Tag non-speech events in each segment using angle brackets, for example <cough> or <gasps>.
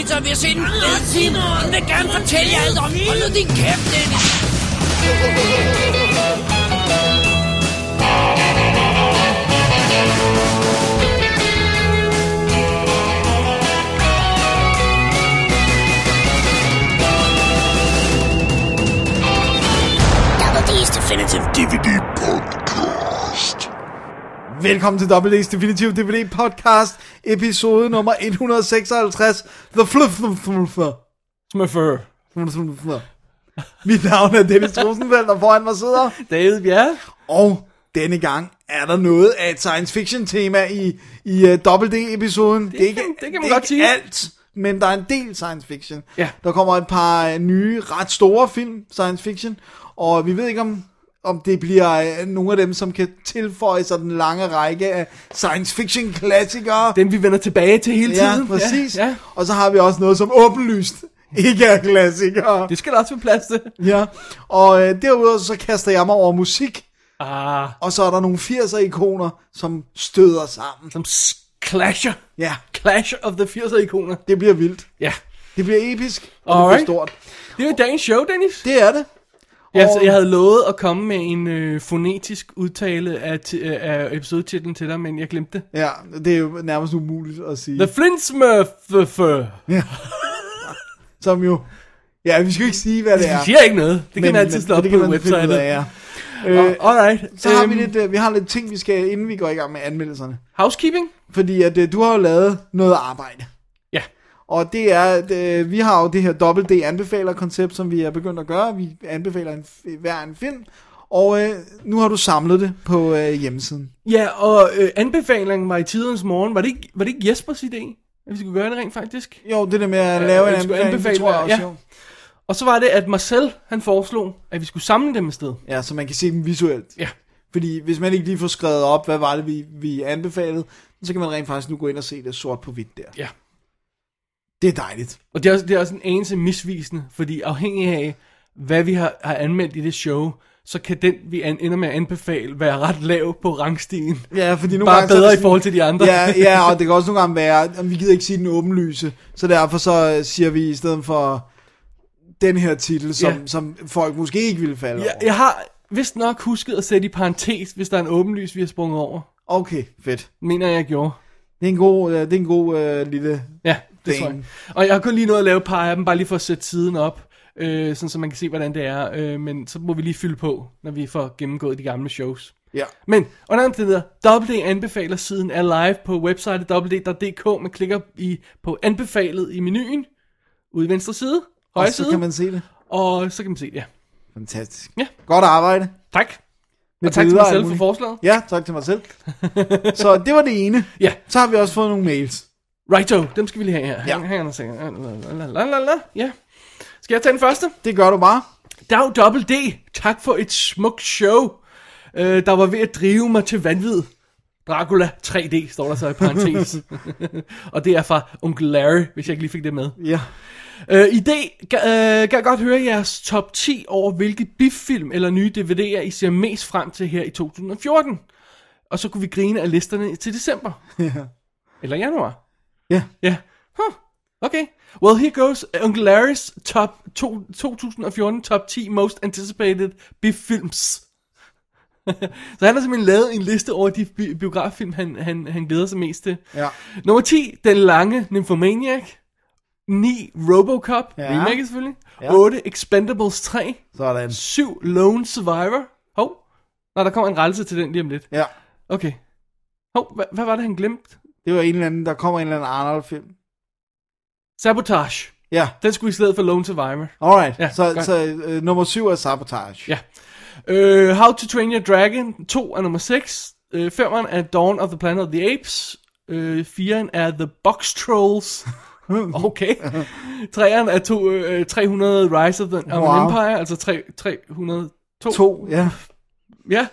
lige spise pizza, og vi har set en film. Hun vil gerne fortælle jer alt om. Hold nu din kæft, Dennis. Definitive DVD Podcast. Velkommen til WD's Definitive DVD Podcast, episode nummer 156, The Fluff Smurfer. Mit navn er Dennis Rosenfeldt, og foran mig sidder, David Bjerre. og denne gang er der noget af et science fiction tema i, i uh, WD-episoden. Det, er ikke, kan- det kan man er godt sige. alt, men der er en del science fiction. Ja. Der kommer et par øh, nye, ret store film, science fiction, og vi ved ikke om om det bliver øh, nogle af dem, som kan tilføje sig den lange række af science fiction klassikere. Den vi vender tilbage til hele Ja, tiden. præcis. Ja, ja. Og så har vi også noget, som åbenlyst <laughs> ikke er klassikere. Det skal der også være plads til. Ja, og øh, derudover så kaster jeg mig over musik, Ah, og så er der nogle 80'er ikoner, som støder sammen. som clasher. Ja, Clash of the 80'er ikoner. det bliver vildt. Ja. Det bliver episk, og det Alright. bliver stort. Det er jo dagens show, Dennis. Det er det. Jeg, Og- jeg havde lovet at komme med en øh, fonetisk udtale af, ti- øh, af episodetitlen til dig, men jeg glemte det. Ja, det er jo nærmest umuligt at sige. The Flintsmurf. Som jo... Ja, vi skal ikke sige, hvad det er. Det siger ikke noget. Det kan man altid slå op på websitet. ja. Øh, Øh, Alright. så har vi Øhm, lidt, øh, vi har lidt ting, vi skal, inden vi går i gang med anmeldelserne. Housekeeping? Fordi at du har jo lavet noget arbejde. Og det er, at, øh, vi har jo det her dobbelt D anbefaler koncept, som vi er begyndt at gøre. Vi anbefaler en, hver en film. Og øh, nu har du samlet det på øh, hjemmesiden. Ja, og øh, anbefalingen var i tidens morgen. Var det, ikke, var det ikke Jespers idé, at vi skulle gøre det rent faktisk? Jo, det der med at Ja, lave en anbefaling, anbefale det tror jeg også, ja. jo. Og så var det, at Marcel, han foreslog, at vi skulle samle dem et sted. Ja, så man kan se dem visuelt. Ja. Fordi hvis man ikke lige får skrevet op, hvad var det, vi, vi anbefalede, så kan man rent faktisk nu gå ind og se det sort på hvidt der. Ja. Det er dejligt. Og det er, også, det er også en anelse misvisende, fordi afhængig af, hvad vi har, har anmeldt i det show, så kan den, vi an, ender med at anbefale, være ret lav på rangstigen. Ja, fordi nogle Bare gange bedre det i sådan- forhold til de andre. Ja, ja, og det kan også nogle gange være, at vi gider ikke sige den åbenlyse, så derfor så øh, siger vi i stedet for den her titel, som, Ja. som folk måske ikke ville falde Jeg, over. jeg har vist nok husket at sætte i parentes, hvis der er en åbenlys, vi har sprunget over. Okay, fedt. Mener jeg, jeg gjorde. Det er en god, øh, det er en god øh, lille... Ja, det tror jeg. Og jeg har kun lige nået at lave et par af dem, bare lige for at sætte siden op, øh, sådan så man kan se, hvordan det er. Øh, men så må vi lige fylde på, når vi får gennemgået de gamle shows. Ja. Men under omstændigheder, WD anbefaler siden er live på websitet www.dk. Man klikker i, på anbefalet i menuen, ude i venstre side, Og højre så side, kan man se det. og så kan man se det, ja. Fantastisk. Ja. Godt arbejde. Tak. Med Og tak til mig og selv for forslaget. Ja, tak til mig selv. <laughs> så det var det ene. Ja, Så har vi også fået nogle mails. Righto, dem skal vi lige have her. Ja. Hang, hang. La, la, la. Ja. Skal jeg tage den første? Det gør du bare. Dag Double D, tak for et smukt show, øh, der var ved at drive mig til vanvid. Dracula 3D, står der så i parentes. <laughs> og det er fra Onkel Larry, hvis jeg ikke lige fik det med. Ja. Øh, I dag kan, øh, kan jeg godt høre jeres top 10 over, hvilke biffilm eller nye DVD'er, I ser mest frem til her i 2014. Og så kunne vi grine af listerne til december. <laughs> Ja. Eller januar. Ja. Ja. Huh. Okay. Well, here goes Uncle Larry's top to, 2014 top 10 most anticipated biffilms. <laughs> så han har simpelthen lavet en liste over de bi- biograffilm, han, han, han glæder sig mest til. Ja. Nummer 10, Den Lange Nymphomaniac. 9, Robocop, Ja. remake selvfølgelig. Ja. Ja. 8, Expendables 3. Sådan. 7, Lone Survivor. Hov, Nå, der kommer en rettelse til den lige om lidt. Ja. Okay. Hov, hvad, hvad var det, han glemte? Det var en eller anden, der kommer en eller anden Arnold-film. Sabotage. Ja. Den skulle i stedet for Lone Survivor. Alright. Ja, så godt. så øh, nummer syv er Sabotage. Ja. Uh, How to Train Your Dragon 2 er nummer 6. Uh, 5'eren er Dawn of the Planet of the Apes. Uh, 4'eren er The Box Trolls. <laughs> Okay. 3'eren er to, uh, 300 Rise of the Wow. Empire, altså 3, 302. To, ja. Ja.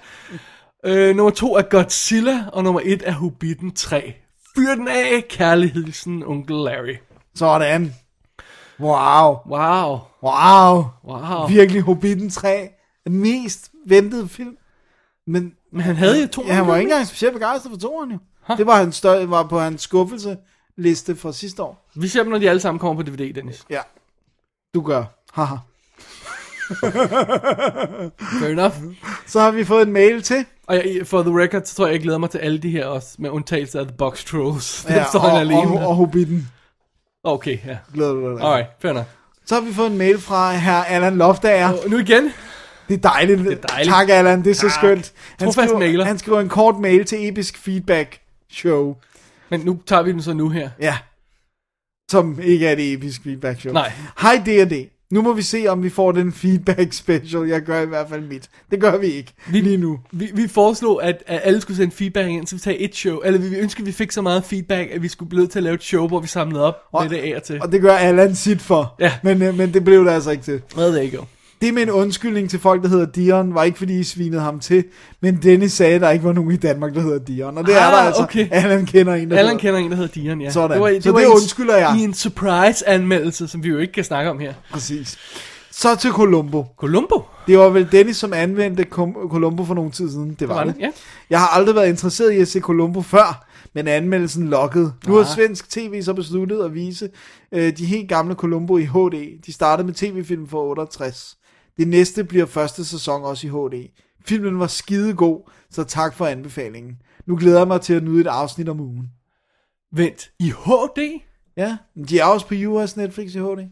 Uh, nummer 2 er Godzilla, og nummer 1 er Hobbiten 3. Fyr den af, kærlighedsen, onkel Larry. Sådan. Wow. Wow. Wow. Wow. Virkelig Hobbiten 3. Den mest ventede film. Men, Men han havde jo to ja, han var ikke engang specielt begejstret for toeren jo. Det var, hans større, var på hans skuffelseliste fra sidste år. Vi ser dem, når de alle sammen kommer på DVD, Dennis. Ja. Du gør. Haha. <laughs> Fair enough. Så har vi fået en mail til. Og jeg, for the record, så tror jeg, jeg glæder mig til alle de her også, med undtagelse af The Box Trolls. Ja, <laughs> står og, alene. og, og Hobbiten. Okay, ja. Glæder du dig? Alright, fair enough. Så har vi fået en mail fra herr Allan Loftager. Og nu igen. Det er dejligt. Det er dejligt. Tak, Allan. Det er så Tak. skønt. Han Trofast mailer. skriver, han skriver en kort mail til Episk Feedback Show. Men nu tager vi den så nu her. Ja. Som ikke er et episk feedback show. Nej. Hej D&D. Nu må vi se, om vi får den feedback special. Jeg gør i hvert fald mit. Det gør vi ikke Vi- lige nu. Vi, vi foreslog, at, at alle skulle sende feedback ind, så vi tager et show. Eller vi ønsker, at vi fik så meget feedback, at vi skulle blive til at lave et show, hvor vi samlede op Og- med det af og til. Og det gør Allan sit for. Ja. Men, øh, men det blev det altså ikke til. Well, there you go. Det med en undskyldning til folk, der hedder Dion, var ikke fordi I svinede ham til, men Dennis sagde, at der ikke var nogen i Danmark, der hedder Dion. Og det er Ah, der altså. okay. Allan kender en, der Allan hedder. kender en, der hedder Dion, ja. Sådan. Det var, det Så var det undskylder jeg. I en surprise-anmeldelse, som vi jo ikke kan snakke om her. Præcis. Så til Columbo. Columbo. Det var vel Dennis, som anvendte Columbo for nogle tid siden. Det var, var det. det, ja. Jeg har aldrig været interesseret i at se Columbo før, men anmeldelsen lokkede. Nu har Ah. svensk tv så besluttet at vise øh, de helt gamle Columbo i HD. De startede med tv-film for 68. Det næste bliver første sæson også i HD. Filmen var skide god, så tak for anbefalingen. Nu glæder jeg mig til at nyde et afsnit om ugen. Vent, i HD? Ja, de er også på US Netflix i HD.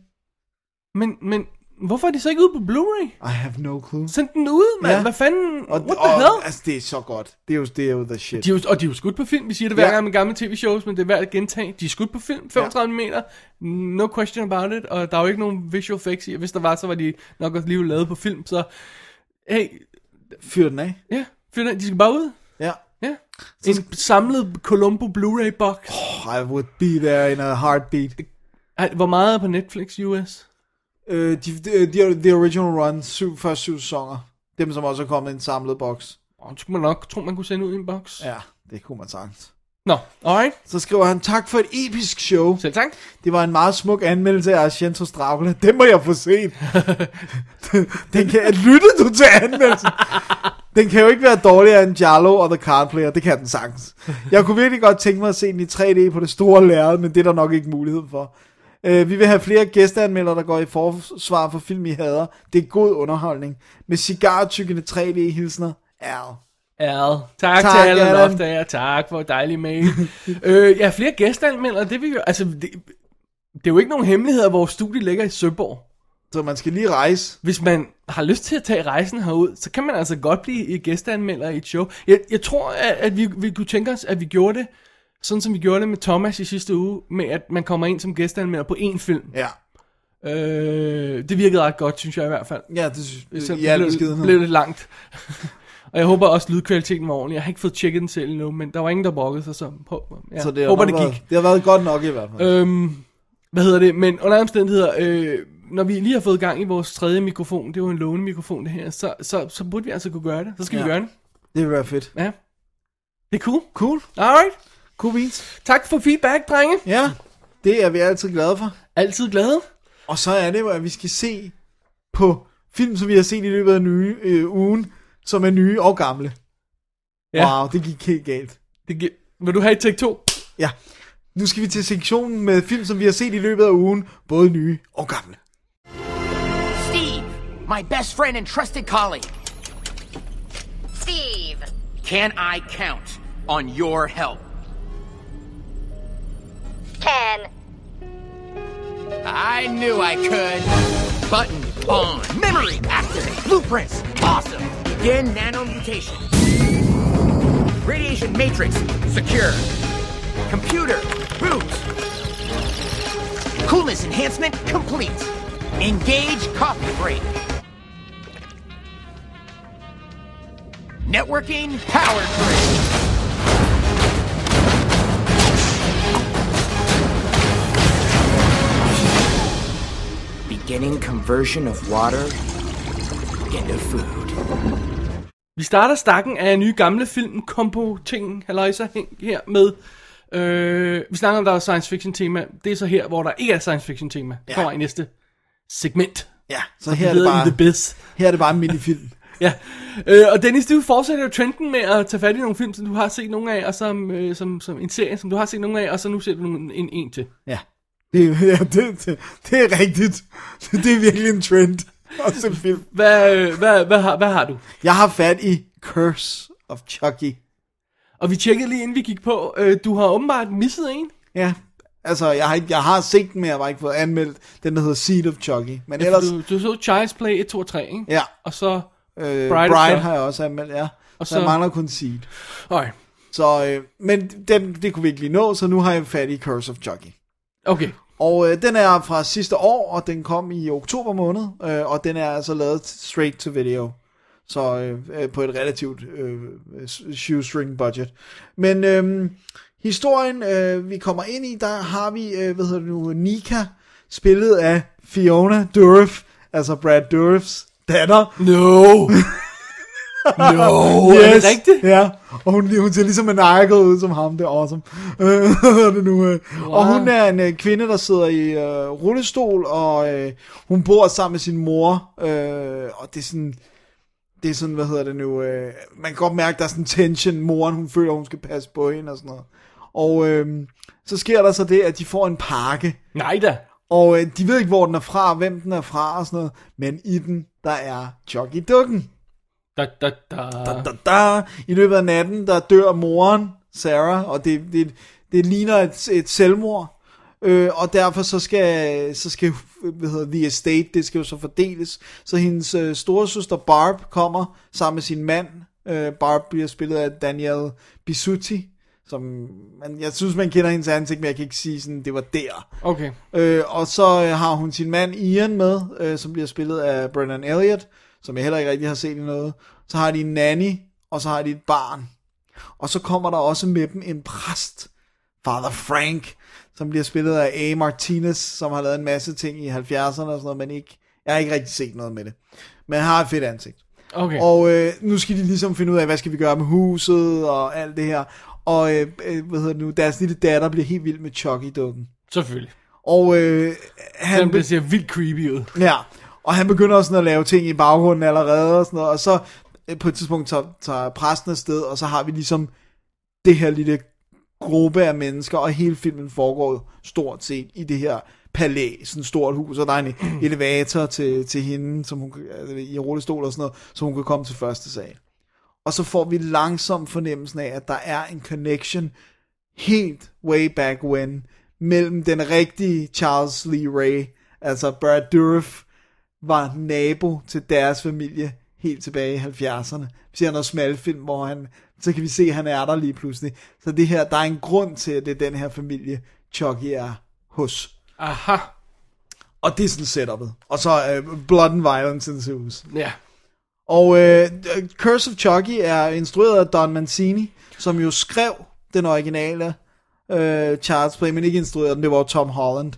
Men, men hvorfor er de så ikke ude på Blu-ray? I have no clue. Send den ud, mand. Ja. Hvad fanden? Og, What the og, hell? altså, det er så godt. Det er jo, det er jo the shit. De er jo, og de er jo skudt på film. Vi siger det hver Ja. gang med gamle tv-shows, men det er værd at gentage. De er skudt på film, 35 ja. meter. No question about it. Og der er jo ikke nogen visual effects i. Hvis der var, så var de nok også lige lavet på film. Så, hey, Fyr den af. ja, fyr den. de skal bare ud. Ja. Ja. En samlet Columbo Blu-ray box. I would be there in a heartbeat. Hvor meget er på Netflix US? Øh, de, de, de, original run, syv, første syv sæsoner. Dem, som også er kommet i en samlet boks. Oh, det skulle man nok tro, man kunne sende ud i en box. Ja, det kunne man sagtens. Nå, alright. Så skriver han, tak for et episk show. Selv tak. Det var en meget smuk anmeldelse af Argentos Dracula. Den må jeg få set. <laughs> den kan, lytte du til anmeldelsen? Den kan jo ikke være dårligere end Jarlo og The Card Player. Det kan den sagtens. Jeg kunne virkelig godt tænke mig at se den i 3D på det store lærred, men det er der nok ikke mulighed for. Uh, vi vil have flere gæsteanmeldere, der går i forsvar for film, I hader. Det er god underholdning. Med cigartykkende 3D-hilsner. Al. Al. Tak, Tak, til alle Allan. Loftager. Tak for et dejligt mail. <laughs> øh, ja, flere gæsteanmeldere, det vil jo, altså, det, det er jo ikke nogen hemmelighed, at vores studie ligger i Søborg. Så man skal lige rejse. Hvis man har lyst til at tage rejsen herud, så kan man altså godt blive gæsteanmelder i et show. Jeg, jeg tror, at, at vi, vi kunne tænke os, at vi gjorde det, sådan som vi gjorde det med Thomas i sidste uge, med at man kommer ind som gæsteanmelder på én film. Ja. Øh, det virkede ret godt, synes jeg i hvert fald. Ja, det synes Selvom ja, det blev, blev lidt langt. <laughs> og jeg håber også, at lydkvaliteten var ordentlig. Jeg har ikke fået tjekket den selv endnu, men der var ingen, der brokkede sig, så hå- ja, Så det har håber, det været, gik. Det har været godt nok i hvert fald. Øhm, hvad hedder det? Men under omstændigheder, øh, når vi lige har fået gang i vores tredje mikrofon, det var en låne mikrofon det her, så, så, så burde vi altså kunne gøre det. Så skal ja. vi gøre det. Det vil være fedt. Ja. Det er cool. Cool. Alright. Cool beans. Tak for feedback, drenge. Ja, det er vi altid glade for. Altid glade. Og så er det jo, at vi skal se på film, som vi har set i løbet af nye, øh, ugen, som er nye og gamle. Ja. Wow, det gik helt galt. Det gi- Vil du have et take 2? Ja, nu skal vi til sektionen med film, som vi har set i løbet af ugen, både nye og gamle. Steve, my best friend and trusted colleague. Steve. Can I count on your help? Ken. I knew I could. Button on. Memory activate. Blueprints. Awesome. Begin nanomutation. Radiation matrix secure. Computer boot. Coolness enhancement complete. Engage coffee break. Networking power break. Beginning conversion of water into food. Vi starter stakken af nye gamle film kombo ting halløjsa her med øh, vi snakker om der er science fiction tema det er så her hvor der ikke er science fiction tema det Ja. kommer i næste segment Ja, så det her er det, bare, The Biz her er det bare en minifilm. <laughs> Ja, øh, og Dennis, du fortsætter jo trenden med at tage fat i nogle film, som du har set nogle af, og som, øh, som, som en serie, som du har set nogle af, og så nu ser du en, en, en til. Ja. Det, ja, det, det, det er rigtigt. Det er virkelig en trend. Også en film. Hvad, øh, hvad, hvad, har, hvad har du? Jeg har fat i Curse of Chucky. Og vi tjekkede lige inden vi gik på, øh, du har åbenbart misset en. Ja. Altså, jeg har, ikke, jeg har set den, men jeg har ikke fået anmeldt den, der hedder Seed of Chucky. Men Ja, ellers, du, du så Child's Play 1, 2 og 3, ikke? ja. Og så, Øh, Bride Bride, har jeg også anmeldt, ja. Og så, så- så jeg mangler kun Seed. okay. Så, øh, men den, det kunne vi ikke lige nå, så nu har jeg fat i Curse of Chucky. Okay. Og øh, den er fra sidste år, og den kom i oktober måned, øh, og den er altså lavet straight to video. Så øh, øh, på et relativt øh, shoestring budget. Men øh, historien, øh, vi kommer ind i, der har vi, øh, hvad hedder det nu, Nika, spillet af Fiona Dourif, altså Brad Dourifs datter. No! <laughs> no! Yes. Er det rigtigt? Ja, og hun, hun ser ligesom en ejkel ud som ham, det er awesome. <laughs> Det nu, øh. Og hun er en øh, kvinde, der sidder i øh, rullestol, og øh, hun bor sammen med sin mor, øh, og det er sådan, det er sådan, hvad hedder det nu, øh, man kan godt mærke, der er sådan tension, moren, hun føler, hun skal passe på hende og sådan noget. Og øh, så sker der så det, at de får en pakke, Nej da. og øh, de ved ikke, hvor den er fra, hvem den er fra og sådan noget, men i den, der er Chucky-dukken. Da, da, da. da, da, da. I løbet af natten, der dør moren, Sarah, og det, det, det ligner et, et selvmord. Øh, og derfor så skal, så skal hvad hedder, The Estate, det skal jo så fordeles. Så hendes øh, store søster Barb kommer sammen med sin mand. Øh, Barb bliver spillet af Danielle Bisutti, som man, jeg synes, man kender hendes ansigt, men jeg kan ikke sige sådan, det var der. Okay. Øh, og så øh, har hun sin mand Ian med, øh, som bliver spillet af Brennan Elliott, som jeg heller ikke rigtig har set i noget. Så har de en nanny, og så har de et barn. Og så kommer der også med dem en præst, Father Frank, som bliver spillet af A. Martinez, som har lavet en masse ting i 70'erne og sådan noget, men ikke, jeg har ikke rigtig set noget med det. Men han har et fedt ansigt. Okay. Og øh, nu skal de ligesom finde ud af, hvad skal vi gøre med huset og alt det her. Og øh, øh, hvad hedder det nu, deres lille datter bliver helt vild med Chucky-dukken. Selvfølgelig. Og øh, han, Den bliver ser vildt creepy ud. Ja, og han begynder også sådan at lave ting i baggrunden allerede og sådan noget, og så øh, på et tidspunkt tager, tager præsten afsted, og så har vi ligesom det her lille gruppe af mennesker, og hele filmen foregår stort set i det her palæ, sådan et stort hus, og der er en elevator til, til hende, som hun, altså, i rullestol og sådan noget, så hun kan komme til første sal. Og så får vi langsomt fornemmelsen af, at der er en connection helt way back when, mellem den rigtige Charles Lee Ray, altså Brad Dourif, var nabo til deres familie helt tilbage i 70'erne. Vi ser noget smalfilm, hvor han, så kan vi se, at han er der lige pludselig. Så det her, der er en grund til, at det er den her familie, Chucky er hos. Aha. Og det er sådan setupet. Og så uh, Blood and Violence ensues. Ja. Og uh, Curse of Chucky er instrueret af Don Mancini, som jo skrev den originale uh, Child's Play, men ikke instrueret den, det var Tom Holland.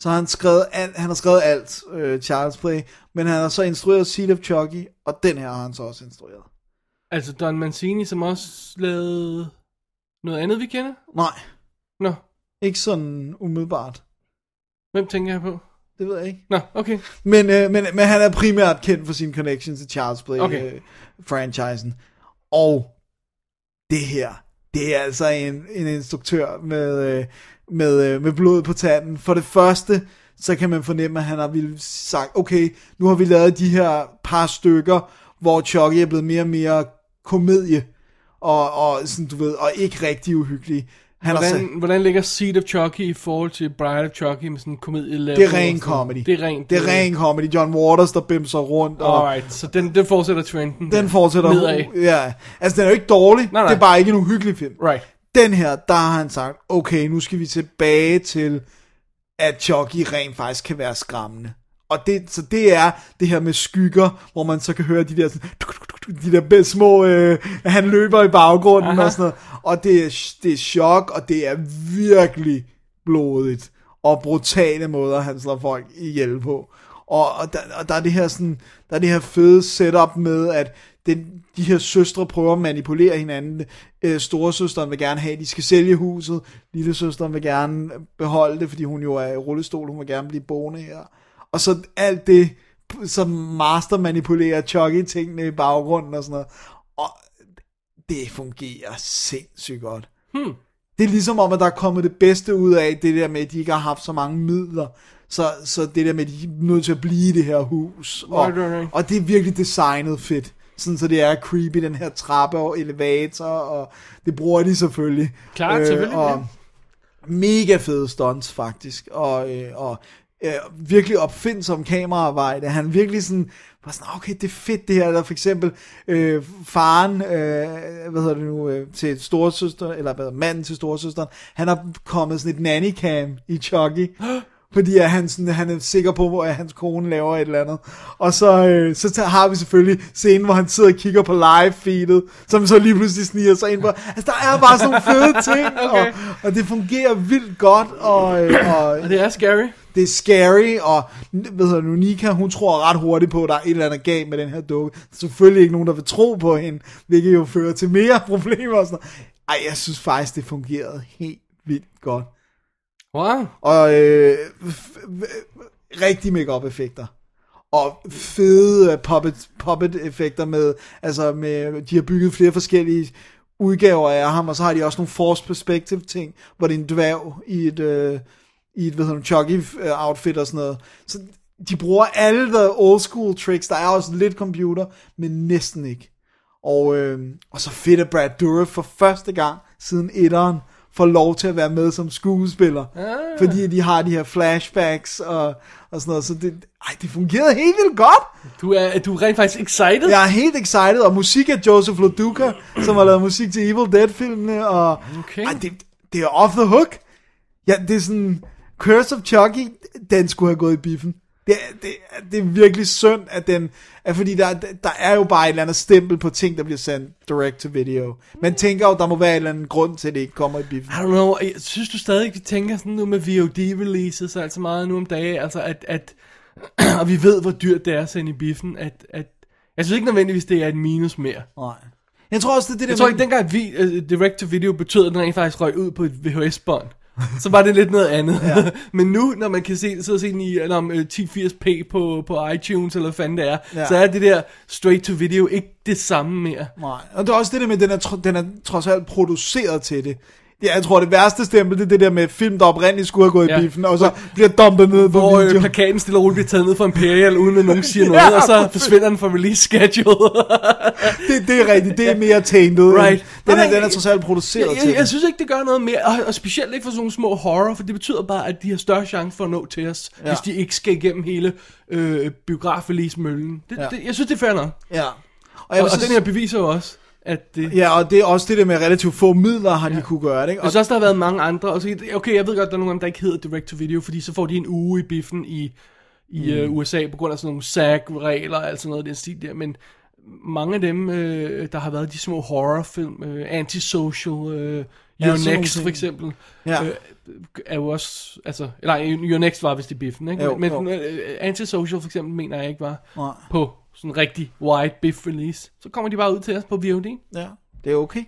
Så han, skrevet alt, han har skrevet alt uh, Child's Play, men han har så instrueret Seed of Chucky, og den her har han så også instrueret. Altså Don Mancini, som også lavede noget andet, vi kender? Nej, Nå, ikke sådan umiddelbart. hvem tænker jeg på? Det ved jeg ikke. Nå, okay. Men, øh, men, men han er primært kendt for sin connection til Charles Play Okay. øh, franchisen. Og det her, det er altså en, en instruktør med, øh, med, øh, med blod på tanden. For det første, så kan man fornemme, at han har ville sagt, okay, nu har vi lavet de her par stykker, hvor Chucky er blevet mere og mere komedie, og, og, sådan, du ved, og ikke rigtig uhyggelig. Han har sagt, Hvordan, hvordan ligger Seed of Chucky i forhold til Bride of Chucky med sådan en komedie det er ren comedy. Det er rent. Det er ren comedy. John Waters, der bimser rundt. Og, Alright, så den, den fortsætter trenden. Den fortsætter Nedad. Ja, altså den er jo ikke dårlig, Nej, nej. det er bare ikke en uhyggelig film. Right. Den her, der har han sagt, okay, nu skal vi tilbage til, at Chucky rent faktisk kan være skræmmende. Og det, så det er det her med skygger, hvor man så kan høre de der, sådan, de der små, øh, han løber i baggrunden Aha. og sådan noget. Og det er, det er chok, og det er virkelig blodigt. Og brutale måder, han slår folk ihjel på. Og, og, der, og der er det her sådan, der er det her fede setup med, at den, de her søstre prøver at manipulere hinanden. Øh, storesøsteren vil gerne have, at de skal sælge huset. Lillesøsteren vil gerne beholde det, fordi hun jo er i rullestol. Hun vil gerne blive boende her. Og så alt det som master manipulerer Chucky tingene i baggrunden og sådan noget. Og det fungerer sindssygt godt. Hmm. Det er ligesom om, at der er kommet det bedste ud af det der med, at de ikke har haft så mange midler. Så, så det der med, at de er nødt til at blive i det her hus. Og, Right, right, right. og det er virkelig designet fedt. Sådan så det er creepy, den her trappe og elevator, og det bruger de selvfølgelig. Klart, selvfølgelig, Og mega fede stunts faktisk, og, øh, og øh, virkelig opfindsom kameraarbejde. Han virkelig sådan, var sådan, okay, det er fedt det her. Der for eksempel øh, faren, øh, hvad hedder det nu, øh, til storesøster, eller hvad, manden til storesøsteren, han har kommet sådan et nannycam i Chucky. <gasps> Fordi at han, sådan, han er sikker på, at hans kone laver et eller andet. Og så, øh, så har vi selvfølgelig scenen, hvor han sidder og kigger på live-feedet, som så lige pludselig sniger sig ind på. Altså, der er bare sådan nogle fede <laughs> ting, Okay. og, og det fungerer vildt godt, og, øh, og Og det er scary. det er scary, og det nu, Nika, hun tror ret hurtigt på, at der er et eller andet galt med den her dukke. Der er selvfølgelig ikke nogen, der vil tro på hende, hvilket jo fører til mere <laughs> problemer og sådan noget. Ej, jeg synes faktisk, det fungerede helt vildt godt. Wow. Og øh, rigtig make-up effekter. Og fede øh, puppet, puppet effekter med, altså med, de har bygget flere forskellige udgaver af ham, og så har de også nogle force perspective ting, hvor det er en dværg i et, øh, i et, hvad hedder det, Chucky øh, outfit og sådan noget. Så de bruger alle the old school tricks, der er også lidt computer, men næsten ikke. Og, øh, og så fedt at Brad Dourif for første gang siden etteren får lov til at være med som skuespiller. Ah. Fordi de har de her flashbacks og, og sådan noget. Så det, ej, det fungerede helt vildt godt. Du er, du er rent faktisk excited. Jeg er helt excited. Og musik af Joseph Loduca, som har lavet musik til Evil Dead-filmene. Og, Okay. ej, det, det er off the hook. Ja, det er sådan... Curse of Chucky, den skulle have gået i biffen. Det, er- det, det er virkelig synd, at den... At fordi der, der er jo bare et eller andet stempel på ting, der bliver sendt direct to video. Man tænker jo, der må være en eller anden grund til, at det ikke kommer i biffen. I don't know, jeg synes du stadig, vi tænker sådan nu med VOD-releases og alt så meget nu om dagen, altså at, at <clears throat> og vi ved, hvor dyrt det er at sende i biffen, at, at jeg synes ikke nødvendigvis, det er et minus mere. Nej. Jeg tror også, det er det der Jeg tror ikke, dengang vi, uh, direct-to-video betød, at den rent faktisk røg ud på et VHS-bånd. Så var det lidt noget andet. Ja. <laughs> Men nu, når man kan se, og se den i eller om, øh, 1080p på, på iTunes, eller hvad fanden det er, ja. så er det der straight-to-video ikke det samme mere. Nej, og det er også det der med, at den er, tro- den er trods alt produceret til det. Ja, jeg tror, det værste stempel, det er det der med film, der oprindeligt skulle have gået ja. I biffen, og så bliver dumpet ned på Hvor øh, video. plakaten stille og roligt bliver taget ned fra Imperial, uden at nogen siger <laughs> noget, Ja, og så forsvinder den fra release schedule. <laughs> det, det er rigtigt, det er mere tainted. Right. Den, er, Nej, den er trods alt produceret jeg, til jeg, jeg synes ikke, det gør noget mere, og, og specielt ikke for sådan nogle små horror, for det betyder bare, at de har større chance for at nå til os, Ja. hvis de ikke skal igennem hele øh, biograf-release-møllen. Det, Ja. det, jeg synes, det er fair nok. Ja. Og, jeg og, og den her beviser jo også, at det... Ja, og det er også det der med relativt få midler, har de kunne gøre det. Ikke? Jeg Og, synes også, der har været mange andre. Og så, okay, jeg ved godt, der er nogle af dem, der ikke hedder direct-to-video, fordi så får de en uge i biffen i, i mm. uh, USA, på grund af sådan nogle SAG-regler og alt sådan noget den stil der. Men mange af dem, øh, der har været de små horrorfilm, øh, Antisocial, øh, Ja, Your nogle Next for eksempel, Ja. øh, er jo også, altså, nej, Your Next var vist i biffen, ikke? Jo, men jo. øh, Antisocial for eksempel, mener jeg ikke var Nej. på sådan en rigtig wide biff release. Så kommer de bare ud til os på VOD. ja, det er okay.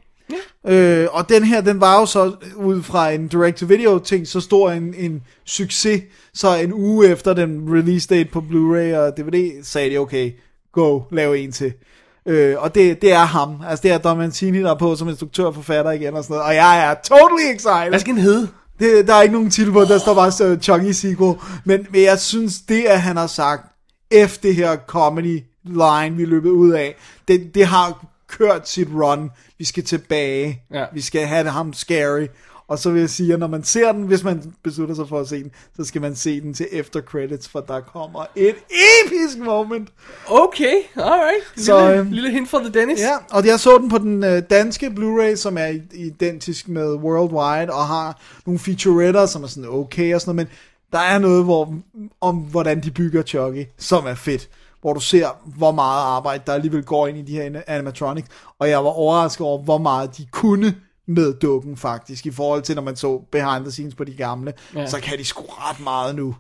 Ja. Øh, og den her, den var jo så ud fra en direct-to-video ting, så stor en, en succes, så en uge efter den release date på Blu-ray og DVD, sagde de, okay, go, lav en til. Øh, og det, det er ham, altså det er Don Mancini, der er på som instruktør og forfatter igen og sådan noget, og jeg er totally excited. Hvad skal den hedde? Det, der er ikke nogen titel på, der står bare uh, Chucky sequel. Men, men jeg synes, det at han har sagt, efter det her comedy line, vi er løbet ud af, det, det har kørt sit run. Vi skal tilbage. Ja. Vi skal have ham scary. Og så vil jeg sige, at når man ser den, hvis man beslutter sig for at se den, så skal man se den til efter credits, for der kommer et episk moment. Okay, alright. Lille, Så, øhm, lille hint fra The Dennis. Ja, og jeg så den på den øh, danske Blu-ray, som er identisk med Worldwide, og har nogle featuretter, som er sådan okay og sådan noget, men der er noget hvor, om, hvordan de bygger Chucky, som er fedt. Hvor du ser, hvor meget arbejde, der alligevel går ind i de her animatronics. Og jeg var overrasket over, hvor meget de kunne med dukken faktisk, i forhold til, når man så behind the scenes på de gamle. Ja. Ja. Så kan de sgu ret meget nu.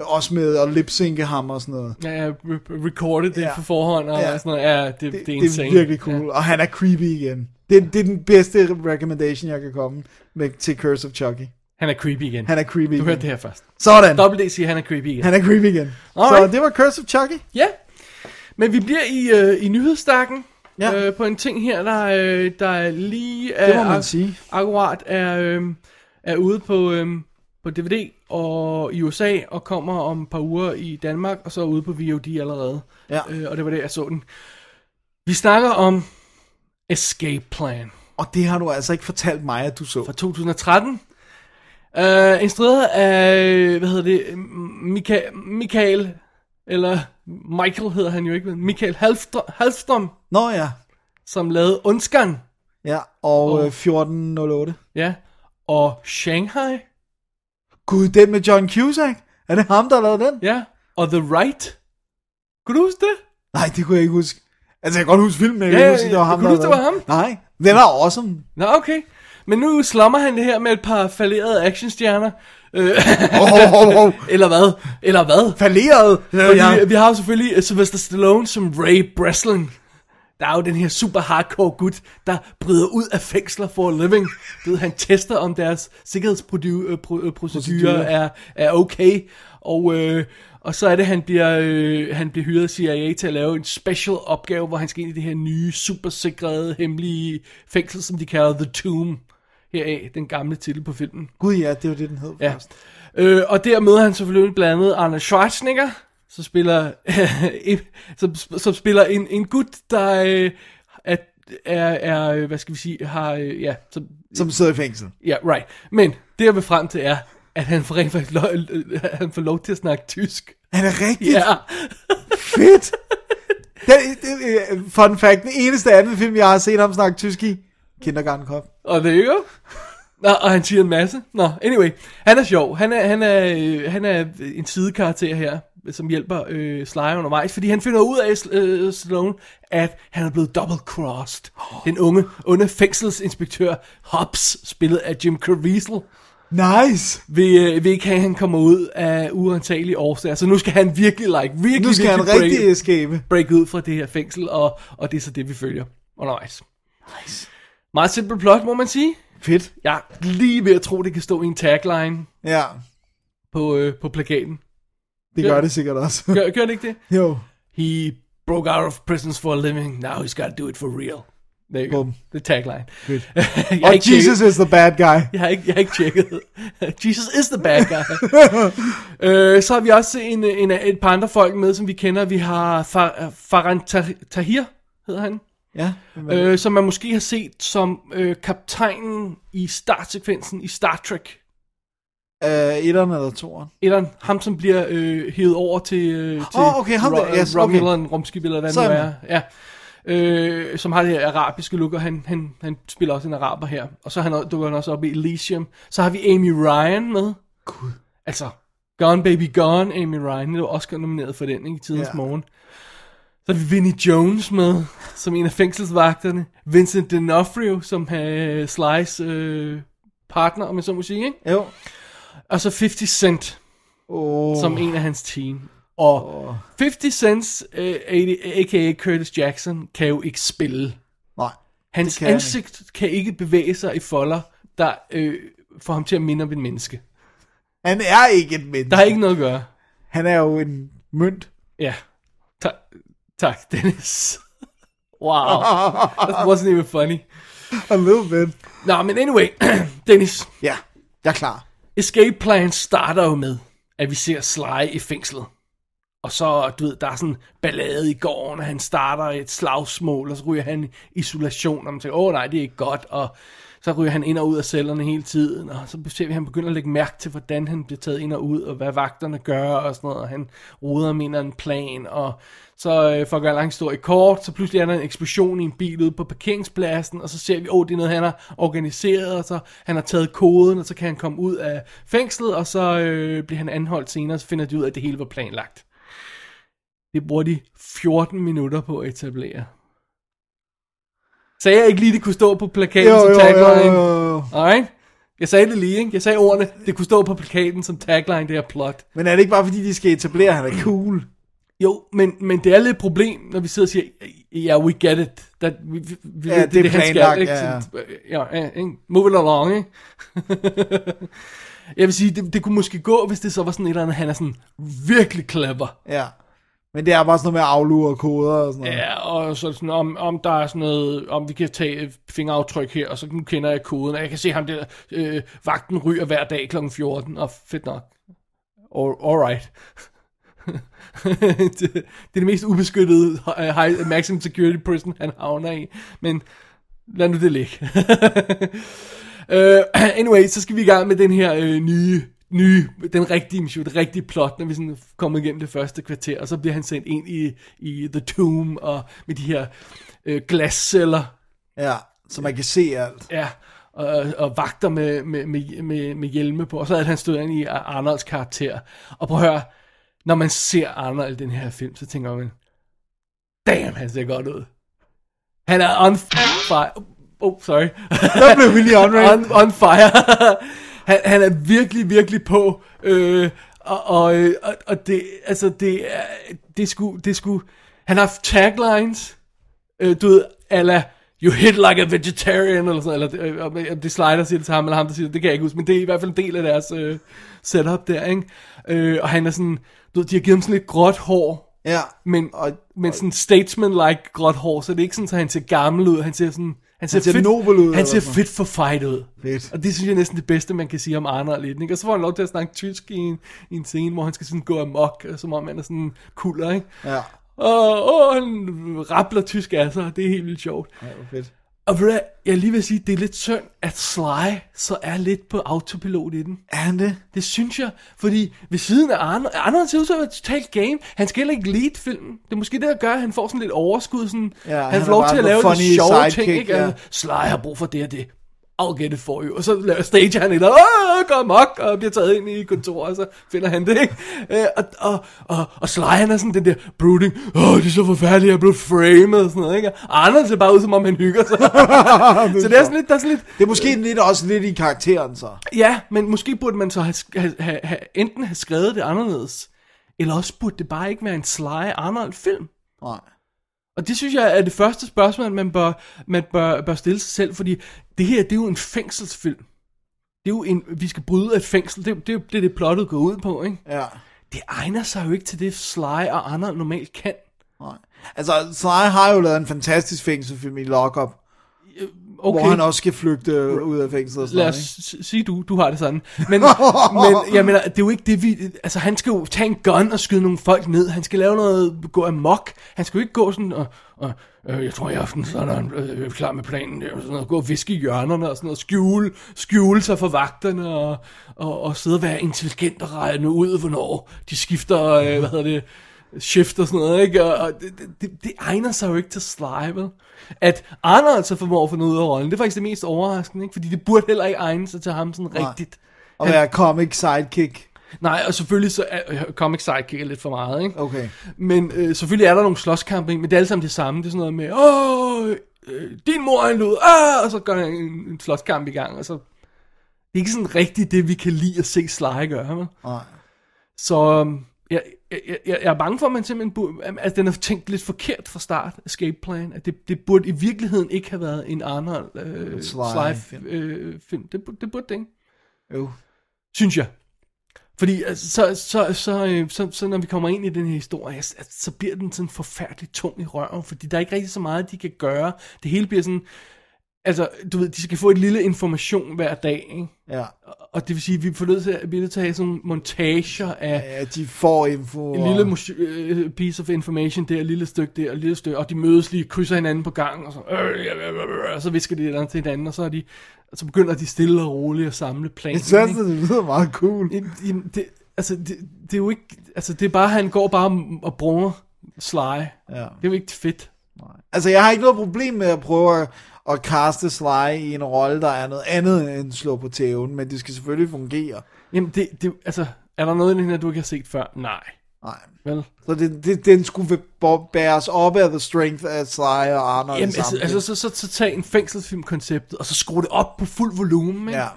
Også med at lipsynke ham og sådan noget. Ja, jeg re- recorded det Ja. ja. på forhånd, og Ja. ja. sådan noget. Ja, det, det, det, det er det insane. er virkelig cool, ja. og han er creepy igen. Det, det er den bedste recommendation, jeg kan komme med til Curse of Chucky. Han er creepy igen. Han er creepy Du igen. hørte det her først. Sådan. Double D siger, han er creepy igen. Han er creepy igen. Alright. Så det var Curse of Chucky. Ja. Men vi bliver i, øh, i nyhedsstakken. Ja. Øh, på en ting her, der, øh, der lige er, Det må man sige. akkurat er, øh, er ude på, øh, på DVD og i USA og kommer om et par uger i Danmark og så er ude på VOD allerede. Ja. Øh, og det var det, jeg så den. Vi snakker om Escape Plan Og det har du altså ikke fortalt mig, at du så. fra 2013. Uh, instrueret af, hvad hedder det, Mika, Michael, eller Michael hedder han jo ikke, men Michael Halfstrøm Nå ja. som lavede Ondskan, Ja, og Og- øh, 1408. ja, og Shanghai, Gud, den med John Cusack. Er det ham, der lavet den? ja, og The Right. Kunne du huske det? Nej, det kunne jeg ikke huske. Altså, jeg kan godt huske filmen, men jeg Ja, kan ikke huske, det var ham, kunne der huske, det var den. Nej, den er awesome. Nå, okay. Men nu slummer han det her med et par fallerede actionstjerner. Øh, Oh, oh, oh. eller hvad? Eller hvad? Falderet. Ja. vi, har jo selvfølgelig uh, Sylvester Stallone som Ray Breslin. Der er jo den her super hardcore gut, der bryder ud af fængsler for a living. Du ved, han tester, om deres sikkerhedsprocedurer Procedurer. er, er okay. Og, øh, og så er det, han bliver, øh, han bliver hyret af CIA til at lave en special opgave, hvor han skal ind i det her nye, super sikrede, hemmelige fængsel, som de kalder The Tomb. Heraf, den gamle titel på filmen. Gud ja, det var det, den hed Ja. først. Øh, og der møder han selvfølgelig blandt andet Arne Schwarzenegger, som spiller, <laughs> som, som spiller en, en gut, der øh, er, er, er, øh, hvad skal vi sige, har, øh, ja, som, Som sidder i fængsel. ja, right. Men det jeg vil frem til er, at han får rent faktisk lov, han får lov til at snakke tysk. Er det rigtigt? Ja, Fedt. Det, det, øh, fun fact, den eneste anden film, jeg har set ham snakke tysk i, Kindergarten Cop. Og det er jo. Nå, og han siger en masse. Nå, anyway. Han er sjov. Han er, han er, øh, han er en sidekarakter her, som hjælper øh, Sly undervejs, fordi han finder ud af, øh, Stallone, at han er blevet double-crossed. Den unge, onde fængselsinspektør Hobbs, spillet af Jim Caviezel, Nice. vil, øh, vil ikke have, at han kommer ud af uantagelige årsager. Så nu skal han virkelig, like, virkelig, Nu skal han virkelig break, rigtig escape. break ud fra det her fængsel, og, og det er så det, vi følger undervejs. Nice. Meget simpelt plot, må man sige. Fedt. Jeg er lige ved at tro, det kan stå i en tagline Ja, på, øh, på plakaten. det Ja. gør det sikkert også. Gør, gør det ikke det? jo. He broke out of prisons for a living. Now he's got to do it for real. There you go. Bum. Det er tagline. Good. <laughs> jeg, har Og ikke Jesus tjekket, is the bad guy. jeg, har ikke, jeg har ikke tjekket. <laughs> Jesus is the bad guy. <laughs> øh, så har vi også en, en, et par andre folk med, som vi kender. Vi har Far, Faran Tah- Tahir, hedder han. Ja. Øh, som man måske har set som øh, kaptajnen i startsekvensen i Star Trek. Øh, etteren eller toeren? Eller ham, som bliver øh, hævet over til, øh, til Åh, okay, ham der, yes, okay. Romulan rumskib, eller hvad det nu er. Ja. Øh, som har det her arabiske look, og han, han, han spiller også en araber her. Og så han, dukker han også op i Elysium. Så har vi Amy Ryan med. Gud. Altså, Gone Baby Gone, Amy Ryan. Det var Oscar nomineret for den, ikke? I tidens Ja. morgen. Så har vi Vinnie Jones med, som en af fængselsvagterne. Vincent D'Onofrio, som er Slice øh, partner, om jeg så må sige, ikke? Jo. Og så 50 Cent Oh. som en af hans team. Og 50 Cents, uh, a.k.a. Curtis Jackson, kan jo ikke spille. Nej. Hans kan ansigt kan ikke bevæge sig i folder, der øh, får ham til at minde om en menneske. Han er ikke et menneske. Der er ikke noget at gøre. Han er jo en mønt. Ja. Tak, Dennis. Wow. That wasn't even funny. A little bit. Nå, men anyway, <clears throat> Dennis. Ja, jeg er klar. Escape Plan starter jo med, at vi ser Sly i fængslet. Og så, du ved, der er sådan ballade i gården, og han starter et slagsmål, og så ryger han i isolation, og man tænker, åh nej, det er ikke godt, og så ryger han ind og ud af cellerne hele tiden, og så ser vi, at han begynder at lægge mærke til, hvordan han bliver taget ind og ud, og hvad vagterne gør, og sådan noget, og han roder med en plan, og så øh, for at gøre en lang historie kort, så pludselig er der en eksplosion i en bil ude på parkeringspladsen, og så ser vi, åh, oh, det er noget, han har organiseret, og så han har taget koden, og så kan han komme ud af fængslet, og så øh, bliver han anholdt senere, og så finder de ud af, at det hele var planlagt. Det bruger de 14 minutter på at etablere. Sagde jeg ikke lige, det kunne stå på plakaten Jo, som jo, jo, tagline? jo, jo. Alright? Jeg sagde det lige, ikke? Jeg sagde ordene, det kunne stå på plakaten som tagline, det her plot. Men er det ikke bare fordi, de skal etablere, at han er cool? Jo, men, men det er lidt et problem, når vi sidder og siger, ja, yeah, we get it. That, vi, vi, vi, Ja, ved, det er han planlagt, ikke? ja, ja. Ja, ikke? Move it along, ikke? <laughs> Jeg vil sige, det, det kunne måske gå, hvis det så var sådan et eller andet, han er sådan virkelig clever. Ja. Men det er bare sådan noget med at aflure koder og sådan noget. Ja, og så sådan, om, om der er sådan noget, om vi kan tage fingeraftryk her, og så nu kender jeg koden, og jeg kan se ham der, øh, vagten ryger hver dag kl. 14, og fedt nok. All, alright. <laughs> det, det er det mest ubeskyttede high, maximum security prison, han havner i, men lad nu det ligge. uh, <laughs> anyway, så skal vi i gang med den her øh, nye nye, den rigtige mission, det rigtige plot, når vi sådan kommer igennem det første kvarter, og så bliver han sendt ind i, i The Tomb, og med de her øh, glasceller, Ja, så man kan se alt. ja, og, og vagter med, med, med, med, med hjelme på, og så havde han stået ind i Arnolds karakter, og prøv at høre, når man ser Arnold i den her film, så tænker man, damn, han ser godt ud. Han er on fire. Oh, sorry. Der blev vi lige on, on, on fire. han, han er virkelig, virkelig på. Øh, og, og, øh, og, og det, altså, det er, det skulle, det skulle, han har taglines, øh, du ved, ala, you hit like a vegetarian, eller sådan, eller øh, om det Slider siger det til ham, eller ham, der siger det, det kan jeg ikke huske, men det er i hvert fald en del af deres øh, setup der, ikke? Øh, og han er sådan, du ved, de har givet ham sådan lidt gråt hår, Ja. men, Og- men sådan statesman-like gråt hår, så det er ikke sådan, at han ser gammel ud, han ser sådan, han ser, ser fit, nobel ud, Han ser fit for fight ud. Fedt. Og det synes jeg er næsten det bedste, man kan sige om Arnold lidt. Ikke? Og så får han lov til at snakke tysk i en, i en scene, hvor han skal sådan gå amok, som om han er sådan kulder, ikke? Ja. Og, og han rappler tysk af sig, det er helt vildt sjovt. Ja, fedt. Og ved jeg lige vil sige, det er lidt synd, at Sly så er lidt på autopilot i den. Er han det? Det synes jeg, fordi ved siden af Arnold, Arnold ser ud til at være totalt game. Han skal heller ikke lead filmen. Det er måske det, der gør, at han får sådan lidt overskud. Sådan, Ja, han, han får lov til at lave de sjove sidekick, ting. Ikke? ja. Ja. Sly har brug for det og det. I'll get it for you. Og så laver stage han et andet, går mok, og bliver taget ind i kontoret, og så finder han det, ikke? Øh, og, og, og, og Sly, han er sådan den der brooding, åh, det er så forfærdeligt, jeg blevet framed, og sådan noget, ikke? Og Arnold ser bare ud, som om han hygger sig. <laughs> så det er sådan lidt, der er sådan lidt, Det er måske lidt også lidt i karakteren, så. Ja, men måske burde man så have, have, have, have enten have skrevet det anderledes, eller også burde det bare ikke være en Sly Arnold-film. Nej. Og det synes jeg er det første spørgsmål, man bør, man bør, bør stille sig selv, fordi det her, det er jo en fængselsfilm. Det er jo en, vi skal bryde et fængsel, det, er det, det er det plottet går ud på, ikke? Ja. Det egner sig jo ikke til det, Sly og Arnold normalt kan. Nej. Altså, Sly har jo lavet en fantastisk fængselsfilm i Lockup, Okay, hvor han også skal flygte ud af fængslet og sådan lad os sige du, du har det sådan. Men, <laughs> men jeg mener, det er jo ikke det, vi... Altså, han skal jo tage en gun og skyde nogle folk ned. Han skal lave noget, gå amok. Han skal jo ikke gå sådan og... og øh, jeg tror i aften, så er han øh, klar med planen. Der, og sådan noget, gå og viske i hjørnerne og sådan noget. Skjule, skjule sig for vagterne og, og, og sidde og være intelligent og regne ud, hvornår de skifter, øh, hvad hedder det, shift og sådan noget, ikke? Og, og det, det- det, egner sig jo ikke til Sly, vel? At Arnold så formår at få noget ud af rollen, det er faktisk det mest overraskende, ikke? Fordi det burde heller ikke egne sig til ham sådan Nej. rigtigt. Og være comic sidekick. Nej, og selvfølgelig så er øh, Comic Sidekick er lidt for meget, ikke? Okay. Men øh, selvfølgelig er der nogle slåskampe, men det er alle sammen det samme. Det er sådan noget med, åh, øh, din mor er en lyd, ah, og så går der en, en slåskamp i gang, og så... Det er ikke sådan rigtigt det, vi kan lide at se Sly gøre, vel? Nej. Så øhm, jeg, jeg, jeg, jeg er bange for, at man simpelthen burde, at den er tænkt lidt forkert fra start, Escape Plan. At det, det burde i virkeligheden ikke have været en Arnold øh, Sly-film. Sly, øh, film. Det, burde- det burde det ikke, Jo. synes jeg. Fordi altså, så, så, så, øh, så, så når vi kommer ind i den her historie, så, så bliver den sådan forfærdeligt tung i røven, fordi der er ikke rigtig så meget, de kan gøre. Det hele bliver sådan, altså, du ved, de skal få et lille information hver dag, ikke? Ja. Og det vil sige, at vi får nødt til, at- vi er nødt til at have sådan montager af, ja, de får info. en lille øh, piece of information der, et lille stykke der, et lille stykke, og de mødes lige, krydser hinanden på gangen, og så, øh, og så visker de et eller andet til hinanden, og så, er de, og så begynder de stille og roligt at samle planen. Jeg synes, det lyder meget cool. Jamen, det, altså, det, det er jo ikke, altså, det er bare, han går bare og bruger Sly. Ja. Det er jo ikke fedt. Altså, jeg har ikke noget problem med at prøve at, at kaste Sly i en rolle, der er noget andet end slå på tæven, men det skal selvfølgelig fungere. Jamen, det, det, altså, er der noget i den her, du ikke har set før? Nej. Nej. Vel? Så det, det, den skulle bæres op af The Strength af Sly og Arnold Jamen, altså, altså så, så, så tag en fængselsfilmkonceptet, og så skru det op på fuld volumen, ikke? Ja.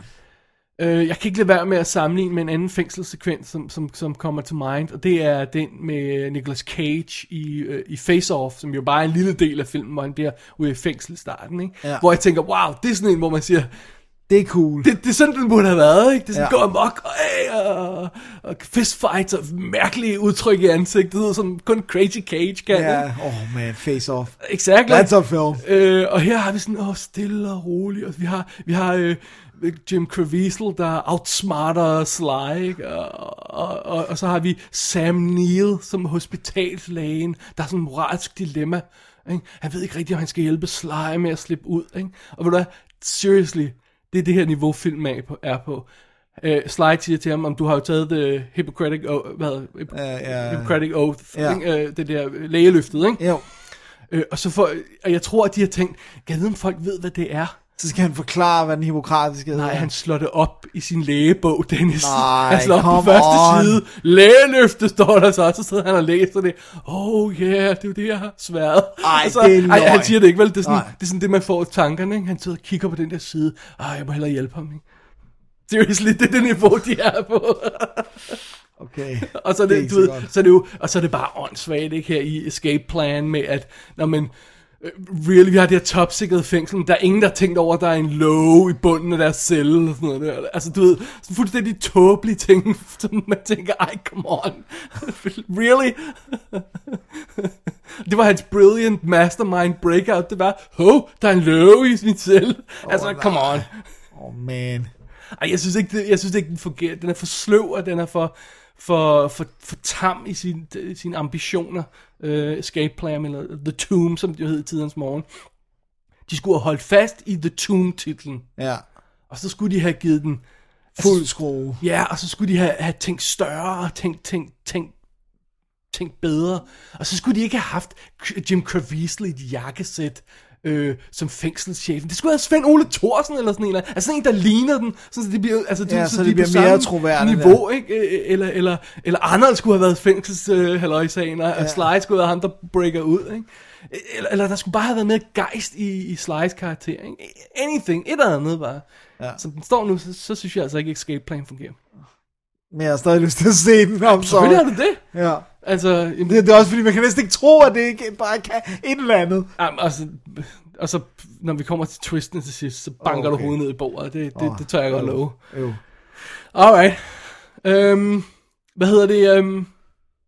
Øh, jeg kan ikke lade være med at sammenligne med en anden fængselssekvens, som, som, som kommer til mind, og det er den med Nicolas Cage i, øh, i Face Off, som jo bare er en lille del af filmen, hvor han bliver ude i fængsel i starten, ikke? Ja. Hvor jeg tænker, wow, det er sådan en, hvor man siger, Det er cool. Det, det er sådan, den burde have været, ikke? Det er sådan, Ja. gå amok, og, øh, og, og fistfights og mærkelige udtryk i ansigtet, som kun Crazy Cage kan, Ja, ikke? oh man, face off. Exactly. That's a film. Øh, og her har vi sådan, åh, stille og roligt, og vi har, vi har øh, Jim Caviezel, der outsmarter Sly, ikke? Og, og, og, og, så har vi Sam Neill som hospitalslægen, der er sådan et moralsk dilemma. Ikke? Han ved ikke rigtigt, om han skal hjælpe Sly med at slippe ud. Ikke? Og ved du hvad, seriously, det er det her niveau, film er på. Er på. Øh, Sly siger til ham, om du har jo taget the Hippocratic, o- hvad, Hip- ja. Hippocratic Oath, Ja. ikke? Øh, det der lægeløftet, ikke? Jo. Øh, og så får, og jeg tror, at de har tænkt, jeg om folk ved, hvad det er? Så skal han forklare, hvad den hippokratiske. Nej, han slår det op i sin lægebog, Dennis. Nej, han slår op på første on. side. Lægeløfte står der så, og så sidder han og læser det. Oh yeah, det er jo det, jeg har sværet. Ej, og så, det er ej, han siger det ikke, vel? Det er, sådan, Nej. det er sådan det, man får tankerne. Ikke? Han sidder og kigger på den der side. Ej, jeg må hellere hjælpe ham. Ikke? Seriously, det er det niveau, de er på. <laughs> Okay. Og så er Det er det, ikke du så ved, så er det jo, og så er det bare åndssvagt, ikke, her i Escape Plan med, at, når man, really, vi har det her topsikrede fængsel, men der er ingen, der har tænkt over, at der er en låge i bunden af deres celle, og sådan noget der. Altså, du ved, sådan fuldstændig tåbelige ting, <laughs> som man tænker, ej, come on. <laughs> really? <laughs> det var hans brilliant mastermind breakout, det var, hov, der er en låge i min celle. Oh, altså, come on. Oh man. Ej, jeg synes ikke, det, jeg synes ikke, den fungerer. Den er for sløv, og den er for, for, for, for tam i sin, sine ambitioner. Uh, Escape Plan, eller The Tomb, som det hed i tidens morgen. De skulle have holdt fast i The Tomb-titlen, Ja. og så skulle de have givet den... Fuld skrue. Ja, og så skulle de have, have tænkt større, og tænkt, tænkt, tænkt, tænkt bedre. Og så skulle de ikke have haft Jim Caviezel i et jakkesæt øh, som fængselschefen. Det skulle have Svend Ole Thorsen eller sådan en, eller, altså sådan en, der ligner den, så det bliver, altså, Ja, så, så de det på bliver mere troværdigt, Niveau, ikke? Øh, Eller, eller, eller Arnold skulle have været fængsels øh, halløjsagen, og ja. Sly skulle have været ham, der breaker ud, ikke? Eller, eller der skulle bare have været mere gejst i, i Sly's karakter, ikke? Anything, et eller andet bare. Ja. Som den står nu, så, så synes jeg altså ikke, Escape Plan fungerer. Men jeg har stadig lyst til at se den. om Selvfølgelig har så. du det. Ja. Altså, jamen, Det, det er også fordi, man kan næsten ikke tro, at det ikke bare kan et eller andet. jamen, altså, og så når vi kommer til twisten til sidst, så banker Okay. du hovedet ned i bordet. Det, det, det tør jeg godt love. Jo. Alright. Øhm, hvad hedder det? Øhm,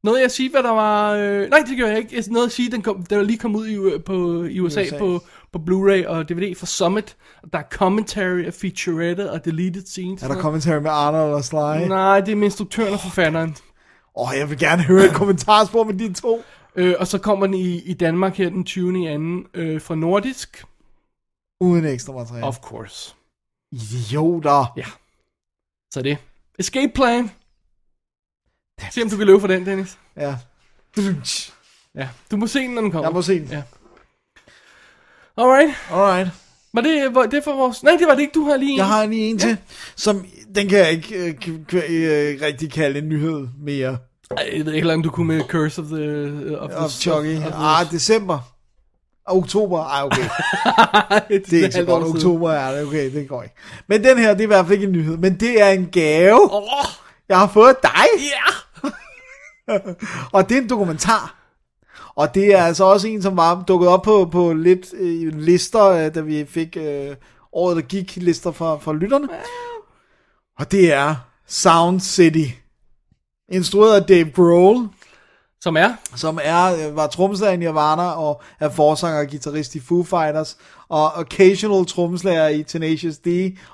noget jeg sige, hvad der var... Øh, nej, det gør jeg ikke. Noget at sige, den, kom, den er lige kommet ud i, øh, på, i USA, USA. på, på Blu-ray og DVD fra Summit. Og der er commentary af featurette og deleted scenes. Er der commentary med Arnold og Sly? Nej, det er med instruktøren og forfatteren. Åh, oh, jeg vil gerne høre et kommentarspor med de to. Øh, og så kommer den i, i Danmark her den 20. i anden øh, fra Nordisk. Uden ekstra materiale. Of course. Idioter. Ja. Så det. Escape Plan. Se om du kan løbe for den, Dennis. Ja. Ja, du må se den, når den kommer. Jeg må se den. Ja. Alright. Alright. Var det, var det for vores... Nej, det var det ikke. Du har lige en. Jeg har lige en til, som den kan jeg ikke øh, øh, rigtig kalde en nyhed mere. Ej, jeg ved ikke, langt du kunne med Curse of the... Of, the, Of Chucky. of the- Ah, december. Oktober. Ej, okay. det, <laughs> Det er ikke så godt. Oktober er det. Okay, det går ikke. Men den her, det er i hvert fald ikke en nyhed. Men det er en gave, Åh, jeg har fået dig. ja! <laughs> Og det er en dokumentar. Og det er altså også en, som var dukket op på, på lidt øh, lister, øh, da vi fik øh, året, der gik lister fra, fra lytterne. Og det er Sound City. Instrueret af Dave Grohl, Som er? som er, øh, var trommeslager i Nirvana og er forsanger og guitarist i Foo Fighters, og occasional trommeslager i Tenacious D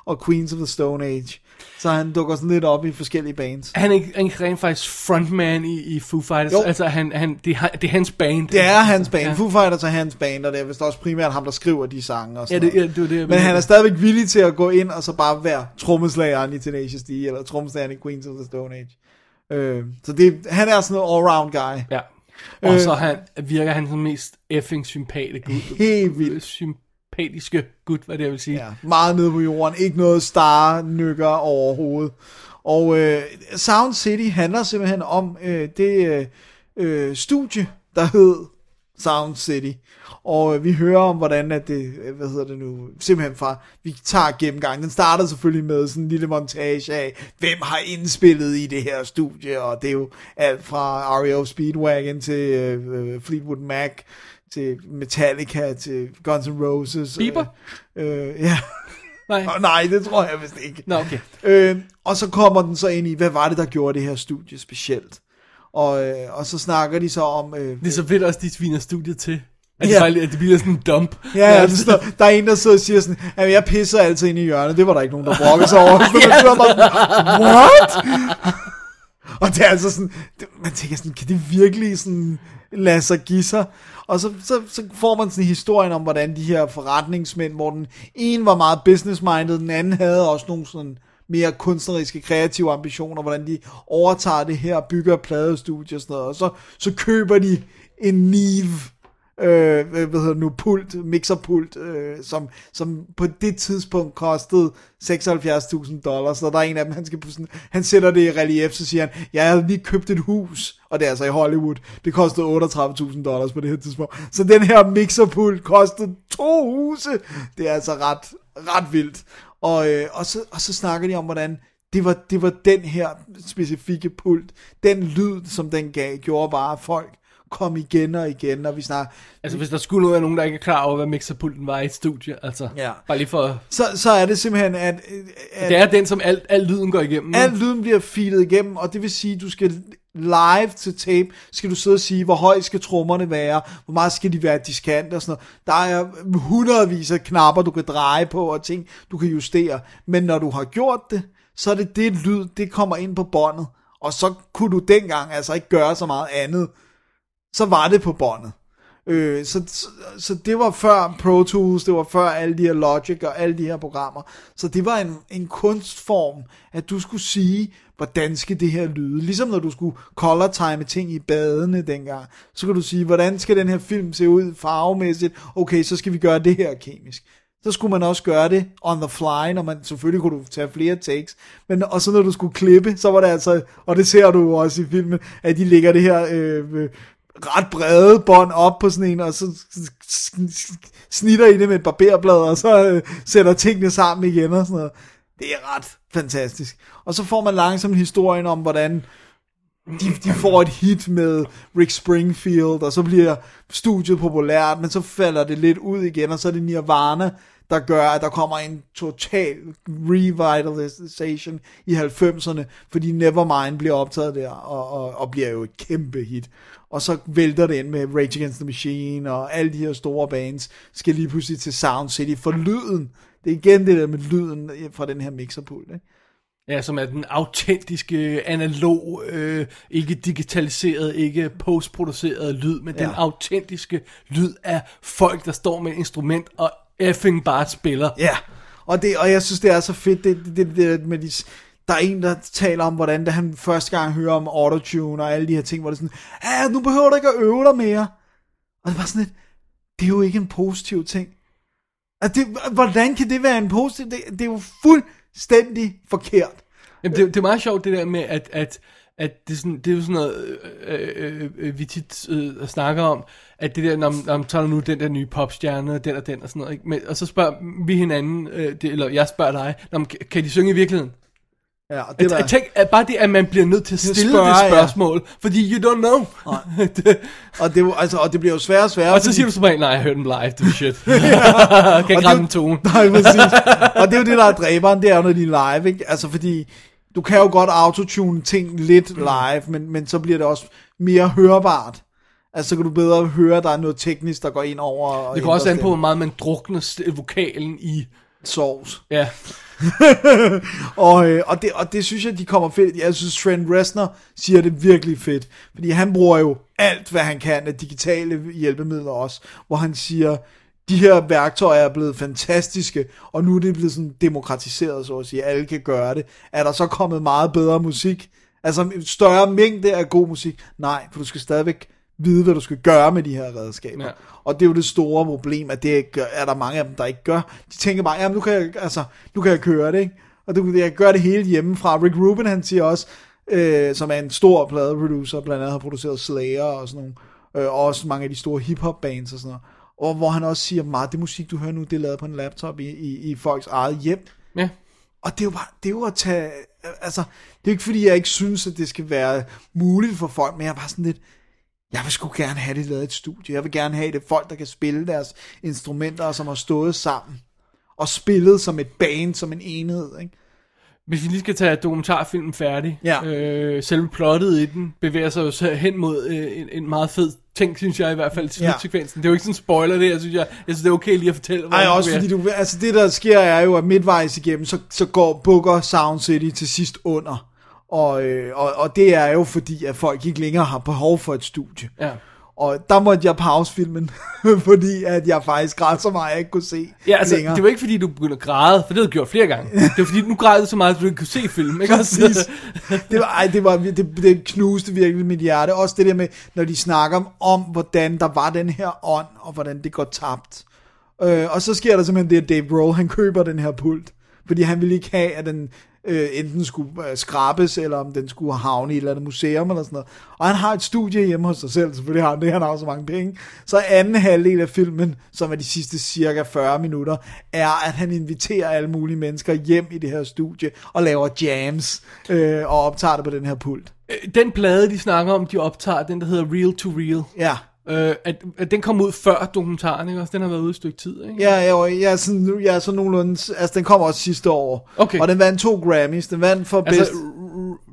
og Queens of the Stone Age. Så han dukker sådan lidt op i forskellige bands. Han er ikke, han er rent faktisk frontman i, i Foo Fighters. Jo. Altså, han, han, det, er, det er hans band. Det er hans band. Ja. Ja. Foo Fighters er hans band, og det er vist også primært ham, der skriver de sange og Ja, sådan det, ja, det var det, Men han er stadigvæk villig til at gå ind og så bare være trommeslageren i Tenacious D, eller trommeslageren i Queens of the Stone Age. Øh, så det, han er sådan en all-round guy. Ja. Og Øh. så han, virker han som mest effing sympatisk. Helt vildt. Sympatiske gut, hvad det vil sige. Ja, meget nede på jorden. Ikke noget star nykker overhovedet. Og øh, Sound City handler simpelthen om øh, det øh, øh studie, der hed Sound City. Og øh, vi hører om, hvordan at det, øh, hvad hedder det nu, simpelthen fra, vi tager gennemgang. Den starter selvfølgelig med sådan en lille montage af, hvem har indspillet i det her studie, og det er jo alt fra REO Speedwagon til øh, øh Fleetwood Mac, til Metallica, til Guns N' Roses. Bieber? Øh, øh, ja. <laughs> Nej. Nå, nej, det tror jeg vist ikke. Nå, okay. Øh, og så kommer den så ind i, hvad var det, der gjorde det her studie specielt? Og, øh, og så snakker de så om... Øh, Det er så fedt også, de sviner studiet til. At, Ja. det, at det bliver sådan en dump. Ja, ja det står, der er en, der sidder og siger sådan, at jeg pisser altid ind i hjørnet. Det var der ikke nogen, der brokkede sig over. Så man sidder bare what? Og det er altså sådan, det, man tænker sådan, kan det virkelig sådan lade sig give sig? Og så, så, så får man sådan historien om, hvordan de her forretningsmænd, hvor den ene var meget business-minded, den anden havde også nogle sådan mere kunstneriske, kreative ambitioner, hvordan de overtager det her, bygger pladestudier og sådan noget, og så, så køber de en Neve, øh, hvad hedder nu, pult, mixerpult, øh, som, som på det tidspunkt kostede 76.000 dollars, og der er en af dem, han, skal på sådan, han sætter det i relief, så siger han, jeg havde lige købt et hus, og det er altså i Hollywood, det kostede 38.000 dollars på det her tidspunkt, så den her mixerpult kostede to huse, det er altså ret, ret vildt, og, øh, og, så, og så snakker de om, hvordan det var, det var den her specifikke pult, den lyd, som den gav, gjorde bare, folk kom igen og igen, og vi snakker, Altså, hvis der skulle være nogen, der ikke er klar over, hvad mixerpulten var i et studie, altså. Ja. Bare lige for... så, så er det simpelthen, at, at Det er den, som alt, alt lyden går igennem. al lyden bliver feedet igennem, og det vil sige, at du skal live til tape, skal du sidde og sige, hvor højt skal trommerne være, hvor meget skal de være diskant og sådan noget. Der er hundredvis af knapper, du kan dreje på, og ting, du kan justere. Men når du har gjort det, så er det det lyd, det kommer ind på båndet. Og så kunne du dengang altså ikke gøre så meget andet. Så var det på båndet. Øh, så, så, så det var før Pro Tools, det var før alle de her Logic og alle de her programmer. Så det var en, en kunstform, at du skulle sige, hvordan skal det her lyde. Ligesom når du skulle color time ting i badene dengang. Så kan du sige, hvordan skal den her film se ud farvemæssigt. Okay, så skal vi gøre det her kemisk. Så skulle man også gøre det on the fly, når man selvfølgelig kunne du tage flere takes. Men og så når du skulle klippe, så var det altså, og det ser du også i filmen, at de lægger det her øh, ret brede bånd op på sådan en, og så snitter i det med et barberblad, og så øh, sætter tingene sammen igen og sådan noget. Det er ret fantastisk. Og så får man langsomt historien om, hvordan de, de får et hit med Rick Springfield, og så bliver studiet populært, men så falder det lidt ud igen, og så er det Nirvana, der gør, at der kommer en total revitalization i 90'erne, fordi Nevermind bliver optaget der, og, og, og bliver jo et kæmpe hit. Og så vælter det ind med Rage Against the Machine, og alle de her store bands skal lige pludselig til Sound City for lyden. Det er igen det der med lyden fra den her mixerpult, ikke? Ja, som er den autentiske, analog, øh, ikke digitaliseret, ikke postproduceret lyd, men ja. den autentiske lyd af folk, der står med et instrument og effing bare spiller. Ja, og, det, og jeg synes, det er så fedt, det, det, det, det med de, der er en, der taler om, hvordan da han første gang hører om autotune og alle de her ting, hvor det er sådan, ja, nu behøver du ikke at øve dig mere. Og det var sådan lidt, det er jo ikke en positiv ting. Altså, det, hvordan kan det være en positiv det, det er jo fuldstændig forkert. Jamen, det, det er meget sjovt det der med, at, at, at det, er sådan, det er jo sådan noget, øh, øh, øh, vi tit øh, snakker om, at det der, når, når man tager nu den der nye popstjerne, og den og den og sådan noget, ikke? Men, og så spørger vi hinanden, øh, det, eller jeg spørger dig, når, kan, kan de synge i virkeligheden? Ja, og Det var... var, Tænk, at bare det, at man bliver nødt til at Til at stille spørge, det ja. spørgsmål, fordi you don't know. <laughs> det, og, det, altså, og det bliver jo sværere og sværere. og så fordi- siger du som regel, nej, jeg hørte dem live, <laughs> <laughs> det er shit. kan ikke ramme en det- tone. Nej, præcis. Og det er jo det, der er dræberen, det er jo, når de er live, ikke? Altså, fordi du kan jo godt autotune ting lidt live, men, men så bliver det også mere hørbart. Altså, så kan du bedre høre, at der er noget teknisk, der går ind over. og Det går også an på, hvor meget man drukner vokalen i... Sovs. Ja, <laughs> Og, øh, og, det, og det synes jeg, de kommer fedt. Jeg synes, Trent Reznor siger det virkelig fedt. Fordi han bruger jo alt, hvad han kan af digitale hjælpemidler også. Hvor han siger, de her værktøjer er blevet fantastiske, og nu er det blevet sådan demokratiseret, så at sige. Alle kan gøre det. Er der så kommet meget bedre musik? Altså en større mængde af god musik? Nej, for du skal stadigvæk vide, hvad du skal gøre med de her redskaber. Ja. Og det er jo det store problem, at det ikke, er der mange af dem, der ikke gør. De tænker bare, jamen nu kan jeg, altså, nu kan jeg køre det, ikke? Og du, jeg kan gøre det hele hjemmefra. Rick Rubin, han siger også, øh, som er en stor pladeproducer, blandt andet har produceret Slayer og sådan nogle, øh, og også mange af de store hip-hop bands og sådan noget. Og hvor han også siger, meget det musik, du hører nu, det er lavet på en laptop i, i, i folks eget hjem. ja. Og det er jo bare, det er jo at tage, altså, det er ikke fordi, jeg ikke synes, at det skal være muligt for folk, men jeg bare sådan lidt, jeg vil sgu gerne have det lavet i et studie. Jeg vil gerne have det folk, der kan spille deres instrumenter, og som har stået sammen. og spillet som et band, som en enhed, ikke? Hvis vi lige skal tage dokumentarfilmen færdig. Ja. Øh, selve plottet i den bevæger sig jo hen mod øh, en, en meget fed ting, synes jeg i hvert fald, til Ja. slutsekvensen. Det er jo ikke sådan en spoiler det, jeg synes, jeg, jeg synes det er okay lige at fortælle. Ej, hvordan også fordi du, altså det der sker er jo, at midtvejs igennem, så, så går Booker Sound City til sidst under. Og, øh, og, og det er jo fordi, at folk ikke længere har behov for et studie. Ja. Og der måtte jeg pause filmen, <laughs> fordi at jeg faktisk græd så meget, at jeg ikke kunne se Ja, altså, længere. det var ikke fordi, du begyndte at græde, for det havde du gjort flere gange. Det var fordi, nu græd du så meget, at du ikke kunne se film, ikke? Præcis. Det, var, ej, det, var, det, det knuste virkelig mit hjerte. Også det der med, når de snakker om, om hvordan der var den her ånd, og hvordan det går tabt. Øh, og så sker der simpelthen det, at Dave Grohl, han køber den her pult. Fordi han ville ikke have, at den øh, enten skulle øh, skrabes, eller om den skulle havne i et eller andet museum, eller sådan noget. Og han har et studie hjemme hos sig selv, selvfølgelig har han det, han har så mange penge. Så anden halvdel af filmen, som er de sidste cirka 40 minutter, er, at han inviterer alle mulige mennesker hjem i det her studie, og laver jams, øh, og optager det på den her pult. Øh, Den plade, de snakker om, de optager, den der hedder Real to Real. Ja, Øh, at, at den kom ud før dokumentaren, ikke også? Den har været ude et stykke tid, ikke? Ja, jeg, jeg, er sådan, nu- jeg er sådan nogenlunde, altså den kommer også sidste år. Okay. Og den vandt to Grammys. Den vandt for Altså, bedst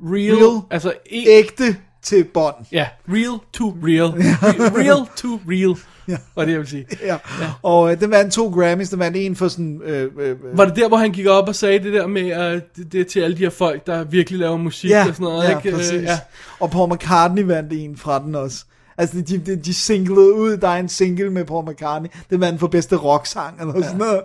real, Real. altså, e, ægte til bånd. ja, real to real. <laughs> Re- real to real, Ja. var det, jeg vil sige. Ja. Og øh, den vandt to Grammys. Den vandt en for sådan... Øh, øh, øh, Var det der, hvor han gik op og sagde det der med, at det, det til alle de her folk, der virkelig laver musik ja, og sådan noget, ja, ikke? Øh, præcis. Ja. Og Paul McCartney vandt en fra den også. Altså, de, de, de singlede ud, der er en single med Paul McCartney. Den vandt for bedste rocksang, eller sådan noget.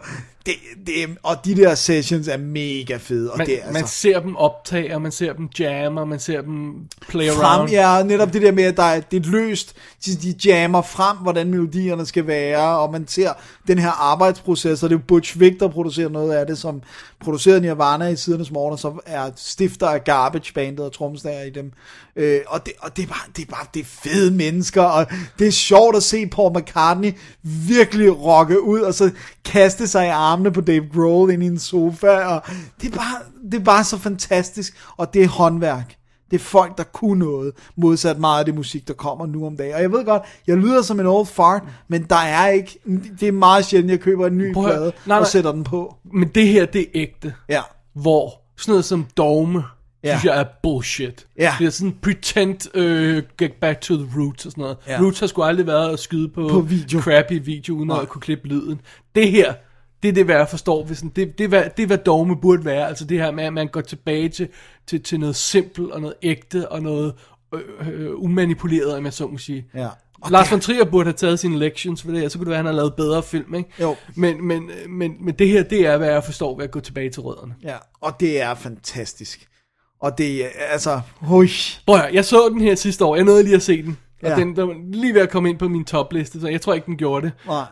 Det, det, og de der sessions er mega fede. Og Man, det er, altså, man ser dem optage, og man ser dem jamme, og man ser dem play frem, around. ja, netop det der med, at der er, det er løst, de, de jammer frem, hvordan melodierne skal være, og man ser den her arbejdsproces, og det er Butch Vig, der producerer noget af det, som producerede Nirvana i sidernes morgen, og så er stifter af Garbage Bandet og tromslager i dem. Øh, og det, og det, er bare, det er bare det er fede mennesker, og det er sjovt at se Paul McCartney virkelig rocke ud, og så kaste sig i armene på Dave Grohl ind i en sofa, og det er bare, det er bare så fantastisk, og det er håndværk. Det er folk, der kunne noget, modsat meget af det musik, der kommer nu om dagen. Og jeg ved godt, jeg lyder som en old fart, men der er ikke, det er meget sjældent, jeg køber en ny Prøv plade Nej, og nej. sætter den på. Men det her, det er ægte. Ja. Hvor sådan noget som dogme, Ja. synes jeg er bullshit. Ja. Det er sådan pretend uh, get back to the roots og sådan noget. Ja. Roots har sgu aldrig været at skyde på, På video. crappy video, uden Nej. at kunne klippe lyden. Det her, det er det, hvad jeg forstår. Hvis sådan, det, det, er, hvad, det er, hvad dogme burde være. Altså det her med, at man går tilbage til, til, til noget simpelt og noget ægte og noget øh, øh, umanipuleret, om jeg så må sige. Ja. Og Lars von Trier burde have taget sine lections for det her, så kunne det være, at han har lavet bedre film, ikke? Jo. Men, men, men, men det her, det er, hvad jeg forstår ved at gå tilbage til rødderne. Ja, og det er fantastisk. Og det er, altså, hui. Prøv at jeg så den her sidste år, jeg nåede lige at se den. Og Ja. den, den var lige ved at komme ind på min topliste, så jeg tror ikke, den gjorde det. Nej.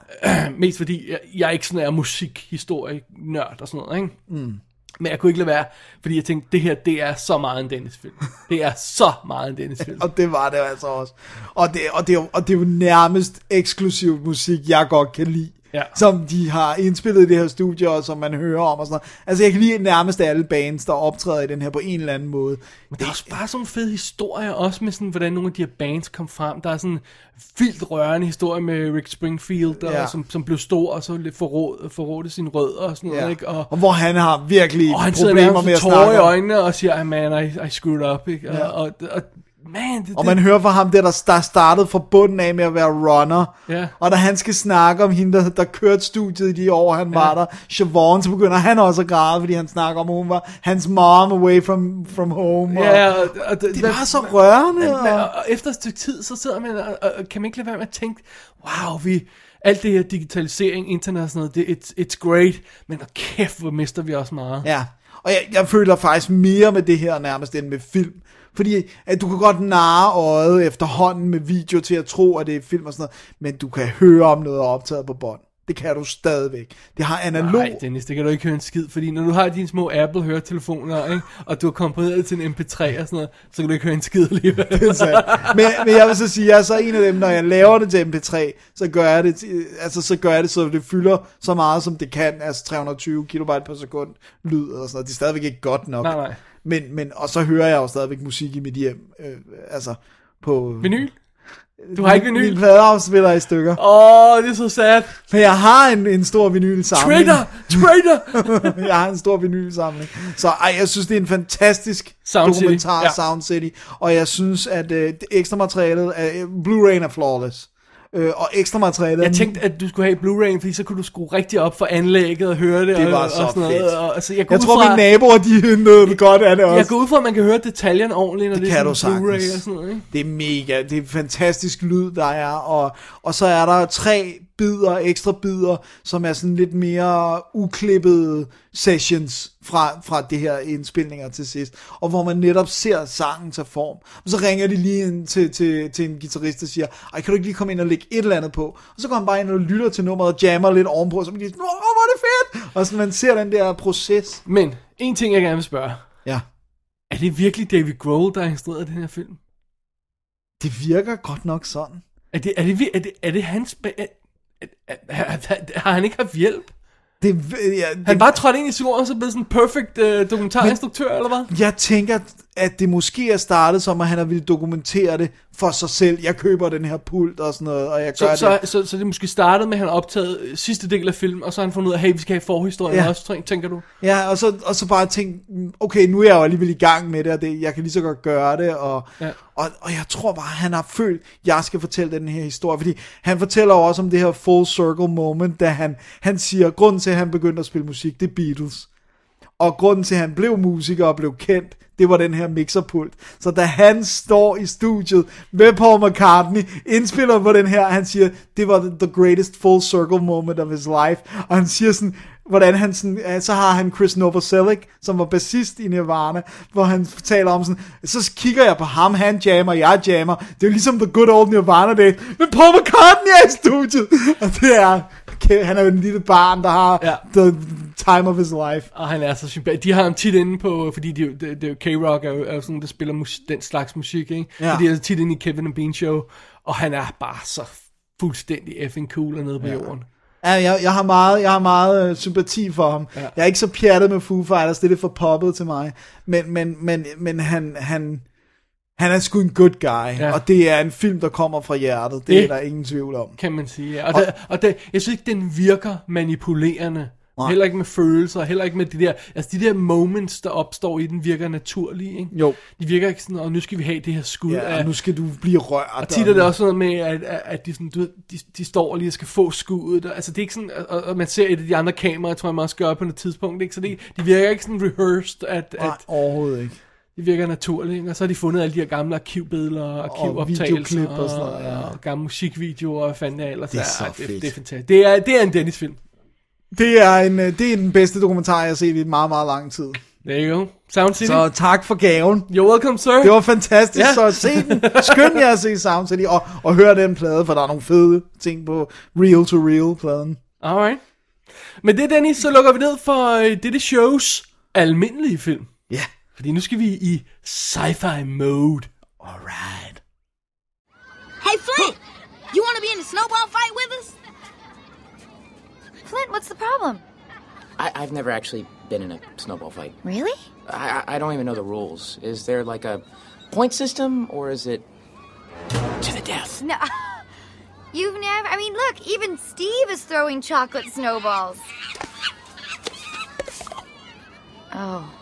<clears throat> Mest fordi, jeg, jeg er ikke sådan en musikhistorie-nørd og sådan noget, ikke? Mm. Men jeg kunne ikke lade være, fordi jeg tænkte, det her, det er så meget en Dennis-film. Det er så meget en <laughs> Dennis-film. Og det var det altså også. Og det, og det, og det er jo nærmest eksklusiv musik, jeg godt kan lide. Ja. Som de har indspillet i det her studie, og som man hører om og sådan noget. Altså jeg kan lide nærmest alle bands, der optræder i den her på en eller anden måde. Men der er også bare sådan nogle fede historier, også med sådan, hvordan nogle af de her bands kom frem. Der er sådan en vildt rørende historie med Rick Springfield, der, Ja. som, som blev stor, og så lidt forråd, forrådte sin rød og sådan noget, Ja. ikke? Og, Og hvor han har virkelig og han sidder problemer med med at tårer snakke i om. øjnene og siger, man, I, I screwed up, ikke? Ja. Og, og, og man, det, Og man hører fra ham, der, der der startede fra bunden af med at være runner. Ja. Og da han skal snakke om hende, der, der kørte studiet i de år, han var der, Siobhan, så begynder han også at græde, fordi han snakker om, at hun var hans mom away from, from home. Ja, og, og, og, det er bare så rørende. Men, men, Og, og, og efter et stykke tid, så sidder man og, og, og kan man ikke lade være med at tænke, wow, vi, alt det her digitalisering, internet og sådan noget, det, it's, it's great, men og kæft, hvor mister vi også meget. ja. og jeg, jeg føler faktisk mere med det her nærmest end med film. Fordi at du kan godt narre øjet efterhånden med video til at tro, at det er film og sådan noget, men du kan høre om noget optaget på bånd. Det kan du stadigvæk. Det har analog... Nej, Dennis, det kan du ikke høre en skid, fordi når du har dine små Apple-høretelefoner, ikke, og du har komponeret til en MP3 og sådan noget, så kan du ikke høre en skid alligevel. <laughs> Det er sandt. men, men jeg vil så sige, jeg er så en af dem, når jeg laver det til MP3, så gør jeg det, til- altså, så gør jeg det, så det fylder så meget, som det kan, altså 320 kilobyte per sekund lyd og sådan noget. Det er stadigvæk ikke godt nok. Nej, nej. Men, men, og så hører jeg jo stadigvæk musik i mit hjem, øh, altså på... Vinyl? Du har ikke vinyl? Min pladeafspiller er i stykker. Åh, oh, det er så sad. Men jeg har en, en stor vinylsamling. Traitor! Traitor! <laughs> jeg har en stor vinylsamling. Så ej, jeg synes, det er en fantastisk Sound City, dokumentar, ja. Sound City. Og jeg synes, at øh, ekstra materialet, øh, Blu-ray er flawless. Øh, og ekstra materialet... Jeg tænkte, at du skulle have Blu-ray, fordi så kunne du skrue rigtig op for anlægget og høre det. Det og, var og så sådan noget. fedt. Og, altså, jeg, jeg tror, fra, mine naboer, de <laughs> nød godt af det også. Jeg går ud fra, at man kan høre detaljerne ordentligt, når det, Det er kan du sådan Blu-ray og sådan noget. Ikke? Det er mega, det er fantastisk lyd, der er, og, og så er der tre bidder, ekstra bidder, som er sådan lidt mere uklippede sessions fra, fra det her indspilninger til sidst, og hvor man netop ser sangen tage form. Og så ringer de lige ind til, til, til en guitarist, der siger, ej, kan du ikke lige komme ind og lægge et eller andet på? Og så går han bare ind og lytter til nummeret og jammer lidt ovenpå, og så bliver de sådan, åh, hvor er det fedt! Og så man ser den der proces. Men, en ting, jeg gerne vil spørge. Ja, Er det virkelig David Grohl, der har instrueret den her film? det virker godt nok sådan. Er det, er det, er det, er det hans... er, har han ikke haft hjælp? Det, ja, det, Han bare trådte ind i skolen, og så blev sådan en perfect uh, dokumentarinstruktør, eller hvad? Jeg tænker, at det måske er startet som, at han har ville dokumentere det for sig selv. Jeg køber den her pult og sådan noget, og jeg gør Så, det. så, så, så det måske startede med, at han optaget øh, sidste del af filmen, og så har han fundet ud af, hey, vi skal have forhistorien Ja. også, tæ- tænker du? Ja, og så, og så bare tænke, okay, nu er jeg jo alligevel i gang med det, og det, jeg kan lige så godt gøre det, og, Ja. og, og jeg tror bare, han har følt, at jeg skal fortælle den her historie, fordi han fortæller jo også om det her full circle moment, da han, han siger, grunden til, at han begyndte at spille musik, det er Beatles. Og grunden til, at han blev musiker og blev kendt, det var den her mixerpult. Så da han står i studiet med Paul McCartney, indspiller på den her, han siger, det var the greatest full circle moment of his life. Og han siger sådan, hvordan han sådan, så har han Chris Novoselic, som var bassist i Nirvana, hvor han taler om sådan, så kigger jeg på ham, han jammer, jeg jammer. Det er jo ligesom the good old Nirvana day. Men Paul McCartney er i studiet. <laughs> Og det er, han er jo en lille barn, der har Ja. the time of his life. Og han er så sympatisk. De har ham tit inde på, fordi de, det, det, K-Rock er jo, er jo sådan, der spiller mus, den slags musik, ikke? Ja. Og de er tit inde i Kevin and Bean Show, og han er bare så fuldstændig effing cool og nede på ja. jorden. Ja, jeg, jeg har meget, jeg har meget øh, sympati for ham. Ja. Ja. Jeg er ikke så pjattet med Foo Fighters, det er lidt for poppet til mig. Men, men, men, men han, han, han er sgu en good guy, Ja. og det er en film, der kommer fra hjertet. Det, Det- det er der ingen tvivl om. kan man sige. Ja. Og, og, der, og der, jeg synes ikke, den virker manipulerende. Nej. Heller ikke med følelser, heller ikke med de der, altså de der moments, der opstår i den, virker naturlige, ikke? Jo. De virker ikke sådan, og nu skal vi have det her skud Ja, af, nu skal du blive rørt. Og tit er det også noget med, at, at, de, sådan, du de, de står lige og skal få skuddet. og- Altså det er ikke sådan, og, og man ser et af de andre kameraer, tror jeg man også gør på noget tidspunkt. Ikke? Så det, de virker ikke sådan rehearsed, at, Nej, at overhovedet ikke. De virker naturligt. Ikke? Og så har de fundet alle de her gamle arkivbilleder og arkivoptagelser. videoklip og sådan noget, ja. og gamle musikvideoer og er ellers. Det er så det, fedt. det, er fantastisk. Det er, det er en Dennis-film. Det er, en, øh, det er den bedste dokumentar, jeg har set i meget, meget lang tid. There you go. Sound City. Så tak for gaven. You're welcome, sir. Det var fantastisk, ja. så se den. Skynd jer at se Sound City, og, og hør den plade, for der er nogle fede ting på Real to Real pladen. Alright. Men det, Dennis, så lukker vi ned for øh, dette shows almindelige film. Ja. Fordi nu skal vi i sci-fi mode. Alright. Hey, Flint! You want to be in a snowball fight with us? Flint, what's the problem? I, I've never actually been in a snowball fight. Really? I, I I don't even know the rules. Is there like a point system, or is it to the death? No. <laughs> You've never. I mean, look, even Steve is throwing chocolate snowballs. Oh.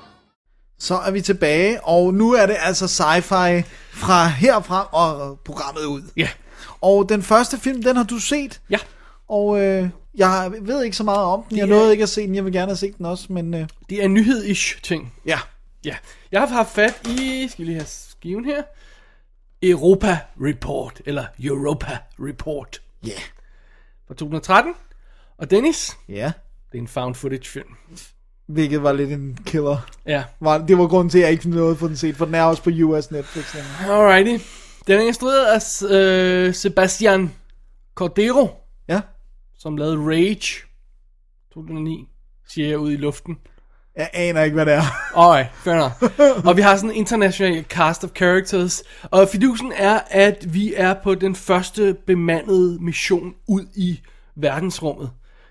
Så er vi tilbage, og nu er det altså sci-fi fra herfra og programmet ud. Ja. Og den første film, den har du set, Ja. og øh, jeg ved ikke så meget om den. Jeg Det er- nåede ikke at se den, jeg vil gerne have set den også, men øh, Det er en nyhed-ish ting. ja. Ja. Jeg har haft fat i, skal vi lige have skiven her, Europa Report, eller Europa Report Ja. Fra 2013. Og Dennis, Ja. det er en found footage film. Hvilket var lidt en killer. Ja. Var, det var grunden til, at jeg ikke nåede at få den set, for den er også på US Netflix. Den. Alrighty. Den er instrueret af øh, Sebastian Cordero, Ja. som lavede Rage 2009, siger jeg ud i luften. Jeg aner ikke, hvad det er. <laughs> Alright, fair enough. og vi har sådan en international cast of characters. Og fidusen er, at vi er på den første bemandede mission ud i verdensrummet.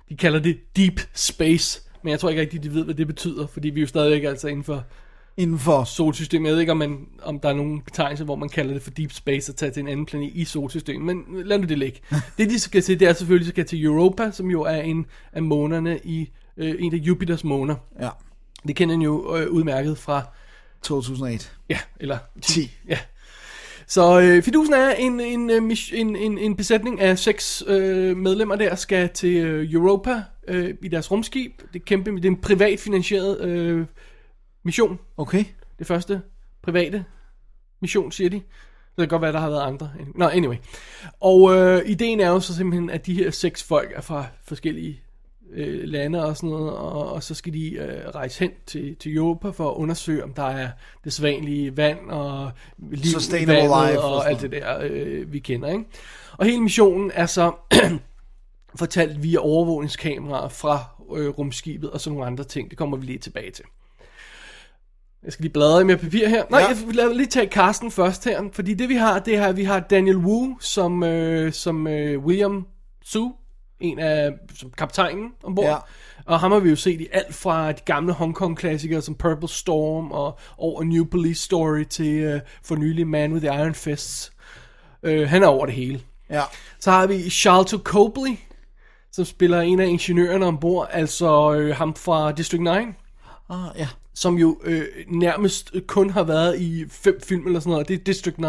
De kalder det Deep Space. Men jeg tror ikke rigtig, de ved, hvad det betyder, fordi vi er jo stadigvæk altså inden for Inden for... solsystemet. Jeg ved ikke, om, man, om der er nogen betegnelse, hvor man kalder det for deep space og tage til en anden planet i solsystemet, men lad nu det ligge. <laughs> det de skal til, det er selvfølgelig, at de skal til Europa, som jo er en af månerne i øh, en af Jupiters måner. Ja, Det kender man jo øh, udmærket fra 2008. Ja, eller 10. Ja. Så øh, fidusen er en, en, øh, en, en, en besætning af seks øh, medlemmer der skal til øh, Europa øh, i deres rumskib. Det kæmpe, det er en privat finansieret øh, mission. Okay. Det første private mission, siger de. Det kan godt være, der har været andre. Nå, anyway. Og øh, ideen er jo så simpelthen, at de her seks folk er fra forskellige øh, lande og sådan noget, og, og så skal de øh, rejse hen til, til Europa for at undersøge, om der er det sædvanlige vand og liv vandet life og og alt det der, øh, vi kender. Ikke? Og hele missionen er så <clears throat> fortalt via overvågningskameraer fra øh, rumskibet og sådan nogle andre ting. Det kommer vi lige tilbage til. Jeg skal lige bladre i mere papir her. Nej, Ja. jeg vil lige tage Carsten først her. Fordi det vi har, det er, at vi har Daniel Wu som, øh, som øh, William Su. En af som kaptajnen ombord. Ja. Og ham har vi jo set i alt fra de gamle Hong Kong klassikere som Purple Storm og over New Police Story til øh, for nylig Man with the Iron Fists. Øh, han er over det hele. Ja. Så har vi Charlton Copley, som spiller en af ingeniørerne ombord, altså øh, ham fra District 9 Ah, ja. som jo øh, nærmest kun har været i fem film eller sådan noget. Det er District 9,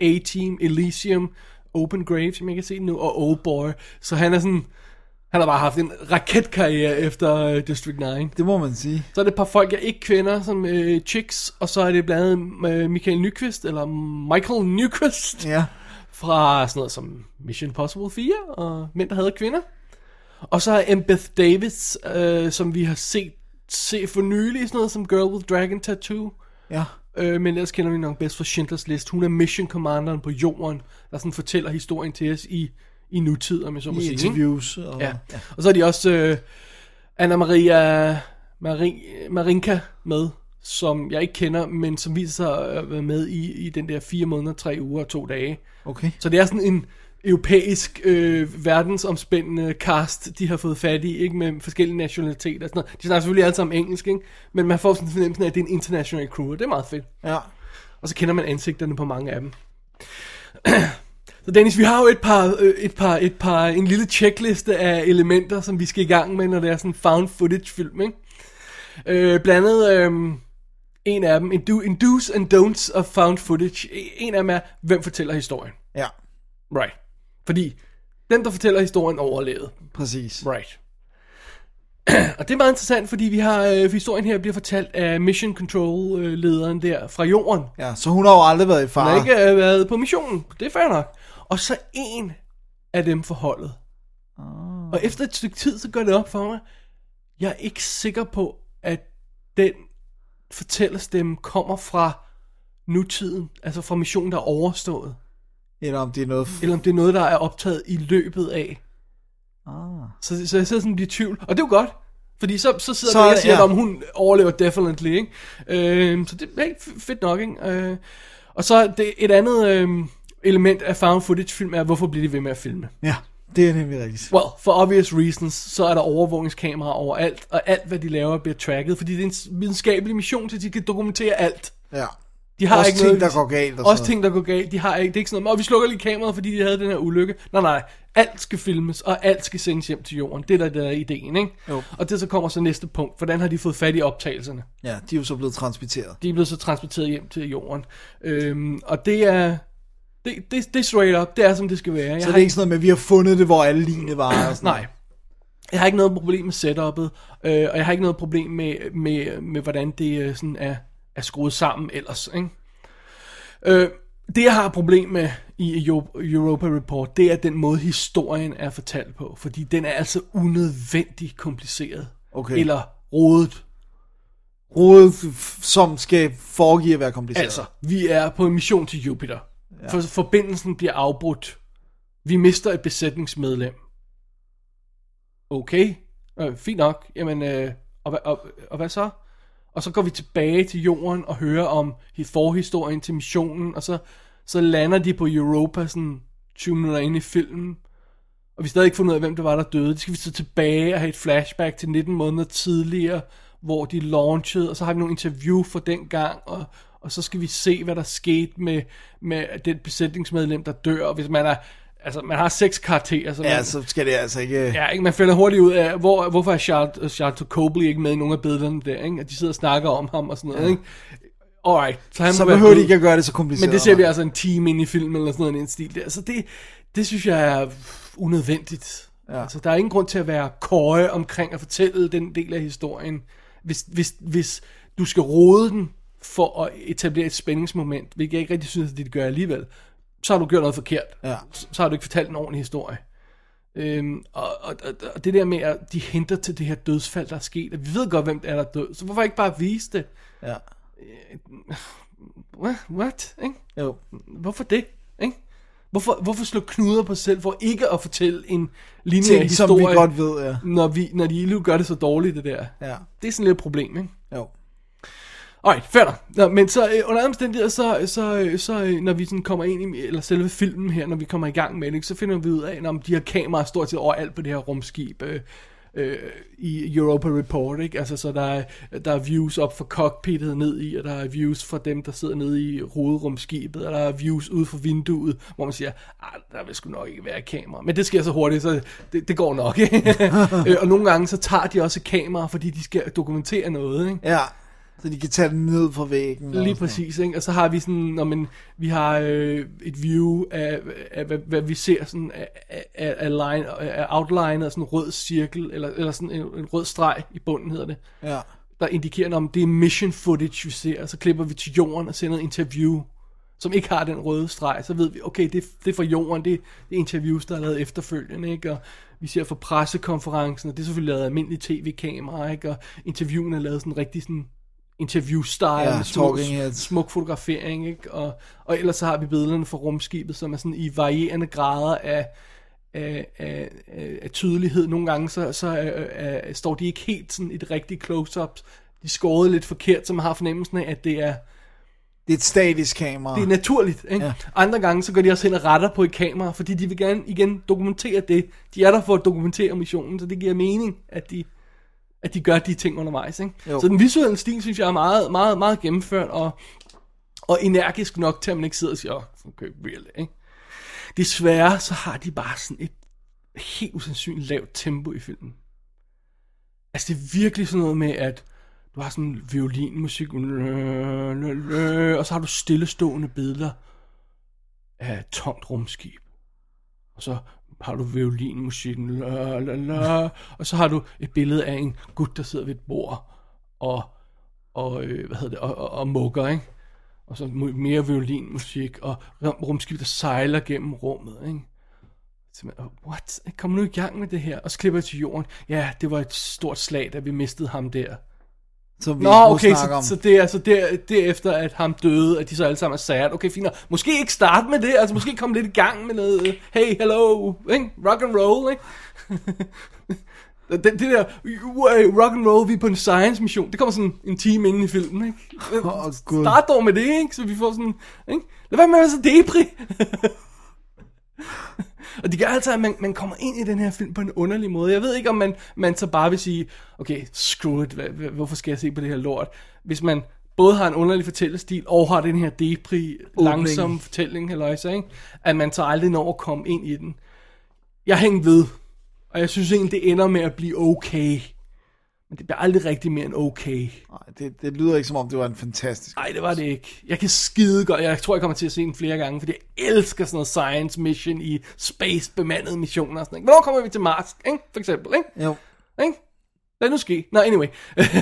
A-Team, Elysium, Open Grave, som jeg kan se nu, og Old Boy. Så han er sådan, han har bare haft en raketkarriere efter øh, District 9. Det må man sige. Så er det et par folk, jeg ikke kender, som øh, Chicks, og så er det blandt andet øh, Michael Nyqvist, eller Michael Nyqvist, Ja. fra sådan noget som Mission Impossible 4, og Mænd, der havde kvinder. Og så er Embeth Davis, øh, som vi har set se for nylig, sådan noget som Girl with Dragon Tattoo. Ja. Øh, men ellers kender vi nok bedst fra Schindlers List. Hun er mission commanderen på jorden, der sådan fortæller historien til os i, i nutid, om jeg så må I sige. ikke? interviews. Og, Ja. Og så er de også øh, Anna Maria Marin, Marinka med, som jeg ikke kender, men som viser sig at være med i, i den der fire måneder, tre uger og to dage. Okay. Så det er sådan en europæisk, øh, verdensomspændende cast, de har fået fat i, ikke med forskellige nationaliteter og sådan noget. De snakker selvfølgelig alle sammen engelsk, ikke? men man får sådan en fornemmelse af, at det er en international crew, og det er meget fedt. Ja. Og så kender man ansigterne på mange af dem. <clears throat> Så Dennis, vi har jo et par, øh, et par, et par, en lille checkliste af elementer, som vi skal i gang med, når det er sådan en found footage film, ikke? Øh, blandt andet, øh, en af dem, en, do, en do's and don'ts of found footage. En af dem er, hvem fortæller historien? Ja. Right. Fordi, den der fortæller historien overlevede. Præcis. Right. <clears throat> Og det er meget interessant, fordi vi har, øh, historien her bliver fortalt af Mission Control-lederen der fra jorden. Ja, så hun har jo aldrig været i fare. har ikke øh, været på missionen. Det er fair nok. Og så en af dem forholdet. Oh. Og efter et stykke tid, så går det op for mig. Jeg er ikke sikker på, at den fortællerstemme kommer fra nutiden. Altså fra missionen, der er overstået. Eller om det er noget... Eller om det er noget, der er optaget i løbet af. Ah. Så, så jeg sidder sådan bliver i tvivl. Og det er jo godt. Fordi så, så sidder Så, jeg og siger, ja. om hun overlever definitely, ikke? Øh, så det er f- fedt nok, ikke? Øh, og så det, et andet øh, element af found footage film er, hvorfor bliver de ved med at filme? Ja, det er nemlig rigtigt. Well, for obvious reasons, så er der overvågningskameraer overalt, og alt, hvad de laver, bliver tracket, fordi det er en videnskabelig mission, så de kan dokumentere alt. Ja. De har Også ikke ting, noget, der går galt og Også sådan ting, der går galt. De har ikke, det er ikke sådan noget, og vi slukker lige kameraet, fordi de havde den her ulykke. Nej, nej, alt skal filmes, og alt skal sendes hjem til jorden. Det er der, der er ideen, ikke? Jo. Og det så kommer så næste punkt. Hvordan har de fået fat i optagelserne? Ja, de er jo så blevet transmitteret. De er blevet så transporteret hjem til jorden. Øhm, og det er, det, det, det er straight up. Det er, som det skal være. Jeg Så det er ikke sådan noget med, at vi har fundet det, hvor alle lignende var. Og sådan Nej. Jeg har ikke noget problem med setup'et, øh, og jeg har ikke noget problem med, med, med hvordan det øh, sådan er, er skruet sammen ellers. Ikke? Øh, det jeg har et problem med i Euro- Europa Report, det er den måde historien er fortalt på, fordi den er altså unødvendigt kompliceret. Okay. Eller rodet. Rodet, som skal foregive at være kompliceret. Altså, vi er på en mission til Jupiter. Ja. For, forbindelsen bliver afbrudt. Vi mister et besætningsmedlem. Okay, øh, fint nok. Jamen, øh, og, hvad- og, og hvad så? Og så går vi tilbage til jorden og hører om forhistorien til missionen, og så, så lander de på Europa sådan 20 minutter inde i filmen. Og vi har stadig ikke fundet ud af, hvem det var, der døde. Det skal vi så tilbage og have et flashback til 19 måneder tidligere, hvor de launchede, og så har vi nogle interview for den gang, og, og så skal vi se, hvad der skete med, med den besætningsmedlem, der dør, og hvis man er, altså man har seks karakterer, så man, Ja, så skal det altså ikke... Ja, ikke? man finder hurtigt ud af, hvor, hvorfor er Charles, Charles Copley ikke med i nogle af billederne der, ikke? At de sidder og snakker om ham og sådan noget, ja. ikke? Alright, så han Så behøver de ikke at gøre det så kompliceret. Men det ser vi altså en time ind i filmen eller sådan noget i den stil der. Så det, det synes jeg er unødvendigt. Ja. Altså, der er ingen grund til at være køje omkring at fortælle den del af historien. Hvis, hvis, hvis du skal rode den for at etablere et spændingsmoment, hvilket jeg ikke rigtig synes, at det gør alligevel, så har du gjort noget forkert. Ja. Så, så har du ikke fortalt en ordentlig historie. Øhm, og, og, og, det der med, at de henter til det her dødsfald, der er sket, og vi ved godt, hvem det er, der er død, så hvorfor ikke bare vise det? Ja. What? What? Ikke? Jo. Hvorfor det? Ikke? Hvorfor, hvorfor slå knuder på sig selv for ikke at fortælle en lineær Ting, som vi historie, godt ved, ja. når, vi, når de gør det så dårligt, det der? Ja. Det er sådan lidt et problem, ikke? Jo. Alright, fair nok. Men så øh, under omstændigheder, så, så, øh, så øh, når vi sådan kommer ind i, eller selve filmen her, når vi kommer i gang med det, så finder vi ud af, om de her kameraer stort set overalt på det her rumskib, øh, øh, i Europa Report, ikke? Altså, så der er, der er views op fra cockpittet ned i, og der er views fra dem, der sidder nede i hovedrumskibet, og der er views ud fra vinduet, hvor man siger, ah, der vil sgu nok ikke være kamera. Men det sker så hurtigt, så det, det går nok, ikke? <laughs> Øh, og nogle gange, så tager de også kamera, fordi de skal dokumentere noget, ikke? Ja. Så de kan tage den ned fra væggen. og Lige præcis, ikke? Og så har vi sådan, når man, vi har øh, et view af, af hvad, hvad, vi ser sådan af, af, af, line, af outline af sådan en rød cirkel, eller, eller sådan en, en rød streg i bunden hedder det. Ja. der indikerer, om det er mission footage, vi ser, og så klipper vi til jorden og sender et interview, som ikke har den røde streg, så ved vi, okay, det, det er fra jorden, det, det er interviews, der er lavet efterfølgende, ikke? Og vi ser fra pressekonferencen, og det er selvfølgelig lavet almindelige tv-kameraer, ikke? Og interviewene er lavet sådan rigtig sådan interview-style, Ja, smuk, smuk fotografering, ikke? Og, og ellers så har vi billederne fra rumskibet, som er sådan i varierende grader af, af, af, af, af tydelighed. Nogle gange så, så øh, øh, står de ikke helt sådan i det rigtige close-up. De skåret lidt forkert, så man har fornemmelsen af, at det er, Det er et statisk kamera. det er naturligt. Ikke? Ja. Andre gange så går de også hen og retter på et kamera, fordi de vil gerne igen dokumentere det. De er der for at dokumentere missionen, så det giver mening, at de, at de gør de ting undervejs. Ikke? Jo. Så den visuelle stil, synes jeg, er meget, meget, meget gennemført, og, og energisk nok til, at man ikke sidder og siger, oh, okay, really, ikke? Desværre, så har de bare sådan et helt usandsynligt lavt tempo i filmen. Altså, det er virkelig sådan noget med, at du har sådan violinmusik, <laughs> og så har du stillestående billeder af et tomt rumskib. Og så har du violinmusikken, la, la, la, og så har du et billede af en gut, der sidder ved et bord, og, og øh, hvad hedder det, og, og, og mugger, ikke? Og så mere violinmusik, og rumskib, der sejler gennem rummet, ikke? What? Kom nu i gang med det her. Og så klipper jeg til jorden. Ja, det var et stort slag, da vi mistede ham der. Som vi Nå, okay, snakker om. så, så det er altså der, derefter, at ham døde, at de så alle sammen er sad. Okay, fint. Måske ikke starte med det, altså måske komme lidt i gang med noget, øh, hey, hello, ikke? rock and roll, ikke? <laughs> det, det der, "Hey, rock and roll, vi er på en science mission, det kommer sådan en time inden i filmen, ikke? Gud. Start dog med det, ikke? Så vi får sådan, ikke? Lad være med at være så depri. <laughs> <laughs> Og det gør altså, at man, man kommer ind i den her film på en underlig måde. Jeg ved ikke, om man, man så bare vil sige, okay, screw it, hvad, hvorfor skal jeg se på det her lort? Hvis man både har en underlig fortællestil, og har den her depri, langsom fortælling, halløjsa, ikke? at man så aldrig når at komme ind i den. Jeg hænger ved, og jeg synes egentlig, det ender med at blive okay. Men det bliver aldrig rigtig mere end okay. Nej, det, det lyder ikke som om, det var en fantastisk... Nej, det var det ikke. Jeg kan skide godt. Jeg tror, jeg kommer til at se den flere gange, fordi jeg elsker sådan noget science mission i space bemandede missioner og sådan noget. Hvornår kommer vi til Mars, ikke? For eksempel, ikke? Jo. Ikke? Lad nu ske. Nå, anyway.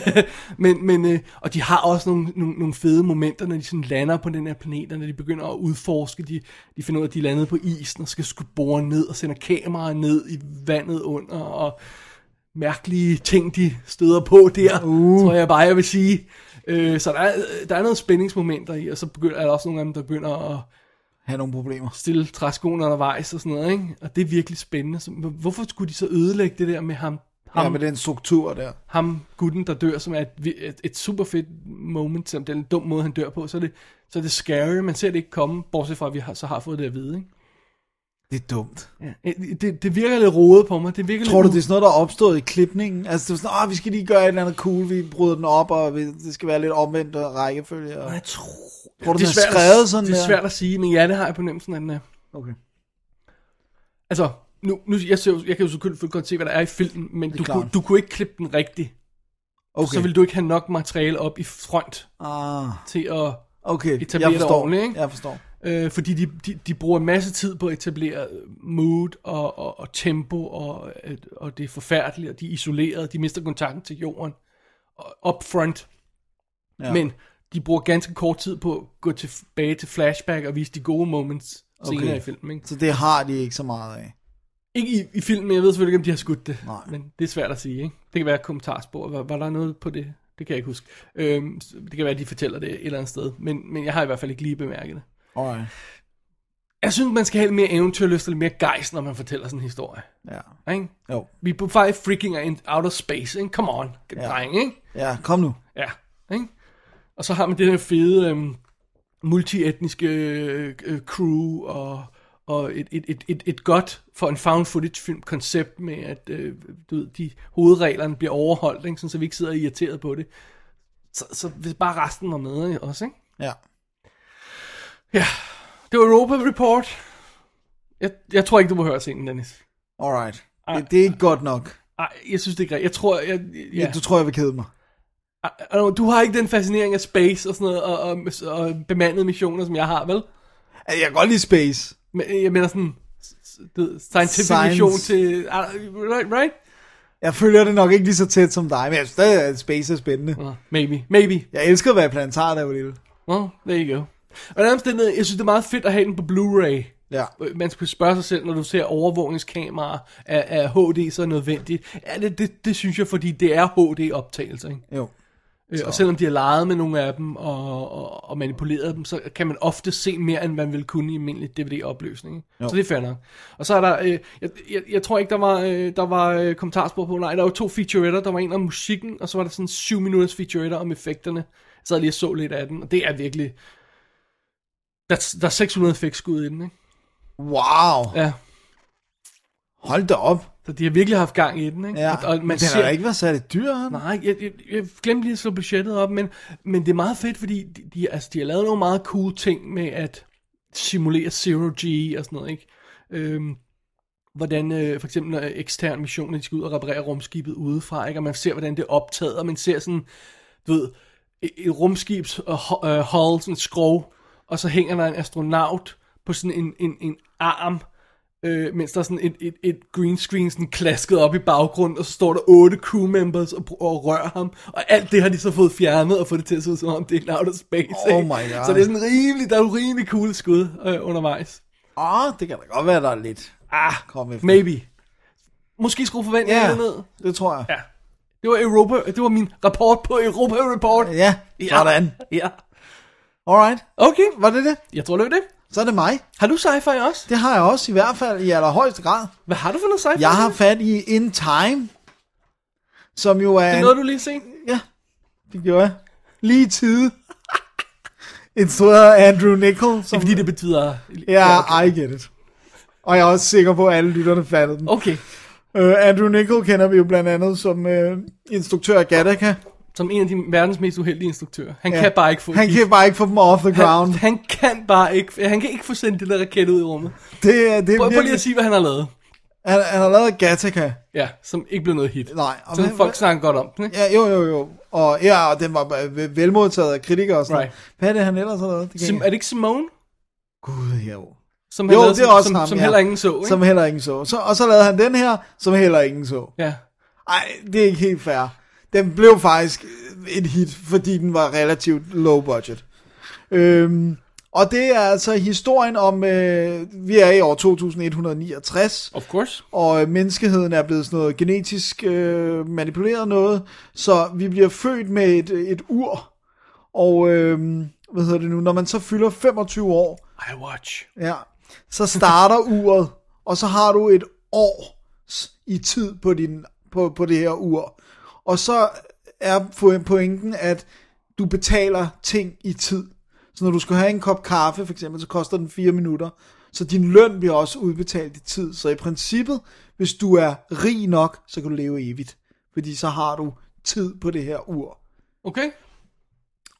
<laughs> men, men, øh, og de har også nogle, nogle, nogle fede momenter, når de sådan lander på den her planet, og når de begynder at udforske. De, de finder ud af, at de er landet på isen, og skal skulle bore ned, og sender kameraer ned i vandet under, og mærkelige ting, de støder på der, uh. tror jeg bare, jeg vil sige. Øh, så der er, der er noget spændingsmomenter i, og så begynder, er der også nogle af dem, der begynder at Have nogle problemer. stille træskoene undervejs og sådan noget, ikke? Og det er virkelig spændende. Så, hvorfor skulle de så ødelægge det der med ham, ham, Ja, med den struktur der. ham gutten, der dør, som er et, et, et super fedt moment, som den dum måde, han dør på, så er det, så er det scary, man ser det ikke komme, bortset fra, at vi har, så har fået det at vide, ikke? Det er dumt. Ja, det, det virker lidt rodet på mig. Det virker Tror du, lidt det er sådan noget, der er opstået i klipningen? Altså, det er sådan, åh, vi skal lige gøre et eller andet cool, vi bryder den op, og vi, det skal være lidt omvendt og rækkefølge. Og... Jeg tror... Tror du, det er svært, skrevet sådan Det er der? svært at sige, men ja, det har jeg på nemmelsen, at den er. Okay. Altså, nu, nu jeg, ser, jo- jeg kan jo selvfølgelig godt se, hvad der er i filmen, men du, klart. kunne, du kunne ikke klippe den rigtigt. Okay. Så vil du ikke have nok materiale op i front Ah, til at okay. Etablere jeg det forstår. ordentligt, ikke? Jeg forstår. Øh, fordi de, de, de bruger en masse tid på at etablere mood og, og, og tempo, og, at- og det er forfærdeligt, og de er isoleret, de mister kontakten til jorden, og up front. Ja. Men de bruger ganske kort tid på at gå tilbage til flashback og vise de gode moments senere Okay. i filmen. Ikke, Så det har de ikke så meget af. ikke i, i filmen, men jeg ved selvfølgelig ikke, om de har skudt det. Nej. Men det er svært at sige. Ikke? Det kan være kommentarspor. Var, var der noget på det? Det kan jeg ikke huske. Øhm, det kan være, at de fortæller det et eller andet sted. Men, men jeg har i hvert fald ikke lige bemærket det. Alright. Jeg synes, man skal have lidt mere eventyrlyst og lidt mere gejst, når man fortæller sådan en historie. Ja. Ikke? Jo. Vi er på vej freaking in outer space, ikke? Come on, Ja. dreng, ikke? Ja, kom nu. Ja, ikke? Og så har man det her fede øhm, multietniske øh, øh, crew og, og et, et, et, et, et godt for en found footage film koncept med, at øh, du ved, de hovedreglerne bliver overholdt, ikke? Sådan, så vi ikke sidder irriteret på det. Så, så hvis bare resten var med ikke? også, ikke? Ja. Ja, det var Europa Report. Jeg, jeg tror ikke, du må høre scenen, Dennis. Alright. Ej. Det, det er ikke godt nok. Ej, jeg synes det er greit. Jeg tror, jeg, Ja. ja. Du tror, jeg vil kede mig. Ej, Du har ikke den fascinering af space og sådan noget, og, og, og bemandede missioner, som jeg har, vel? Jeg kan godt lide space. Men jeg mener sådan, ved, scientific Science. mission til, ah, right, right? Jeg følger det nok ikke lige så tæt som dig, men jeg synes stadig, at space er spændende. Uh, maybe, maybe. Jeg elskede at være planetar, jeg var lille. Well, there you go. Og den omstændighed, jeg synes, det er meget fedt at have den på Blu-ray. Ja. Man skal spørge sig selv, når du ser overvågningskameraer, er, er HD så nødvendigt? Ja, det, det, det synes jeg, fordi det er HD-optagelser, ikke? Jo. Øh, og selvom de har leget med nogle af dem og, og, og manipuleret dem, så kan man ofte se mere, end man vil kunne i almindelig DVD-opløsning. Så det er fair nok. Og så er der, øh, jeg, jeg, jeg tror ikke, der var, øh, der var øh, kommentarspor på, nej, der var to featuretter, der var en om musikken, og så var der sådan 7 minutters featuretter om effekterne. Jeg sad lige så lidt af den, og det er virkelig, der, er- der er 600 effektskud i den, ikke? Wow. Ja, Hold da op. så de har virkelig haft gang i den, ikke? Ja. Og, og Men den har da ikke været særlig dyr, han. Nej, jeg, jeg, jeg glemte lige at slå budgettet op, men, men det er meget fedt, fordi de, de, altså, de har lavet nogle meget cool ting med at simulere Zero G og sådan noget, ikke? Øhm, hvordan øh, for eksempel når ekstern missioner, de skal ud og reparere rumskibet udefra, ikke? Og man ser, hvordan det er optaget, og man ser sådan, du ved, et, et rumskibs uh, hull, sådan et skrog, og så hænger der en astronaut på sådan en, en, en arm, øh, mens der er sådan et, et, et green screen sådan klasket op i baggrunden, og så står der otte crew members og, og rører ham, og alt det har de så fået fjernet og fået det til at se ud som om det er en outer space. Oh my God. Så det er sådan rimelig, der er jo rimelig cool skud øh, undervejs. Åh, oh, det kan da godt være, der er lidt. Ah, Kom efter. maybe. Måske skrue forventningerne Ja, ned. det tror jeg. Ja. Det var Europa, det var min rapport på Europa Report. Ja, sådan. Ja. Alright. Okay, Var det det? jeg tror det var det. Så er det mig. Har du sci-fi også? Det har jeg også, i hvert fald i allerhøjeste grad. Hvad har du for noget sci-fi? Jeg har fat i In Time, som jo er... Det er noget, du lige set? Ja, det gjorde jeg. Lige i tide. <laughs> Instrueret af Andrew Nichol. Det Som... er fordi, det betyder... Ja, okay. I get it. Og jeg er også sikker på, at alle lytterne fattede den. Okay. Uh, Andrew Nichol kender vi jo blandt andet som uh, instruktør af Gattaca. Som en af de verdens mest uheldige instruktører. Han Ja. ja. kan bare ikke få Han kan bare ikke få dem off the ground. han, han kan bare ikke... Han kan ikke få sendt det der raket ud i rummet. Det, er- det er Prøv, prøv lige virkelig... at sige, hvad han har lavet. Han, han har lavet Gattaca. Ja, som ikke blev noget hit. Nej. og Som hvad- folk snakker godt om. den, Ikke? Ja, jo, jo, jo. Og, ja, og den var øh, velmodtaget af kritikere og sådan Right. Hvad er det, han ellers har lavet? Det Sim, er det ikke Simone? Gud, jo. Som han Jo, lavede, det er som, også som, ham, som ja. heller ingen så, ikke? Som heller ingen så. så. Og så lavede han den her, som heller ingen så. Ja. Ej, det er ikke helt fair. Den blev faktisk et hit, fordi den var relativt low budget. Øhm, og det er altså historien om, øh, vi er i år 2169, Of course. og øh, menneskeheden er blevet sådan noget genetisk øh, manipuleret noget, så vi bliver født med et, et ur, og øh, hvad hedder det nu, når man så fylder 25 år, I watch. Ja, så starter <laughs> uret, og så har du et år i tid på, din, på, på det her ur. Og så er pointen, at du betaler ting i tid. Så Så når du skal have en kop kaffe, for eksempel, så koster den 4 minutter. Så din løn bliver også udbetalt i tid. Så i princippet, hvis du er rig nok, så kan du leve evigt. Fordi så har du tid på det her ur. Okay.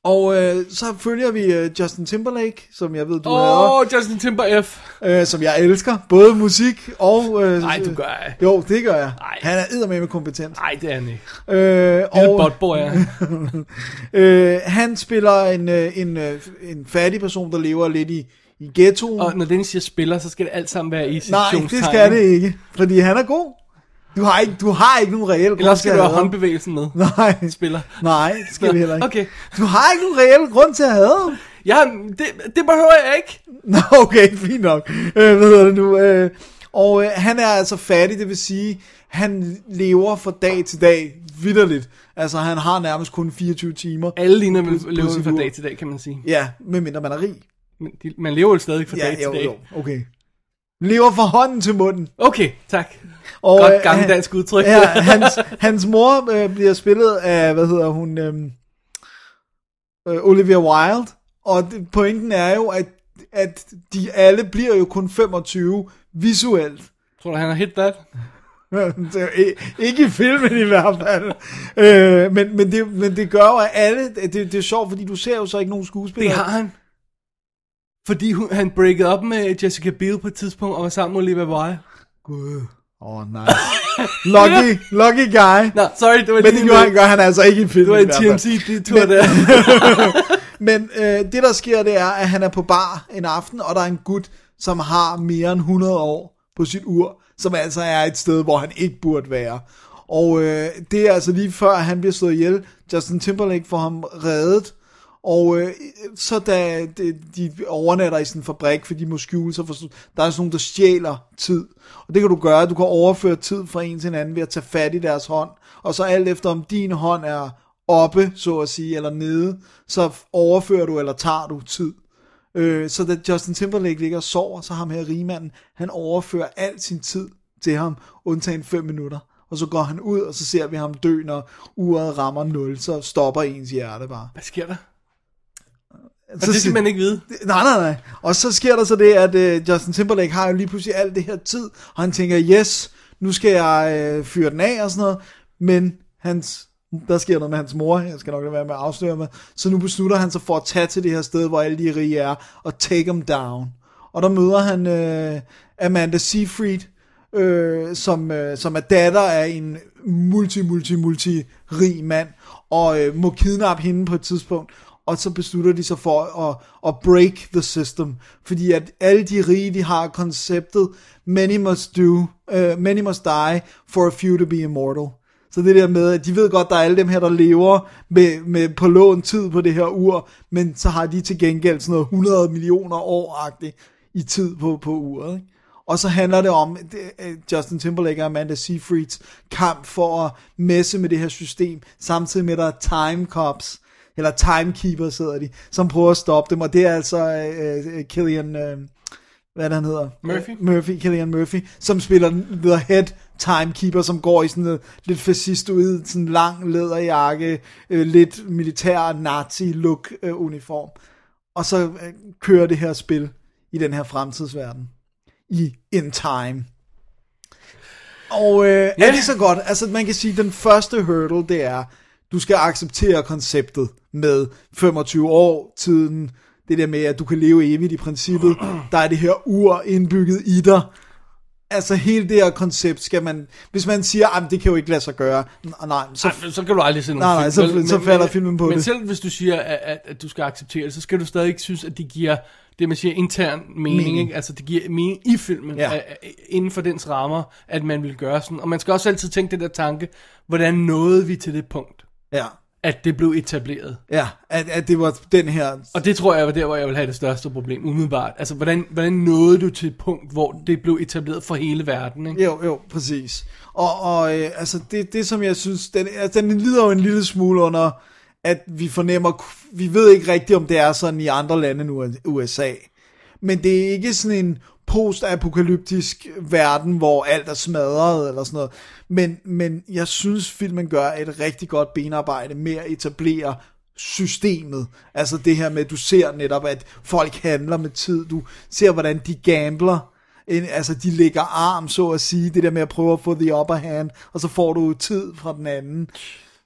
Og øh, så følger vi øh, Justin Timberlake, som jeg ved, du Åh, hader, oh, Justin Timber F. øh, som jeg elsker. Både musik og... Øh, Nej, du gør jeg. Jo, det gør jeg. Ej. Han er eddermame kompetent. Nej, det er han ikke. Øh, Lille er han. <laughs> øh, han spiller en, øh, en, øh, en fattig person, der lever lidt i, i ghettoen. Og når Dennis siger spiller, så skal det alt sammen være i Nej, situationstegn. det skal det ikke, fordi han er god. Du har ikke, du har ikke nogen reel grund Ellers til skal at du have håndbevægelsen med. Nej, Spiller. nej, det skal vi heller ikke. Okay. Du har ikke nogen reel grund til at have ham. Ja, det, det behøver jeg ikke. Nå, okay, fint nok. Øh, hvad hedder det nu? Øh, og øh, han er altså fattig, det vil sige, han lever fra dag til dag, vidderligt. Altså, han har nærmest kun 24 timer. Alle ligner vel lever sit fra dag til dag, kan man sige. Ja, medmindre man er rig. Men de, man lever jo stadig fra dag Ja, til jo, dag. jo, okay. Lever fra hånden til munden. Okay, tak. Og, Godt øh, gammel han- dansk udtryk. Ja, hans, hans mor øh, bliver spillet af, hvad hedder hun, øh, øh, Olivia Wilde. Og det, pointen er jo, at, at de alle bliver jo kun 25 visuelt. Tror du, han har hit that? <laughs> Det er ikke i filmen i hvert fald. Øh, men, men, det, men det gør jo, at alle... Det, det er sjovt, fordi du ser jo så ikke nogen Det skuespillere. har han. Fordi hun, han breakede op med Jessica Biel på et tidspunkt, og var sammen med Olivia Wilde. Gud. Åh, oh, nej. Lucky, lucky guy. Nå, sorry, det var Men det lige gør han, altså ikke i det filmen. var i en. TMC-tur der. <laughs> Men øh, det der sker, det er, at han er på bar en aften, og der er en gut, som har mere end 100 år på sit ur, som altså er et sted, hvor han ikke burde være. Og øh, det er altså lige før, han bliver slået ihjel. Justin Timberlake får ham reddet. Og øh, så da de, de overnatter i sådan en fabrik, for de må skjule sig, for der er sådan nogen, der stjæler tid. Og det kan du gøre, du kan overføre tid fra en til en anden ved at tage fat i deres hånd. Og så alt efter om din hånd er oppe, så at sige, eller nede, så overfører du eller tager du tid. Øh, så da Justin Timberlake ligger og sover, så ham her rigmanden, han overfører al sin tid til ham, undtagen 5 minutter. Og så går han ud, og så ser vi ham dø, når uret rammer 0, så stopper ens hjerte bare. Hvad sker der? Og Så det skal man ikke vide. Nej, nej, nej. Og så sker der så det, at uh, Justin Timberlake har jo lige pludselig alt det her tid, og han tænker, yes, nu skal jeg uh, fyre den af og sådan noget, men hans, der sker noget med hans mor, jeg skal nok lade være med at afsløre med, så nu beslutter han sig for at tage til det her sted, hvor alle de rige er, og take them down. Og der møder han uh, Amanda Seyfried, øh, som, øh, som er datter af en multi, multi, multi rig mand, og øh, må kidnappe hende på et tidspunkt, og så beslutter de sig for at, at break the system, fordi at alle de rige, de har konceptet, many must do, uh, many must die for a few to be immortal. Så det der med, at de ved godt, der er alle dem her, der lever med, med på lån tid på det her ur, men så har de til gengæld sådan noget 100 millioner år i tid på, på uret. Ikke? Og så handler det om det, Justin Timberlake og Amanda Seyfrieds kamp for at messe med det her system, samtidig med, at der er time cops, eller timekeeper sidder de, som prøver at stoppe dem, og det er altså øh, øh, Killian, øh, hvad han hedder? Murphy. Øh, Murphy, Killian Murphy, som spiller The Head Timekeeper, som går i sådan noget lidt fascistoid, sådan lang læderjakke, øh, lidt militær nazi-look øh, uniform. Og så øh, kører det her spil i den her fremtidsverden. I In Time. Og øh, Ja. er det så godt? Altså man kan sige, at den første hurdle, det er, du skal acceptere konceptet med 25 år tiden, det der med, at du kan leve evigt i princippet. Der er det her ur indbygget i dig. Altså hele det her koncept skal man, hvis man siger, at det kan jo ikke lade sig gøre, nej, så, Så, så kan du aldrig se nogen Nej, nej, film. så- vel? så falder filmen på men det. selv hvis du siger, at, at, at du skal acceptere det, så skal du stadig ikke synes, at det giver det, man siger, intern mening. Mening. Ikke? Altså, det giver mening i filmen, Ja. ja. inden for dens rammer, at man vil gøre sådan. Og man skal også altid tænke den der tanke, hvordan nåede vi til det punkt, ja, at det blev etableret. ja at, at det var den her, Og det tror jeg var der, hvor jeg vil have det største problem, umiddelbart. Altså, hvordan, hvordan nåede du til et punkt, hvor det blev etableret for hele verden, ikke? Jo, jo, præcis. Og, og øh, altså det, det som jeg synes, den, altså, den lider jo en lille smule under, at vi fornemmer, vi ved ikke rigtigt, om det er sådan i andre lande nu end USA. Men det er ikke sådan en postapokalyptisk verden, hvor alt er smadret eller sådan noget. Men, men jeg synes, filmen gør et rigtig godt benarbejde med at etablere systemet. Altså det her med, at du ser netop, at folk handler med tid. Du ser, hvordan de gambler. En, altså de lægger arm, så at sige. Det der med at prøve at få the upper hand, og så får du tid fra den anden.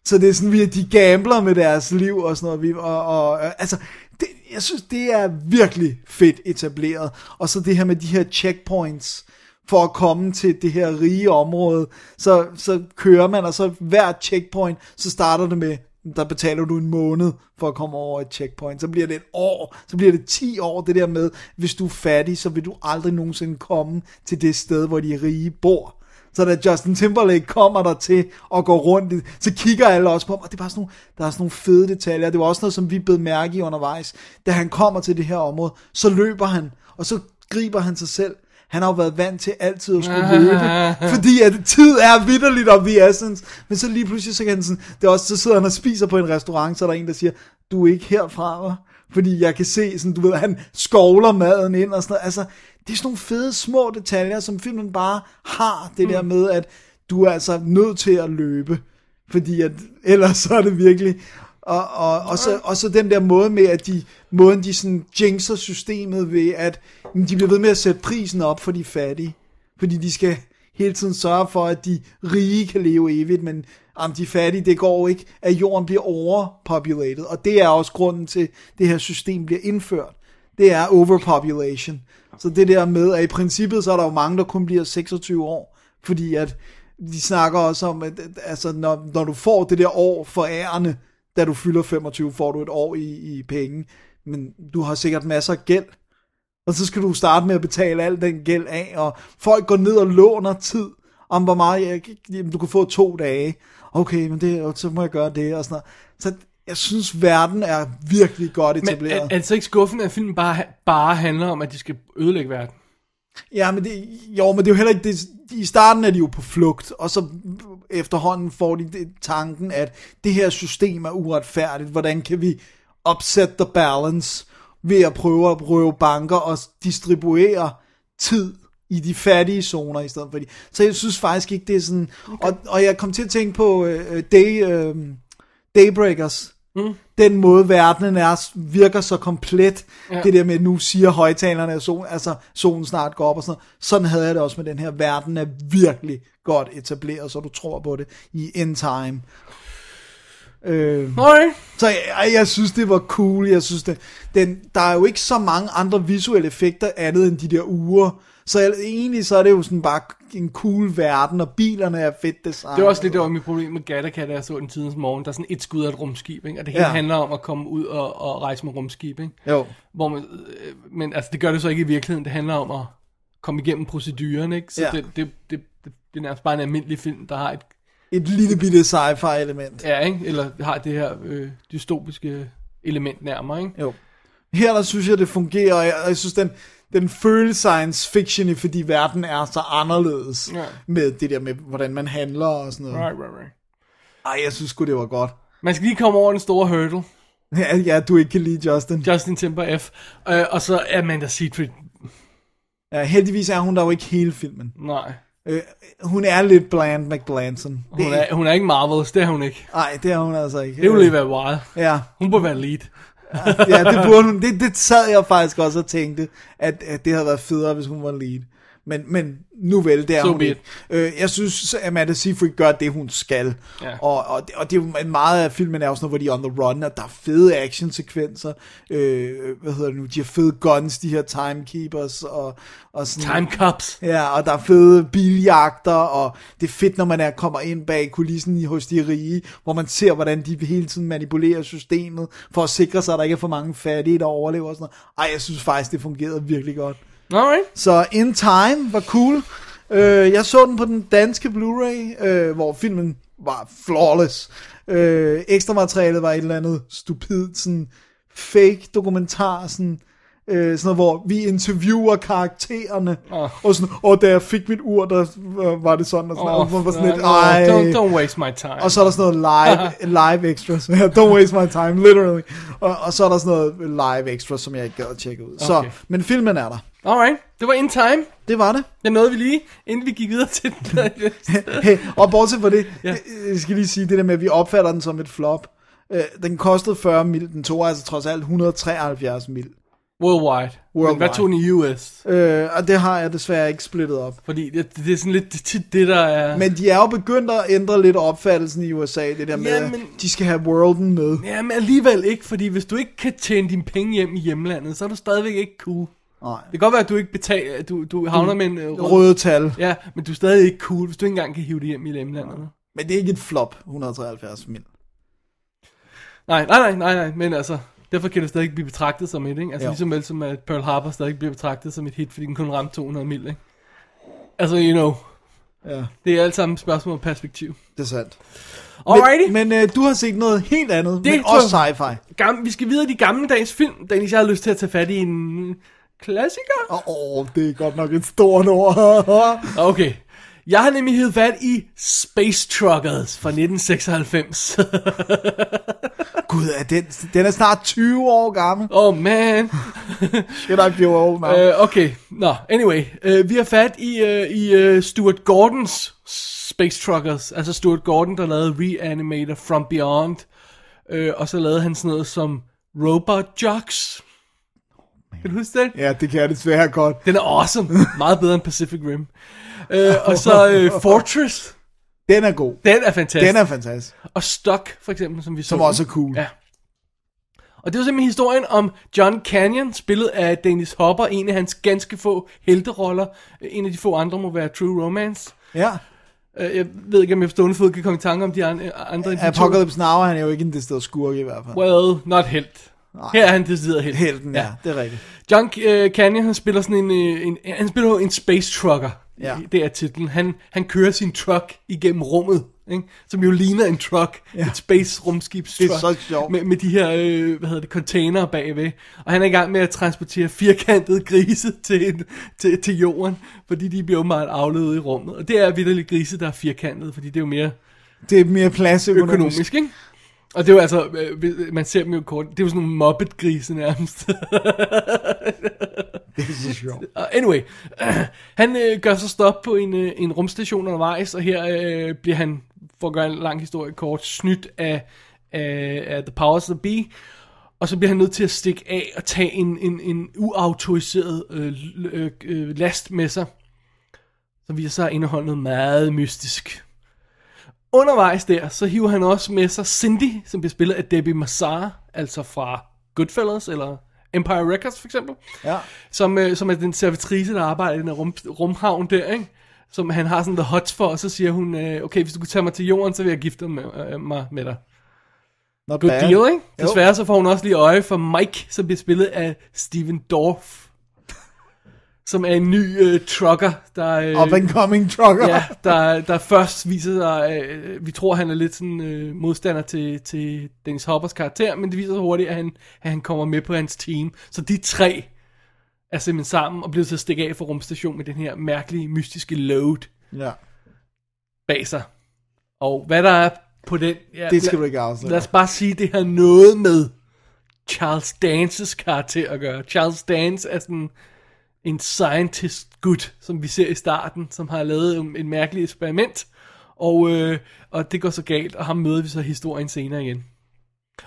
Så det er sådan, at de gambler med deres liv og sådan noget. Og, Og, og, altså, jeg synes, det er virkelig fedt etableret. Og så det her med de her checkpoints, for at komme til det her rige område, så, så kører man, og så hver checkpoint, så starter det med, der betaler du en måned for at komme over et checkpoint. Så bliver det et år, så bliver det 10 år, det der med, hvis du er fattig, så vil du aldrig nogensinde komme til det sted, hvor de rige bor. Så da Justin Timberlake kommer der til at gå rundt, så kigger alle også på ham, og det er bare sådan nogle, der er sådan nogle fede detaljer. Det var også noget, som vi blev mærke i undervejs. Da han kommer til det her område, så løber han, og så griber han sig selv. Han har jo været vant til altid at skulle løbe, <laughs> fordi at tid er vidderligt of the essence. Men så lige pludselig, så kan han sådan, det er også, så sidder han og spiser på en restaurant, så er der en, der siger, du er ikke herfra, hva? Fordi jeg kan se, sådan, du ved, han skovler maden ind og sådan noget. Altså, det er sådan nogle fede små detaljer, som filmen bare har, det der med, at du er altså nødt til at løbe. Fordi at, ellers så er det virkelig... Og, og, og, så, og så den der måde med, at de, måden de sådan jinxer systemet ved, at de bliver ved med at sætte prisen op for de fattige. Fordi de skal hele tiden sørge for, at de rige kan leve evigt, men om de fattige, det går ikke, at jorden bliver overpopulated. Og det er også grunden til, at det her system bliver indført. Det er overpopulation. Så det der med, at i princippet, så er der jo mange, der kun bliver 26 år. Fordi at de snakker også om, at, at altså, når, når du får det der år for ærende, da du fylder 25, får du et år i, i penge. Men du har sikkert masser af gæld. Og så skal du starte med at betale al den gæld af, og folk går ned og låner tid, om hvor meget, jeg, jamen, du kan få to dage. Okay, men det, og så må jeg gøre det, og sådan noget. Så jeg synes, verden er virkelig godt Men etableret. er, er det så ikke skuffende, at filmen bare, bare handler om, at de skal ødelægge verden? Ja, men det, jo, men det er jo heller ikke det. I starten er de jo på flugt, og så efterhånden får de det, tanken, at det her system er uretfærdigt. Hvordan kan vi upset the balance ved at prøve at røve banker og distribuere tid i de fattige zoner i stedet for de. Så jeg synes faktisk ikke, det er sådan... Okay. Og, og jeg kom til at tænke på uh, Day, uh, Daybreakers. Mm. Den måde verdenen er, virker så komplet. Ja. Det der med, at nu siger højtalerne, at solen, altså, solen snart går op og sådan noget. Sådan havde jeg det også med den her. Verden er virkelig godt etableret, så du tror på det i end time. Øh, Okay. så jeg, jeg synes, det var cool. Jeg synes, det, den, der er jo ikke så mange andre visuelle effekter andet end de der uger. Så jeg, egentlig så er det jo sådan bare en cool verden, og bilerne er fedt design. Det var også lidt, det var mit problem med Gattaca, da jeg så den tidens morgen. Der er sådan et skud af et rumskib, ikke? og det hele Ja. handler om at komme ud og, og rejse med rumskib. Ikke? Jo. Hvor man, øh, men altså, det gør det så ikke i virkeligheden. Det handler om at komme igennem proceduren. Ikke? Så Ja. det, det, det, det, det er nærmest bare en almindelig film, der har et Et lille bitte sci-fi element. Ja, ikke? Eller har det her øh, dystopiske element nærmere, ikke? Jo. Her der synes jeg, det fungerer, og jeg, og jeg synes, den, den føles science fiction, fordi verden er så anderledes Ja. med det der med, hvordan man handler og sådan noget. Right, right, right. Ej, jeg synes sgu, det var godt. Man skal lige komme over den store hurdle. Ja, ja du ikke kan lide Justin. Justin Timber F. Øh, og så Amanda Seyfried. Ja, heldigvis er hun der jo ikke hele filmen. Nej. Øh, hun er lidt Bland McBlanson. Hun er, hun er ikke Marvelous, det er hun ikke. Nej, det er hun altså ikke. Det ville være wild. Ja, Hun burde være lead ja det burde hun. Det, det sad jeg faktisk også og tænkte, at, at det havde været federe, hvis hun var lead. Men, men nu vel, det er So hun ikke. Øh, jeg synes, at Amanda Seyfried gør det, hun skal. Ja. Og, og, det- og det er jo meget af filmen er også noget, hvor de er on the run, og der er fede actionsekvenser. Øh, hvad hedder det nu? De har fede guns, de her timekeepers. Og, og sådan, Time Cups. Ja, og der er fede biljagter, og det er fedt, når man er, kommer ind bag kulissen i- hos de rige, hvor man ser, hvordan de hele tiden manipulerer systemet, for at sikre sig, at der ikke er for mange fattige, der overlever og sådan noget. Ej, jeg synes faktisk, det fungerede virkelig godt. Alright. Så In Time var cool. Øh, jeg så den på den danske Blu-ray, øh, hvor filmen var flawless. Øh, ekstra materialet var et eller andet stupid, sådan fake dokumentar, sådan, øh, sådan noget, hvor vi interviewer karaktererne, Åh. og sådan, og da jeg fik mit ur, der øh, var det sådan, og sådan, Oh, og var sådan lidt, no, ej. don't, don't waste my time. Og så er der sådan noget live, <laughs> live extras. <laughs> Don't waste my time, literally. Og, og så er der sådan noget live extras, som jeg ikke gad at tjekke ud. Så, Okay. men filmen er der. Alright, det var in time. Det var det. Det nåede vi lige, inden vi gik videre til den. <laughs> Hey, og bortset fra det, ja. jeg skal lige sige det der med, at vi opfatter den som et flop. Øh, den kostede 40 mil, den tog altså trods alt 173 mil. Worldwide. Worldwide. Men hvad tog den i US? Øh, og det har jeg desværre ikke splittet op. Fordi det, det er sådan lidt tit det, der er... Men de er jo begyndt at ændre lidt opfattelsen i USA, det der med, Ja, at men- de skal have worlden med. Ja, men alligevel ikke, fordi hvis du ikke kan tjene dine penge hjem i hjemlandet, så er du stadigvæk ikke cool. Nej. Det kan godt være, at du ikke betaler, du, du havner med en øh, rød... Røde tal. Ja, men du er stadig ikke cool, hvis du ikke engang kan hive det hjem i hjemlandet. Men det er ikke et flop, 173 mil. Nej, nej, nej, nej, nej, men altså, derfor kan det stadig blive betragtet som et, ikke? Altså Jo. ligesom vel som at Pearl Harbor stadig bliver betragtet som et hit, fordi den kun ramte 200 mil, ikke? Altså, you know, Ja, det er alt sammen et spørgsmål om perspektiv. det er sandt. Alrighty. Men, men øh, du har set noget helt andet, Det men også sci-fi. Gam, vi skal videre de gammeldags film. Dennis, jeg har lyst til at tage fat i en klassiker. Åh, oh, det er godt nok et stort ord. <laughs> Okay. Jeg har nemlig hivet fat i Space Truckers fra 1996. <laughs> Gud, er den, den er snart 20 år gammel. oh man. <laughs> Shit, I feel old now. Uh, okay, nå, anyway. Uh, vi har fat i, uh, i uh, Stuart Gordons Space Truckers. Altså Stuart Gordon, der lavede Reanimator From Beyond. Uh, og så lavede han sådan noget som Robot Jocks. Kan du huske det? Ja, det kan jeg desværre godt. Den er awesome. Meget bedre end Pacific Rim. Uh, og så uh, <laughs> Fortress. Den er god. Den er fantastisk. Den er fantastisk. Og Stuck, for eksempel, som vi så. Som også er cool. Ja. Og det var simpelthen historien om John Canyon, spillet af Dennis Hopper, en af hans ganske få helteroller. En af de få andre må være True Romance. Ja. Øh, Jeg ved ikke, om jeg på stående fod kan komme i tanke om de an- andre to. Apocalypse Now, han er jo ikke en decideret skurk i hvert fald. Well, not helt. Her er han decideret helt. Helten, ja. Det er rigtigt. John uh, Canyon, han spiller sådan en, øh, en, han spiller en space trucker. Ja. Det er titlen. Han, han kører sin truck igennem rummet, ikke? som jo ligner en truck. Ja. Et space rumskibs Det er så sjovt. Med, med de her, øh, hvad hedder det, container bagved. Og han er i gang med at transportere firkantede grise <laughs> til, en, til, til jorden, fordi de bliver jo meget afledet i rummet. Og det er vidderligt grise, der er firkantede, fordi det er jo mere Det er mere plads økonomisk. økonomisk, ikke? Og det er jo altså, øh, hvis- man ser dem jo kort, det er jo sådan nogle Muppet-grise nærmest. Det er sjovt. <laughs> Anyway, <clears throat> han øh, gør så stop på en, øh, en rumstation undervejs, og her øh, bliver han, for at gøre en lang historie kort, snydt af, af, af The Powers That Be, og så bliver han nødt til at stikke af og tage en, en, en uautoriseret øh, øh, øh, last med sig, som viser sig at indeholde noget meget mystisk. Undervejs der, så hiver han også med sig Cindy, som bliver spillet af Debbie Massar, altså fra Goodfellas, eller Empire Records for eksempel Ja. som, øh, som er den servitrice, der arbejder i den rum, rumhavn der, ikke? Som han har sådan the hots for, og så siger hun, øh, okay, hvis du kunne tage mig til jorden, så vil jeg gifte med, øh, mig med dig. Not Good bad. deal, ikke? Jo. Desværre så får hun også lige øje for Mike, som bliver spillet af Steven Dorff. Som er en ny øh, trucker, der... Øh, Up and coming trucker. ja, der, der først viser sig, øh, vi tror han er lidt sådan øh, modstander til, til Dennis Hoppers karakter, men det viser sig hurtigt, at han, at han kommer med på hans team. Så de tre er simpelthen sammen og bliver til at stikke af for rumstation med den her mærkelige, mystiske load ja. bag sig. Og hvad der er på den... Ja, Det skal lad- du ikke afsløre. Lad os bare sige, det har noget med Charles Dances karakter at gøre. Charles Dance er sådan en scientist gut, som vi ser i starten, som har lavet en, en mærkelig eksperiment, og, øh, og det går så galt, og ham møder vi så historien senere igen.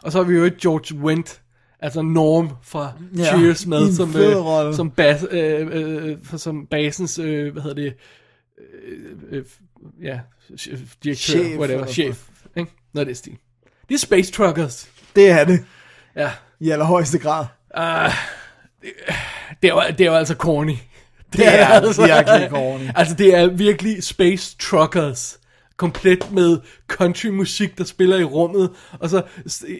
Og så har vi jo George Wendt, altså Norm fra Ja, Cheers med, som, øh, som, bas, øh, øh, som basens, øh, hvad hedder det, øh, øh, ja, chef, direktør, Chef, whatever, chef, ikke? Noget det stil. Det er Space Truckers. Det er det. Ja, I allerhøjeste grad. det er, jo- det er jo altså corny. Det er virkelig corny. Altså, det er virkelig Space Truckers. Komplet med countrymusik, der spiller i rummet. Og så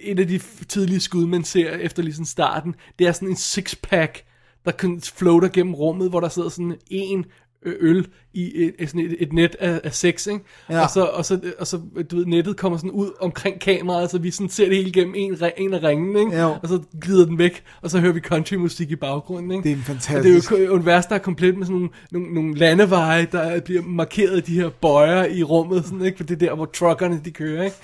et af de tidlige skud, man ser efter ligesom starten, det er sådan en six-pack, der floater gennem rummet, hvor der sidder sådan en øl i et, et, sådan et, et net af, af seks, ikke? Ja. Og, så, og, så, og så, du ved, nettet kommer sådan ud omkring kameraet, så vi sådan ser det hele gennem en, en af ringene, ikke? Jo. Og så glider den væk, og så hører vi countrymusik i baggrunden, ikke? Det er en Og fantastisk... det er jo et univers, der er komplet med sådan nogle, nogle, nogle landeveje, der bliver markeret af de her bøjer i rummet, sådan, ikke? For det er der, hvor truckerne de kører, ikke?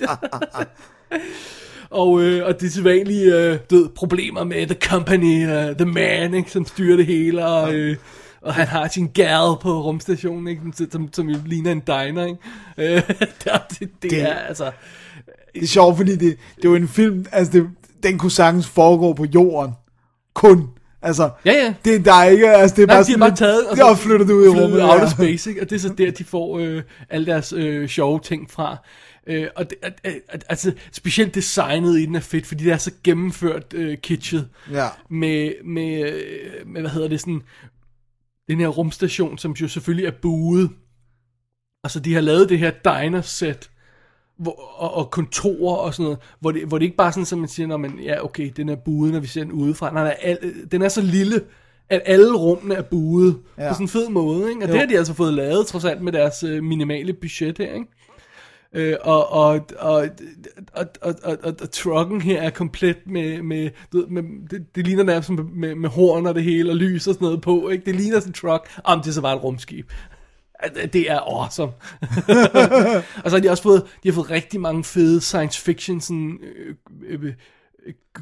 <laughs> og, øh, og de sædvanlige øh, død problemer med The Company, uh, The Man, ikke? Som styrer det hele, og... Øh, og han har sin gal på rumstationen, ikke? Som, som, som jo ligner en diner, ikke? Øh, <laughs> det, det, det, er altså... Det er sjovt, fordi det, det er jo en film, altså det, den kunne sagtens foregå på jorden. Kun. Altså, Ja, ja. Det, der er ikke, altså det er Nej, bare de har bare taget og så flyttet det ud i rummet. out ja. of space, ikke? og det er så der, de får øh, alle deres øh, sjove ting fra. Øh, og det, at, at, altså, specielt designet i den er fedt, fordi det er så gennemført øh, kitschet. Ja. Med, med, øh, med, hvad hedder det, sådan, den her rumstation, som jo selvfølgelig er buet. Altså, de har lavet det her diner-set, hvor, og, og kontorer og sådan noget, hvor det, hvor det ikke bare sådan, som man siger, når man, ja, okay, den er buet, når vi ser den udefra. Nej, nej, al, den er så lille, at alle rummene er buet. Ja. på sådan en fed måde, ikke? Og Jo. det har de altså fået lavet, trods alt med deres øh, minimale budget her, ikke? Øh, og, og, og, og, og, og, og, og trucken her er komplet med, med, du ved, med det, det ligner nærmest med, med, med horn og det hele, og lys og sådan noget på, ikke? Det ligner sådan en truck, om det er så bare et rumskib. Det er awesome. <laughs> og så har de også fået, de har fået rigtig mange fede science fiction sådan, øh, øh, øh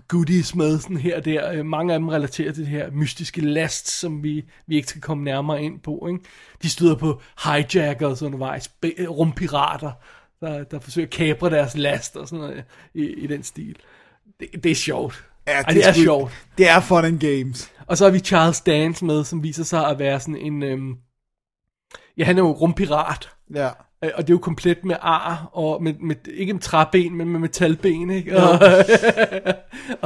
goodies med sådan her og der. Øh, mange af dem relaterer til det her mystiske last, som vi, vi ikke skal komme nærmere ind på. Ikke? De støder på hijackers undervejs, rumpirater, der, der forsøger at kapre deres last og sådan noget i, i den stil. Det, det er sjovt. Ja, Ej, det er sgu- sjovt. Det er fun and games. Og så har vi Charles Dance med, som viser sig at være sådan en... Øhm, ja, han er jo rumpirat. Ja. Øh, Og det er jo komplet med ar, og med, med ikke med træben, men med metalben, ikke? Og, <laughs>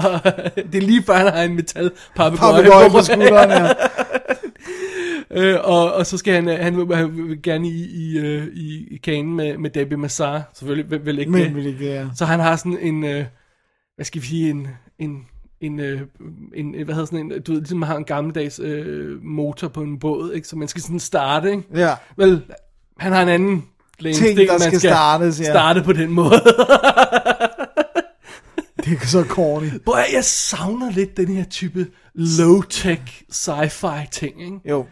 og det er lige før, han har en metal Papagøje på skulderen, ja. <laughs> øh, og, og så skal han, øh, han, vil, han vil gerne i, i, øh, i, i kanen med, med Debbie Massar, selvfølgelig vil, vil ikke Men det. ikke ja. Så han har sådan en, øh, hvad skal vi sige, en, en, en, øh, en, hvad hedder sådan en, du ved, ligesom man har en gammeldags øh, motor på en båd, ikke? Så man skal sådan starte, ikke? Ja. Vel, han har en anden Ting, der skal startes, ja. starte på den måde. <laughs> Det er så corny. At, jeg savner lidt den her type low-tech sci-fi ting, ikke? Jo.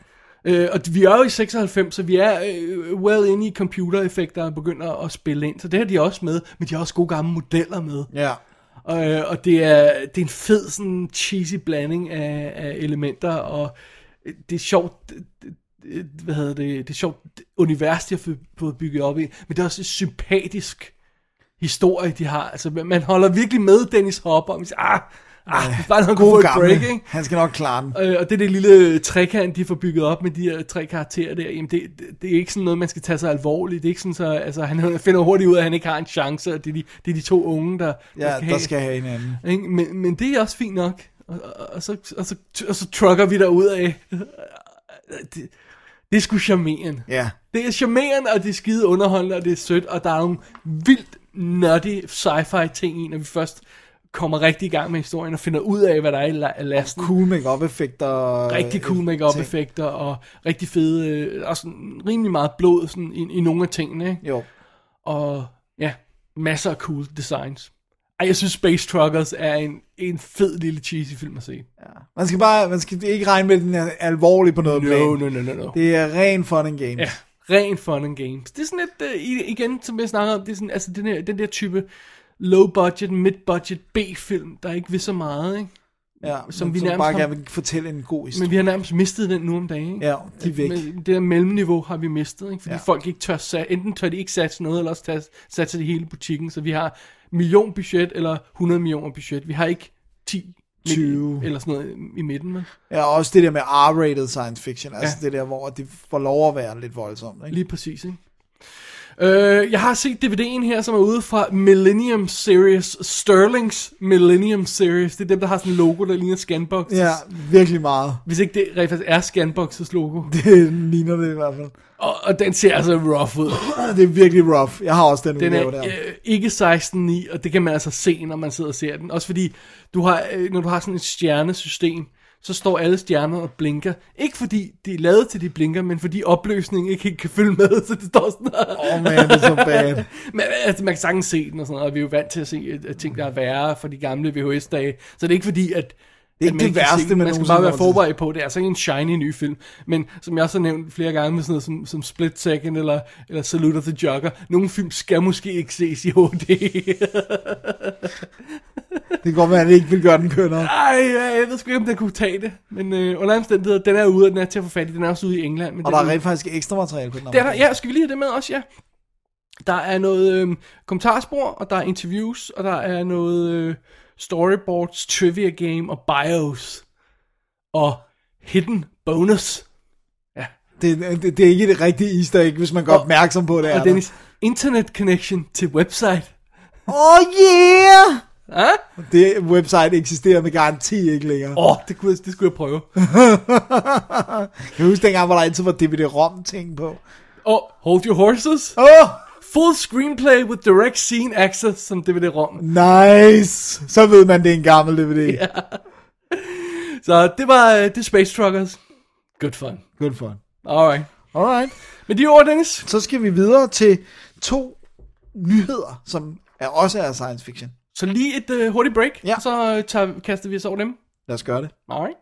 Øh, og vi er jo i 96, så vi er øh, well inde i computereffekter og begynder at spille ind. Så det har de også med, men de har også gode gamle modeller med. Ja. Og, øh, og det, er, det er en fed, sådan cheesy blanding af, af elementer, og det er sjovt, det- hvad hedder det, det er sjovt univers, de har fået- bygget op i, men det er også sympatisk historie, de har. Altså, man- man holder virkelig med Dennis Hopper, og man siger, ah, ah, <laughs> bare han kunne få God et break, ikke? Han skal nok klare den. Øh, og det er det lille trekant, de får bygget op med de her tre karakterer der, jamen det, det, det er ikke sådan noget, man skal tage sig alvorligt. Det er ikke sådan, så altså, han <laughs> finder hurtigt ud af, at han ikke har en chance, og det er de, det er de to unge, der, Ja, skal der skal have hinanden. ikke? Men, men det er også fint nok. Og, og, og, så, og, så, og så trucker vi derud af. <laughs> Det, det er sgu charmerende. Ja. Det er charmerende, og det er skide underholdende, og det er sødt, og der er nogle vildt nutty sci-fi ting i, når vi først kommer rigtig i gang med historien og finder ud af, hvad der er i la- lasten. Cool make-up effekter. Rigtig cool make-up effekter, og rigtig fede, øh, og sådan rimelig meget blod sådan, i, i nogle af tingene, ikke? Jo. Og ja, masser af cool designs. Ej, jeg synes Space Truckers er en, en fed lille cheesy film at se. Man skal bare, man skal ikke regne med, at den er alvorlig på noget No, plan. no, no, no, no. Det er ren fun and games. Ja, ren fun and games. Det er sådan lidt, uh, igen, som jeg snakker om, det er sådan, altså den, her, den der type low budget, mid budget B-film, der ikke vil så meget, ikke? Ja, Som som vi vi nærmest bare har- gerne vil fortælle en god historie. Men vi har nærmest mistet den nu om dagen, ikke? Ja, de er væk. Men det der mellemniveau har vi mistet, ikke? Fordi ja. Folk ikke tør sat, enten tør de ikke satse noget, eller også satse det hele butikken. Så vi har million budget, eller 100 millioner budget. Vi har ikke 10, 20. eller sådan noget i midten, vel? Ja, og også det der med R-rated science fiction. Altså Ja. det der, hvor det får lov at være lidt voldsomt. Ikke? Lige præcis, ikke? Øh, jeg har set DVD'en her, som er ude fra Millennium Series, Sterlings Millennium Series. Det er dem, der har sådan en logo, der ligner Scanbox. Ja, virkelig meget. Hvis ikke det rent faktisk er Scanbox's logo. <laughs> Det ligner det i hvert fald. Og, og den ser altså rough ud. <clears throat> Det er virkelig rough. Jeg har også den, Den udgave er der. øh, ikke 16.9, og det kan man altså se, når man sidder og ser den. Også fordi, du har, øh, når du har sådan et stjernesystem, så står alle stjerner og blinker. Ikke fordi de er lavet til, de blinker, men fordi opløsningen ikke helt kan følge med, <laughs> så det står sådan Åh oh, man, det er så bad. <laughs> Men altså, man kan sagtens se den og sådan noget, og vi er jo vant til at se at, ting, der er værre fra de gamle VHS-dage. Så det er ikke fordi, at Det er ikke det se værste, man Man skal bare være forberedt på, det er altså ikke en shiny ny film. Men som jeg også har nævnt flere gange med sådan noget som, som Split Second eller, eller Salute of the Jogger, nogle film skal måske ikke ses i HD. <laughs> Det kan godt være, at det ikke vil gøre den kønnere. Ej, jeg ved sgu ikke, om den kunne tage det. Men øh, under omstændigheder, den er ude, og den er til at få fat i. Den er også ude i England. Men Og der er rent faktisk ekstra materiale på den. er der, ja, skal vi lige have det med også, ja. Der er noget øh, kommentarspor, og der er interviews, og der er noget øh, storyboards, trivia game og bios. Og hidden bonus. Det, det, det er ikke et rigtigt easter egg, hvis man går Og- opmærksom på det. Og. Dennis, internet connection til website. Oh yeah! Ah? Det website eksisterer med garanti ikke længere. Åh, oh, det, kunne, det skulle jeg prøve. <laughs> Jeg husker dengang, hvor der altid var DVD-ROM ting på. Og hold your horses. Åh, oh, Full screenplay with direct scene access som DVD-ROM. nice! Så ved man, det er en gammel DVD. Yeah. Så det var uh, det Space Truckers. Good fun. Good fun. Alright. Alright. Med de ord, Dennis, Så skal vi videre til to nyheder, som er også er science fiction. så lige et uh, hurtigt break, Ja. så uh, tager, kaster vi os over dem. Lad os gøre det. Alright.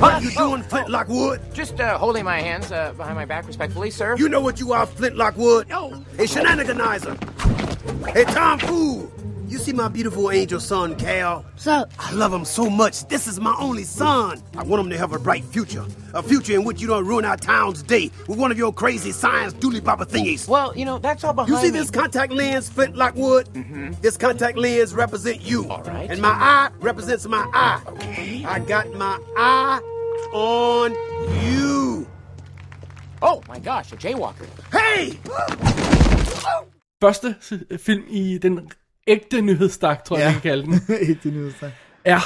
What you doing, Flintlock Wood? Just uh, holding my hands uh, behind my back respectfully, sir. You know what you are, Flintlock Wood? No. A shenaniganizer. Hey, Tom Fool. You see my beautiful angel son, Cal? So, I love him so much. This is my only son. I want him to have a bright future. A future in which you don't ruin our town's day with one of your crazy science dooley papa thingies. Well, you know, that's all behind You see me. this contact lens, Flintlock Wood? Mm-hmm. This contact lens represent you. All right. And my eye represents my eye. Okay. I got my eye on you. Oh, my gosh, a jaywalker. Hey! Første <laughs> film i den ægte nyhedsstak, tror jeg, Ja. vi kan kalde den, det nyeste. er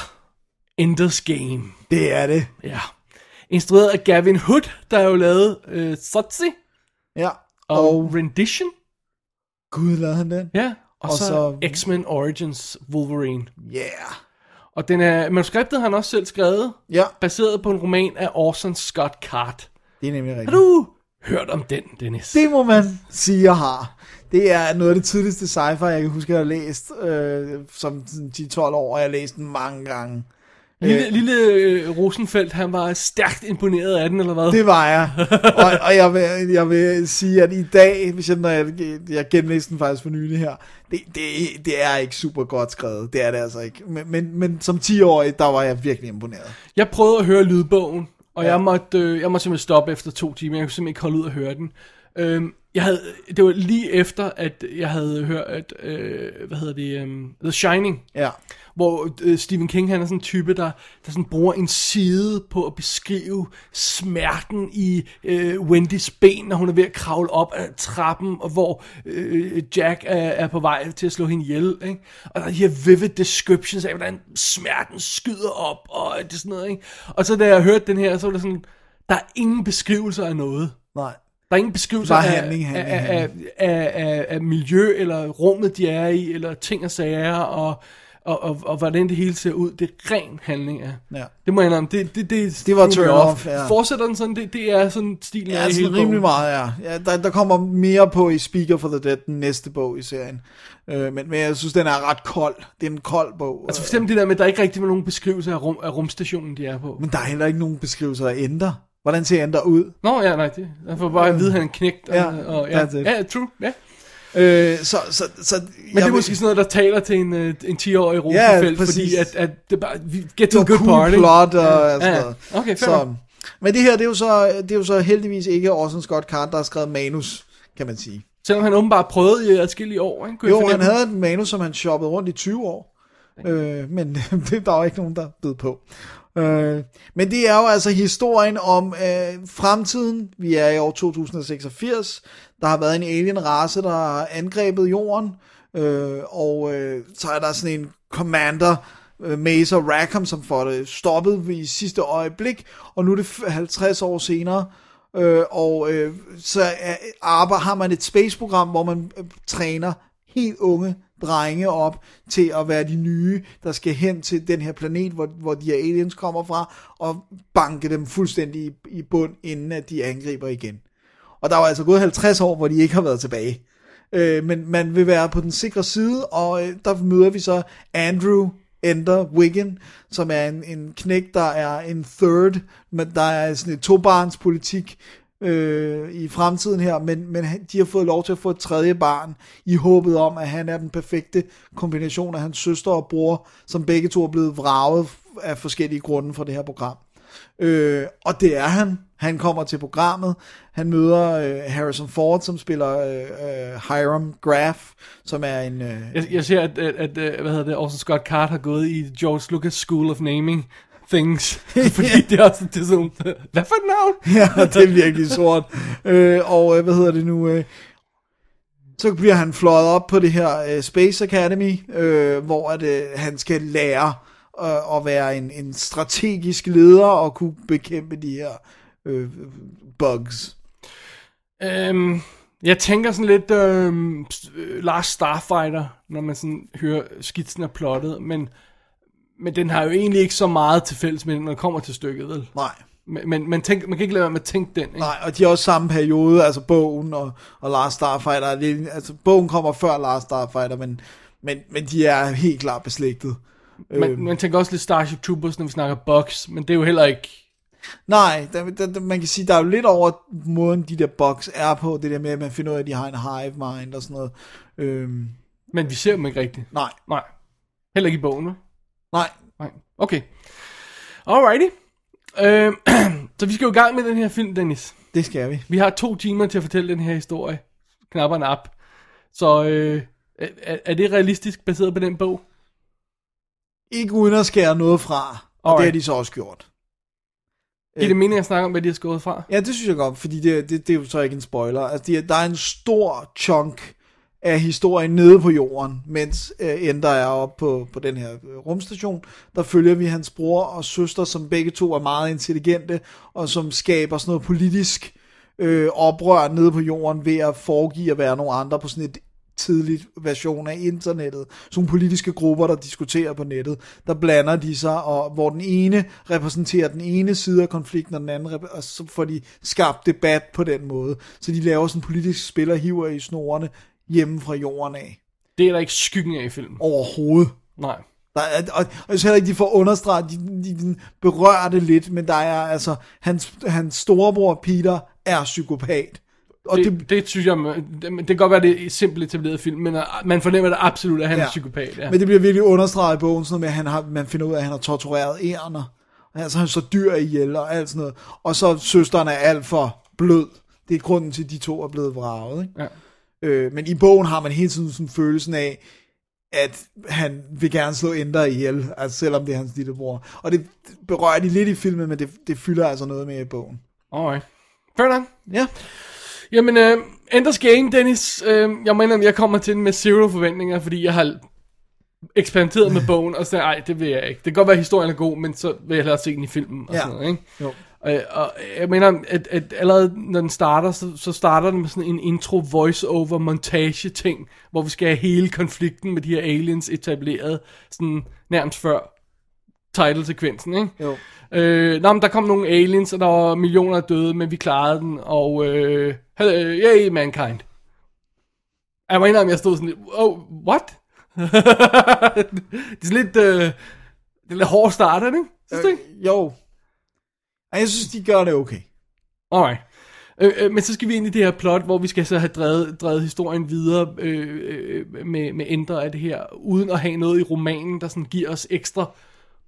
Ender's Game. Det er det. Ja. Instrueret af Gavin Hood, der har jo lavet øh, Sotzi Ja. og, Og, Rendition. gud, lavede han den? Ja. Og, Og så- så X-Men Origins Wolverine. Yeah. Og den er, manuskriptet har han også selv skrevet, Ja, baseret på en roman af Orson Scott Card. det er nemlig rigtigt. Har du hørt om den, Dennis? Det må man sige, jeg har. Det er noget af det tidligste sci-fi, jeg kan huske, jeg har læst øh, som sådan 10-12 år, og jeg har læst den mange gange. Lille, lille øh, Rosenfeldt, han var stærkt imponeret af den, eller hvad? Det var jeg. <laughs> og, og jeg, vil, jeg vil sige, at i dag, hvis jeg, når jeg, jeg genlæste den faktisk for nylig her, det, det, det er ikke super godt skrevet. Det er det altså ikke. Men, men, men som 10-årig, der var jeg virkelig imponeret. Jeg prøvede at høre lydbogen, og ja. jeg, måtte, øh, jeg måtte simpelthen stoppe efter to timer. Jeg kunne simpelthen ikke holde ud at høre den. Øhm, jeg havde, det var lige efter, at jeg havde hørt, at, øh, hvad hedder det, um, The Shining, Ja. hvor øh, Stephen King, han er sådan en type, der, der sådan bruger en side på at beskrive smerten i øh, Wendys ben, når hun er ved at kravle op ad trappen, og hvor øh, Jack er, er på vej til at slå hende ihjel. Ikke? Og der er de her vivid descriptions af, hvordan smerten skyder op, og det sådan noget. Ikke? Og så da jeg hørte den her, så var det sådan, der er ingen beskrivelser af noget. Nej. Der er ingen beskrivelser Bare af, handling, handling, af, af, af, af, af miljø, eller rummet, de er i, eller ting og sager, og, og, og, og hvordan det hele ser ud. Det er ren handling af. Ja. Det må jeg indrømme. Det, det, det, Det var turn off, ja. Fortsætter den sådan, det, det er sådan stilen Ja, af sådan hele rimelig bogen. meget, ja. ja der, der kommer mere på i Speaker for the Dead, den næste bog i serien. Øh, men, men jeg synes, den er ret kold. Det er en kold bog. Altså for eksempel det der med, at der ikke rigtig var nogen beskrivelse af, rum, af rumstationen, de er på. Men der er heller ikke nogen beskrivelser af Ender. Hvordan ser Ender ud? Nå ja, nej, det, jeg får bare at vide, at han er knægt. Og, Ja, og, ja, that's it. ja, true, ja. Øh, så, så, så, Men det er måske sådan noget, der taler til en, øh, en 10-årig Ja, Rosenfeldt, præcis. fordi at, at det bare, vi get to a good cool party. plot og ja, sådan ja. noget. Okay, fair så, men det her, det er, jo så, det er jo så heldigvis ikke Orson Scott Card, der har skrevet manus, kan man sige. Selvom han åbenbart prøvede i adskillige år, ikke? Kunne Jo, han havde et manus, som han shoppede rundt i 20 år. Øh, men <laughs> det, der var ikke nogen, der bød på. Øh, men det er jo altså historien om øh, fremtiden. Vi er i år 2086. Der har været en alien-race, der har angrebet jorden. Øh, og øh, så er der sådan en commander, øh, Mazer Rackham, som får det stoppet i sidste øjeblik. Og nu er det 50 år senere. Øh, og øh, så er, arbejder, har man et space-program, hvor man øh, træner helt unge drenge op til at være de nye, der skal hen til den her planet, hvor, hvor de her aliens kommer fra, og banke dem fuldstændig i, i bund, inden at de angriber igen. Og der var altså gået 50 år, hvor de ikke har været tilbage. Øh, men man vil være på den sikre side, og øh, der møder vi så Andrew Ender Wiggin, som er en, en knæk, der er en third, men der er sådan et tobarns politik øh, i fremtiden her, men, men de har fået lov til at få et tredje barn, i håbet om, at han er den perfekte kombination af hans søster og bror, som begge to er blevet vraget af forskellige grunde fra det her program. Øh, og det er han. Han kommer til programmet, han møder øh, Harrison Ford, som spiller øh, øh Hiram Graff, som er en... Øh, Jeg, jeg ser, at, at, at, øh, hvad hedder det, Orson Scott Card har gået i George Lucas School of Naming Things. <laughs> <laughs> fordi det er også det er sådan, hvad for et navn? <laughs> ja, det er virkelig sort. Øh, og øh, hvad hedder det nu? Øh, så bliver han fløjet op på det her øh, Space Academy, øh, hvor at, øh, han skal lære øh, at være en, en strategisk leder og kunne bekæmpe de her øh, bugs. Øhm, jeg tænker sådan lidt øh, Last Starfighter, når man sådan hører skitsen af plottet, men, men den har jo egentlig ikke så meget til fælles med den, når det kommer til stykket, vel? Nej. Men, men man, tænker, man kan ikke lade være med at tænke den, ikke? Nej, og de er også samme periode, altså bogen og, og Last Starfighter. Det, er- altså bogen kommer før Last Starfighter, men, men, men de er helt klart beslægtet. Man, man tænker også lidt Starship Troopers, når vi snakker box, men det er jo heller ikke... Nej, der, der, der, man kan sige, der er jo lidt over måden, de der bugs er på, det der med, at man finder ud af, at de har en hive mind og sådan noget. Øhm, Men vi ser dem ikke rigtigt. nej, Nej. Heller ikke i bogen? Nej, Nej. Okay. Alrighty. Øhm, <clears throat> så vi skal jo i gang med den her film, Dennis. det skal vi. Vi har to timer til at fortælle den her historie. Knapperne op. Så øh, er, er det realistisk baseret på den bog? Ikke uden at skære noget fra, og Alright. det har de så også gjort. Giver det mening at snakke om, hvad de har skåret fra? Ja, det synes jeg godt, fordi det, det, det er jo så ikke en spoiler. Altså, de, der er en stor chunk af historien nede på jorden, mens øh, Ender er oppe på, på den her øh, rumstation. Der følger vi hans bror og søster, som begge to er meget intelligente, og som skaber sådan noget politisk øh, oprør nede på jorden ved at foregive at være nogle andre på sådan et tidligt version af internettet. Sådan politiske grupper, der diskuterer på nettet. Der blander de sig, og hvor den ene repræsenterer den ene side af konflikten, og den anden, og så får de skabt debat på den måde. Så de laver sådan politisk spil og hiver i snorene hjemme fra jorden af. Det er der ikke skyggen af i filmen. Overhovedet. Nej. Der er, og, og jeg synes heller ikke, de får understreget, de, de, de berører det lidt, men der er altså, hans, hans storebror Peter er psykopat. Og Det, det, det, synes jeg, det, det kan godt være, det er simpelt etableret film, men uh, man fornemmer det absolut, at han ja. er psykopat. Ja. Men det bliver virkelig understreget i bogen, sådan noget med, at han har, man finder ud af, at han har tortureret ærner. Altså han så dyr ihjel og alt sådan noget. Og så søsteren er alt for blød. Det er grunden til, at de to er blevet vraget. Ikke? Ja. Øh, men i bogen har man hele tiden sådan følelsen af, at han vil gerne slå Ender ihjel, altså selvom det er hans lillebror. Og det berører de lidt i filmen, men det, det fylder altså noget med i bogen. Alright. Fair nok. Ja, Jamen, uh, Enders Game, Dennis. Uh, jeg mener, jeg kommer til den med zero forventninger, fordi jeg har eksperimenteret med <laughs> bogen, og så nej, det vil jeg ikke. Det kan godt være, at historien er god, men så vil jeg hellere se den i filmen og Ja. sådan noget, ikke? jo. Øh, og jeg mener, at, at allerede når den starter, så, så starter den med sådan en intro voice-over montage ting, hvor vi skal have hele konflikten med de her aliens etableret, sådan nærmest før title-sekvensen, ikke? Jo. Øh, nå, men der kom nogle aliens, og der var millioner døde, men vi klarede den, og øh, hello, yay, mankind. Jeg må indrømme, jeg stod sådan lidt, oh, what? <laughs> det er lidt, øh, det er lidt hård start, er det ikke? Synes du ikke? Øh, jo. Ej, Jeg synes, de gør det okay. Alright. Øh, øh, men så skal vi ind i det her plot, hvor vi skal så have drevet, drevet historien videre øh, øh, med, med ændre af det her, uden at have noget i romanen, der sådan giver os ekstra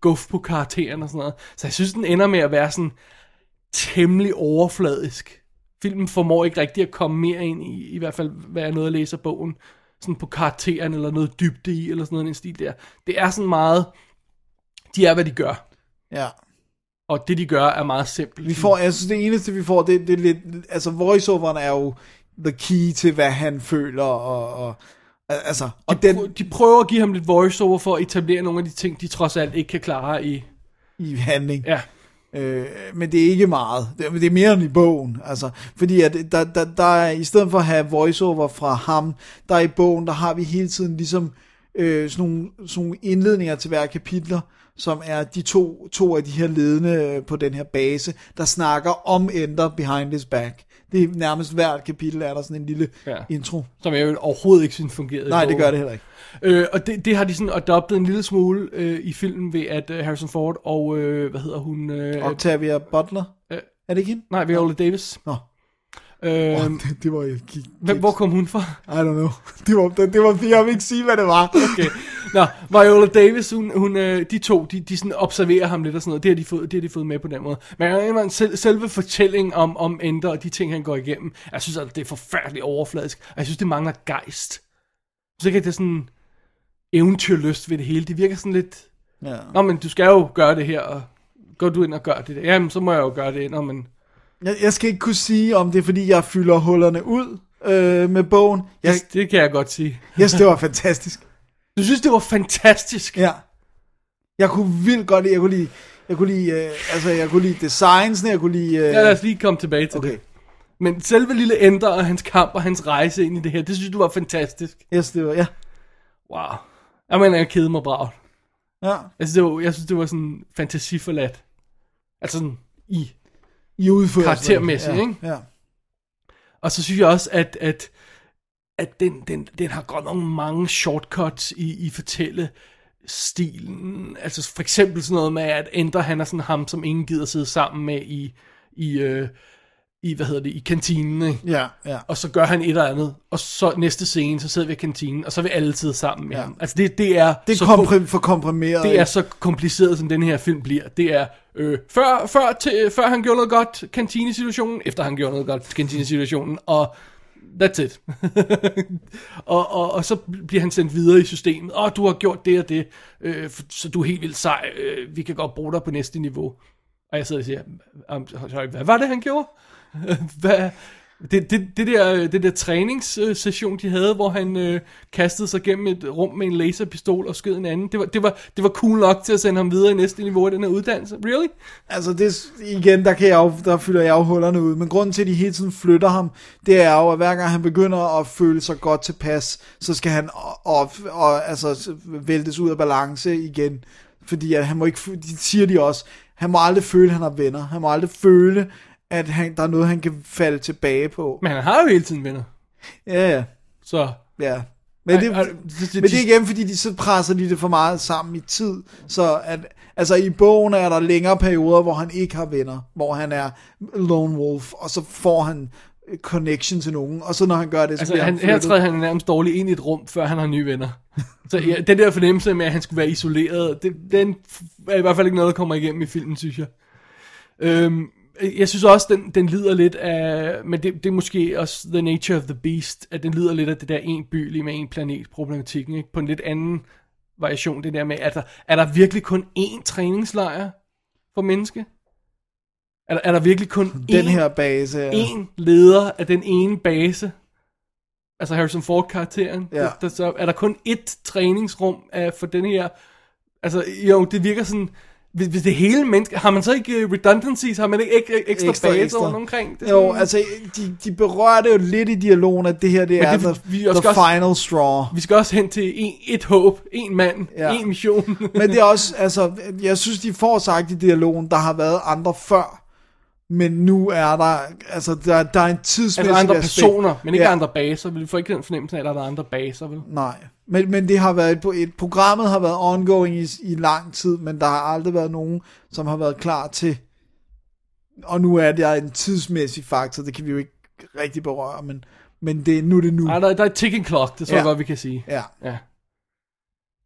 guf på karakteren og sådan noget. Så jeg synes, den ender med at være sådan temmelig overfladisk. Filmen formår ikke rigtig at komme mere ind i, i hvert fald, hvad jeg noget at læse af bogen, sådan på karakteren eller noget dybde i, eller sådan noget i den stil der. Det er sådan meget, de er, hvad de gør. Ja. Og det, de gør, er meget simpelt. Vi får, jeg synes, det eneste, vi får, det, det er lidt... Altså, voiceoveren er jo the key til, hvad han føler, og... og altså, og de, den de prøver at give ham lidt voiceover for at etablere nogle af de ting, de trods alt ikke kan klare i... i handling. Ja, Øh, men det er ikke meget. Det, er- det er mere end i bogen. Altså, fordi at der, der, der er, i stedet for at have voiceover fra ham, der er i bogen, der har vi hele tiden ligesom øh, sådan, nogle, sådan nogle indledninger til hver kapitler, som er de to, to af de her ledende øh, på den her base, der snakker om Ender behind his back. Det er nærmest hvert kapitel, er der sådan en lille Ja. intro. som jeg jo overhovedet ikke synes fungerede. Nej, det gør det heller ikke. Øh, og det, det har de sådan adoptet en lille smule øh, i filmen ved, at øh, Harrison Ford og, øh, hvad hedder hun? Øh, Octavia Butler. øh, Er det ikke hende? nej, Viola Davis. Nå. Øhm, det, det var jeg gik, hvem, hvor kom hun fra? I don't know. <laughs> Det var, det, det var, jeg vil ikke sige, hvad det var. Okay. Nå, Viola Davis, hun, hun, øh, de to, de, de sådan observerer ham lidt og sådan noget. Det har de fået, det har de fået med på den måde. Men jeg mener, sel, selve fortællingen om, om Ender og de ting, han går igennem, jeg synes, at det er forfærdeligt overfladisk. Og jeg synes, det mangler gejst. Så ikke, at det er sådan eventyrlyst ved det hele. Det virker sådan lidt... Ja. Nå, men du skal jo gøre det her, og går du ind og gør det der. Jamen, så må jeg jo gøre det. Nå, men Jeg, jeg skal ikke kunne sige, om det er, fordi jeg fylder hullerne ud øh, med bogen. Jeg, det, det kan jeg godt sige. jeg synes, det var fantastisk. Du synes, det var fantastisk? Ja. Jeg kunne vildt godt lide, jeg kunne lide, jeg kunne lide, øh, altså, jeg kunne lide designsene, jeg kunne lide... Øh, Ja, lad os lige komme tilbage til okay. det. Men selve lille Ender og hans kamp og hans rejse ind i det her, det synes du var fantastisk. Yes, det var, ja. Wow. Jeg mener, jeg kedede mig bra. Ja. Synes, det var, jeg synes, det var sådan fantasiforladt. Altså sådan i. I udførelsen. Karaktermæssigt, ja. ikke? Ja. Og så synes jeg også, at, at, at den, den, den har godt nok mange shortcuts i, i fortælle stilen. Altså for eksempel sådan noget med, at Ender han er sådan ham, som ingen gider sidde sammen med i, i, øh, i hvad hedder det, i kantinen, ikke? Ja, ja. og så gør han et eller andet, og så næste scene, så sidder vi i kantinen, og så er vi alle sidder sammen med ja. ham. Altså det, det er, Det er så komprim- for komprimeret. det er så kompliceret, som den her film bliver. Det er, øh, før, før, til, før han gjorde noget godt, kantinesituationen, efter han gjorde noget godt, kantinesituationen, og that's it. <laughs> og, og, og så bliver han sendt videre i systemet. Åh, du har gjort det og det, øh, for- så du er helt vildt sej. Øh, vi kan godt bruge dig på næste niveau. Og jeg sidder og siger, sorry, hvad var det, han gjorde? <laughs> hvad, det, det, det, der, det der træningssession, de havde, hvor han øh, kastede sig gennem et rum med en laserpistol og skød en anden, det var, det, var, det var cool nok til at sende ham videre i næste niveau af den her uddannelse. Really? Altså det, igen, der, kan jeg jo, der fylder jeg jo hullerne ud, men grunden til, at de hele tiden flytter ham, det er jo, at hver gang han begynder at føle sig godt tilpas, så skal han op, og, altså, væltes ud af balance igen, fordi at han må ikke, de siger de også, han må aldrig føle, at han har venner, han må aldrig føle, at han, der er noget, han kan falde tilbage på. Men han har jo hele tiden venner. Ja, ja, Så ja. Men det, det- men det er igen, fordi de så presser de det for meget sammen i tid, så at, altså i bogen er der længere perioder, hvor han ikke har venner, hvor han er lone wolf, og så får han connection til nogen, og så når han gør det, så altså, bliver han, han her træder han nærmest dårligt ind i et rum, før han har nye venner. <laughs> Så ja, den der fornemmelse med, at han skulle være isoleret, det, den er i hvert fald ikke noget, der kommer igennem i filmen, synes jeg. Øhm, jeg synes også, den, den lider lidt af, men det, det er måske også the nature of the beast, at den lider lidt af det der en by lige med en planet problematikken, ikke? på en lidt anden variation, det der med, at der, er der virkelig kun én træningslejr for menneske? Er der, er der virkelig kun Den én, her base, ja. en leder af den ene base? Altså Harrison Ford-karakteren. Ja. Der, der, så er der kun ét træningsrum af, for den her... Altså, jo, det virker sådan... Hvis, hvis det hele menneske... Har man så ikke øh, redundancies? Har man ikke ek, ek, ekstra, Ekstra, baser ekstra. rundt omkring? Det Jo, sådan- altså, de, de berører det jo lidt i dialogen, at det her, det Men er det- the, vi the også final straw. Vi skal også hen til en, et håb, en mand, Ja. en mission. <laughs> Men det er også, altså, jeg synes, de får sagt i dialogen, der har været andre før, men nu er der, altså, der, der er en tidsmæssig altså andre aspekt. personer, men ikke Ja. andre baser. Vi får ikke den fornemmelse af, at der er andre baser, vel? Nej, men, men det har været, et, et, programmet har været ongoing i, i lang tid, men der har aldrig været nogen, som har været klar til, og nu er der en tidsmæssig faktor, det kan vi jo ikke rigtig berøre, men, men det, nu er det nu. Ej, der, der er et ticking clock, det tror Ja. jeg godt, vi kan sige. Ja, Ja.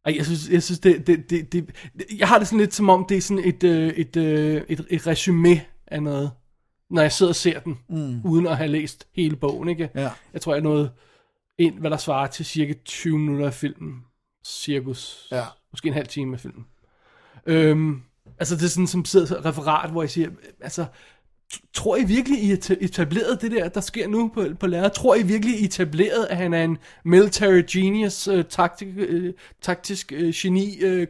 Ej, jeg synes, jeg synes det, det, det, det, jeg har det sådan lidt som om, det er sådan et, øh, et, øh, et, et resume af noget, når jeg sidder og ser den, mm. uden at have læst hele bogen, ikke? ja. Jeg tror, jeg nåede ind, hvad der svarer til cirka 20 minutter af filmen. Cirkus. Ja. Måske en halv time af filmen. Øhm, altså, det er sådan som sidder et referat, hvor jeg siger, altså, tror I virkelig, I etableret det der, der sker nu på, på lærer? Tror I virkelig, I etableret, at han er en military genius, øh, taktik, øh, taktisk øh, geni, øh,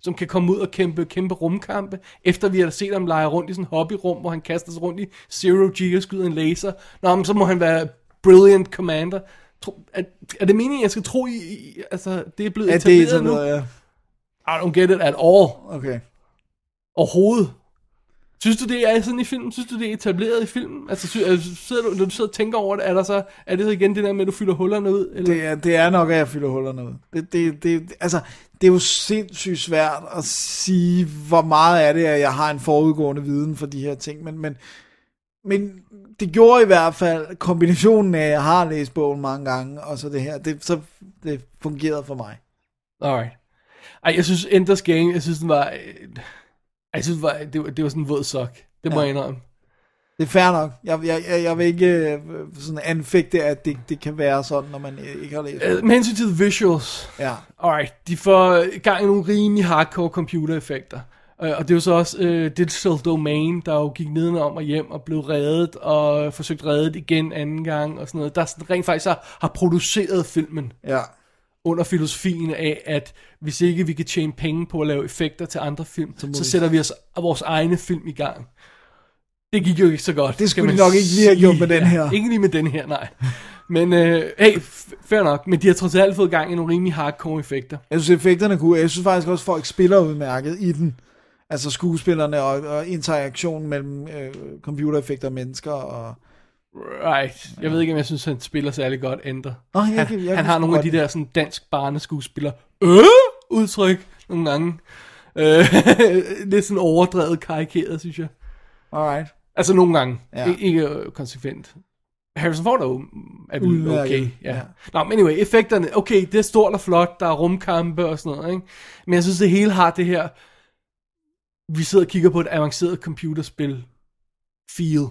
som kan komme ud og kæmpe, kæmpe rumkampe, efter vi har set ham lege rundt i sådan en hobbyrum, hvor han kaster sig rundt i zero G og skyder en laser. Nå, men så må han være brilliant commander. Tro, er, er det meningen, jeg skal tro, I, I altså, det er blevet At det er etableret sådan nu? noget, ja. I don't get it at all. Okay. Overhovedet. Synes du, det er sådan i filmen? Synes du, det er etableret i filmen? Altså, altså, sidder du, når du sidder og tænker over det, er, der så, er det så igen det der med, at du fylder hullerne ud? Eller? Det er, det er nok, at jeg fylder hullerne ud. Det, det, det, altså, det er jo sindssygt svært at sige, hvor meget af det er, at jeg har en forudgående viden for de her ting, men, men, Men det gjorde i hvert fald kombinationen af, at jeg har læst bogen mange gange, og så det her, det, så det fungerede for mig. Alright. Ej, jeg synes Enders Game, jeg synes den var... øh, Jeg synes, det var, det, var, det var sådan en våd sok. Det må Ja. jeg indrømme. Det er fair nok. Jeg, jeg, jeg, jeg vil ikke øh, sådan anfægte, at det, det kan være sådan, når man øh, ikke har læst Øh. Med hensyn til visuals, Ja. alright, de får gang i nogle rimelig hardcore computereffekter. Øh, Og det er jo så også øh, Digital Domain, der jo gik nedenom og hjem og blev reddet, og forsøgt reddet igen anden gang, og sådan noget. Der sådan rent faktisk har, har produceret filmen Ja. under filosofien af, at hvis ikke vi kan tjene penge på at lave effekter til andre film, så, så vi- sætter vi os vores egne film i gang. Det gik jo ikke så godt. Det skulle de nok ikke lige have gjort med den her. Ja, ikke lige med den her, nej. Men øh, hey, fair nok. Men de har trods alt fået gang i nogle rimelig hardcore effekter. Jeg synes, effekterne kunne. Jeg synes faktisk også, at folk spiller udmærket i den. Altså skuespillerne og, og interaktionen mellem øh, computereffekter og mennesker. Og... Right. Jeg ved ikke, om jeg synes, han spiller særlig godt, Ender. Nå, jeg han, kan- jeg han har nogle af de der sådan dansk barneskuespiller øh, udtryk nogle gange. Øh, <laughs> lidt sådan overdrevet karikeret, synes jeg. Alright. Altså nogle gange. Ja. Ja. Ikke øh, konsekvent. Harrison Ford er jo er Udmærket, okay. Ja. ja. ja. Nå, men anyway, effekterne, okay, det er stort og flot, der er rumkampe og sådan noget, ikke? Men jeg synes, det hele har det her, vi sidder og kigger på et avanceret computerspil feel.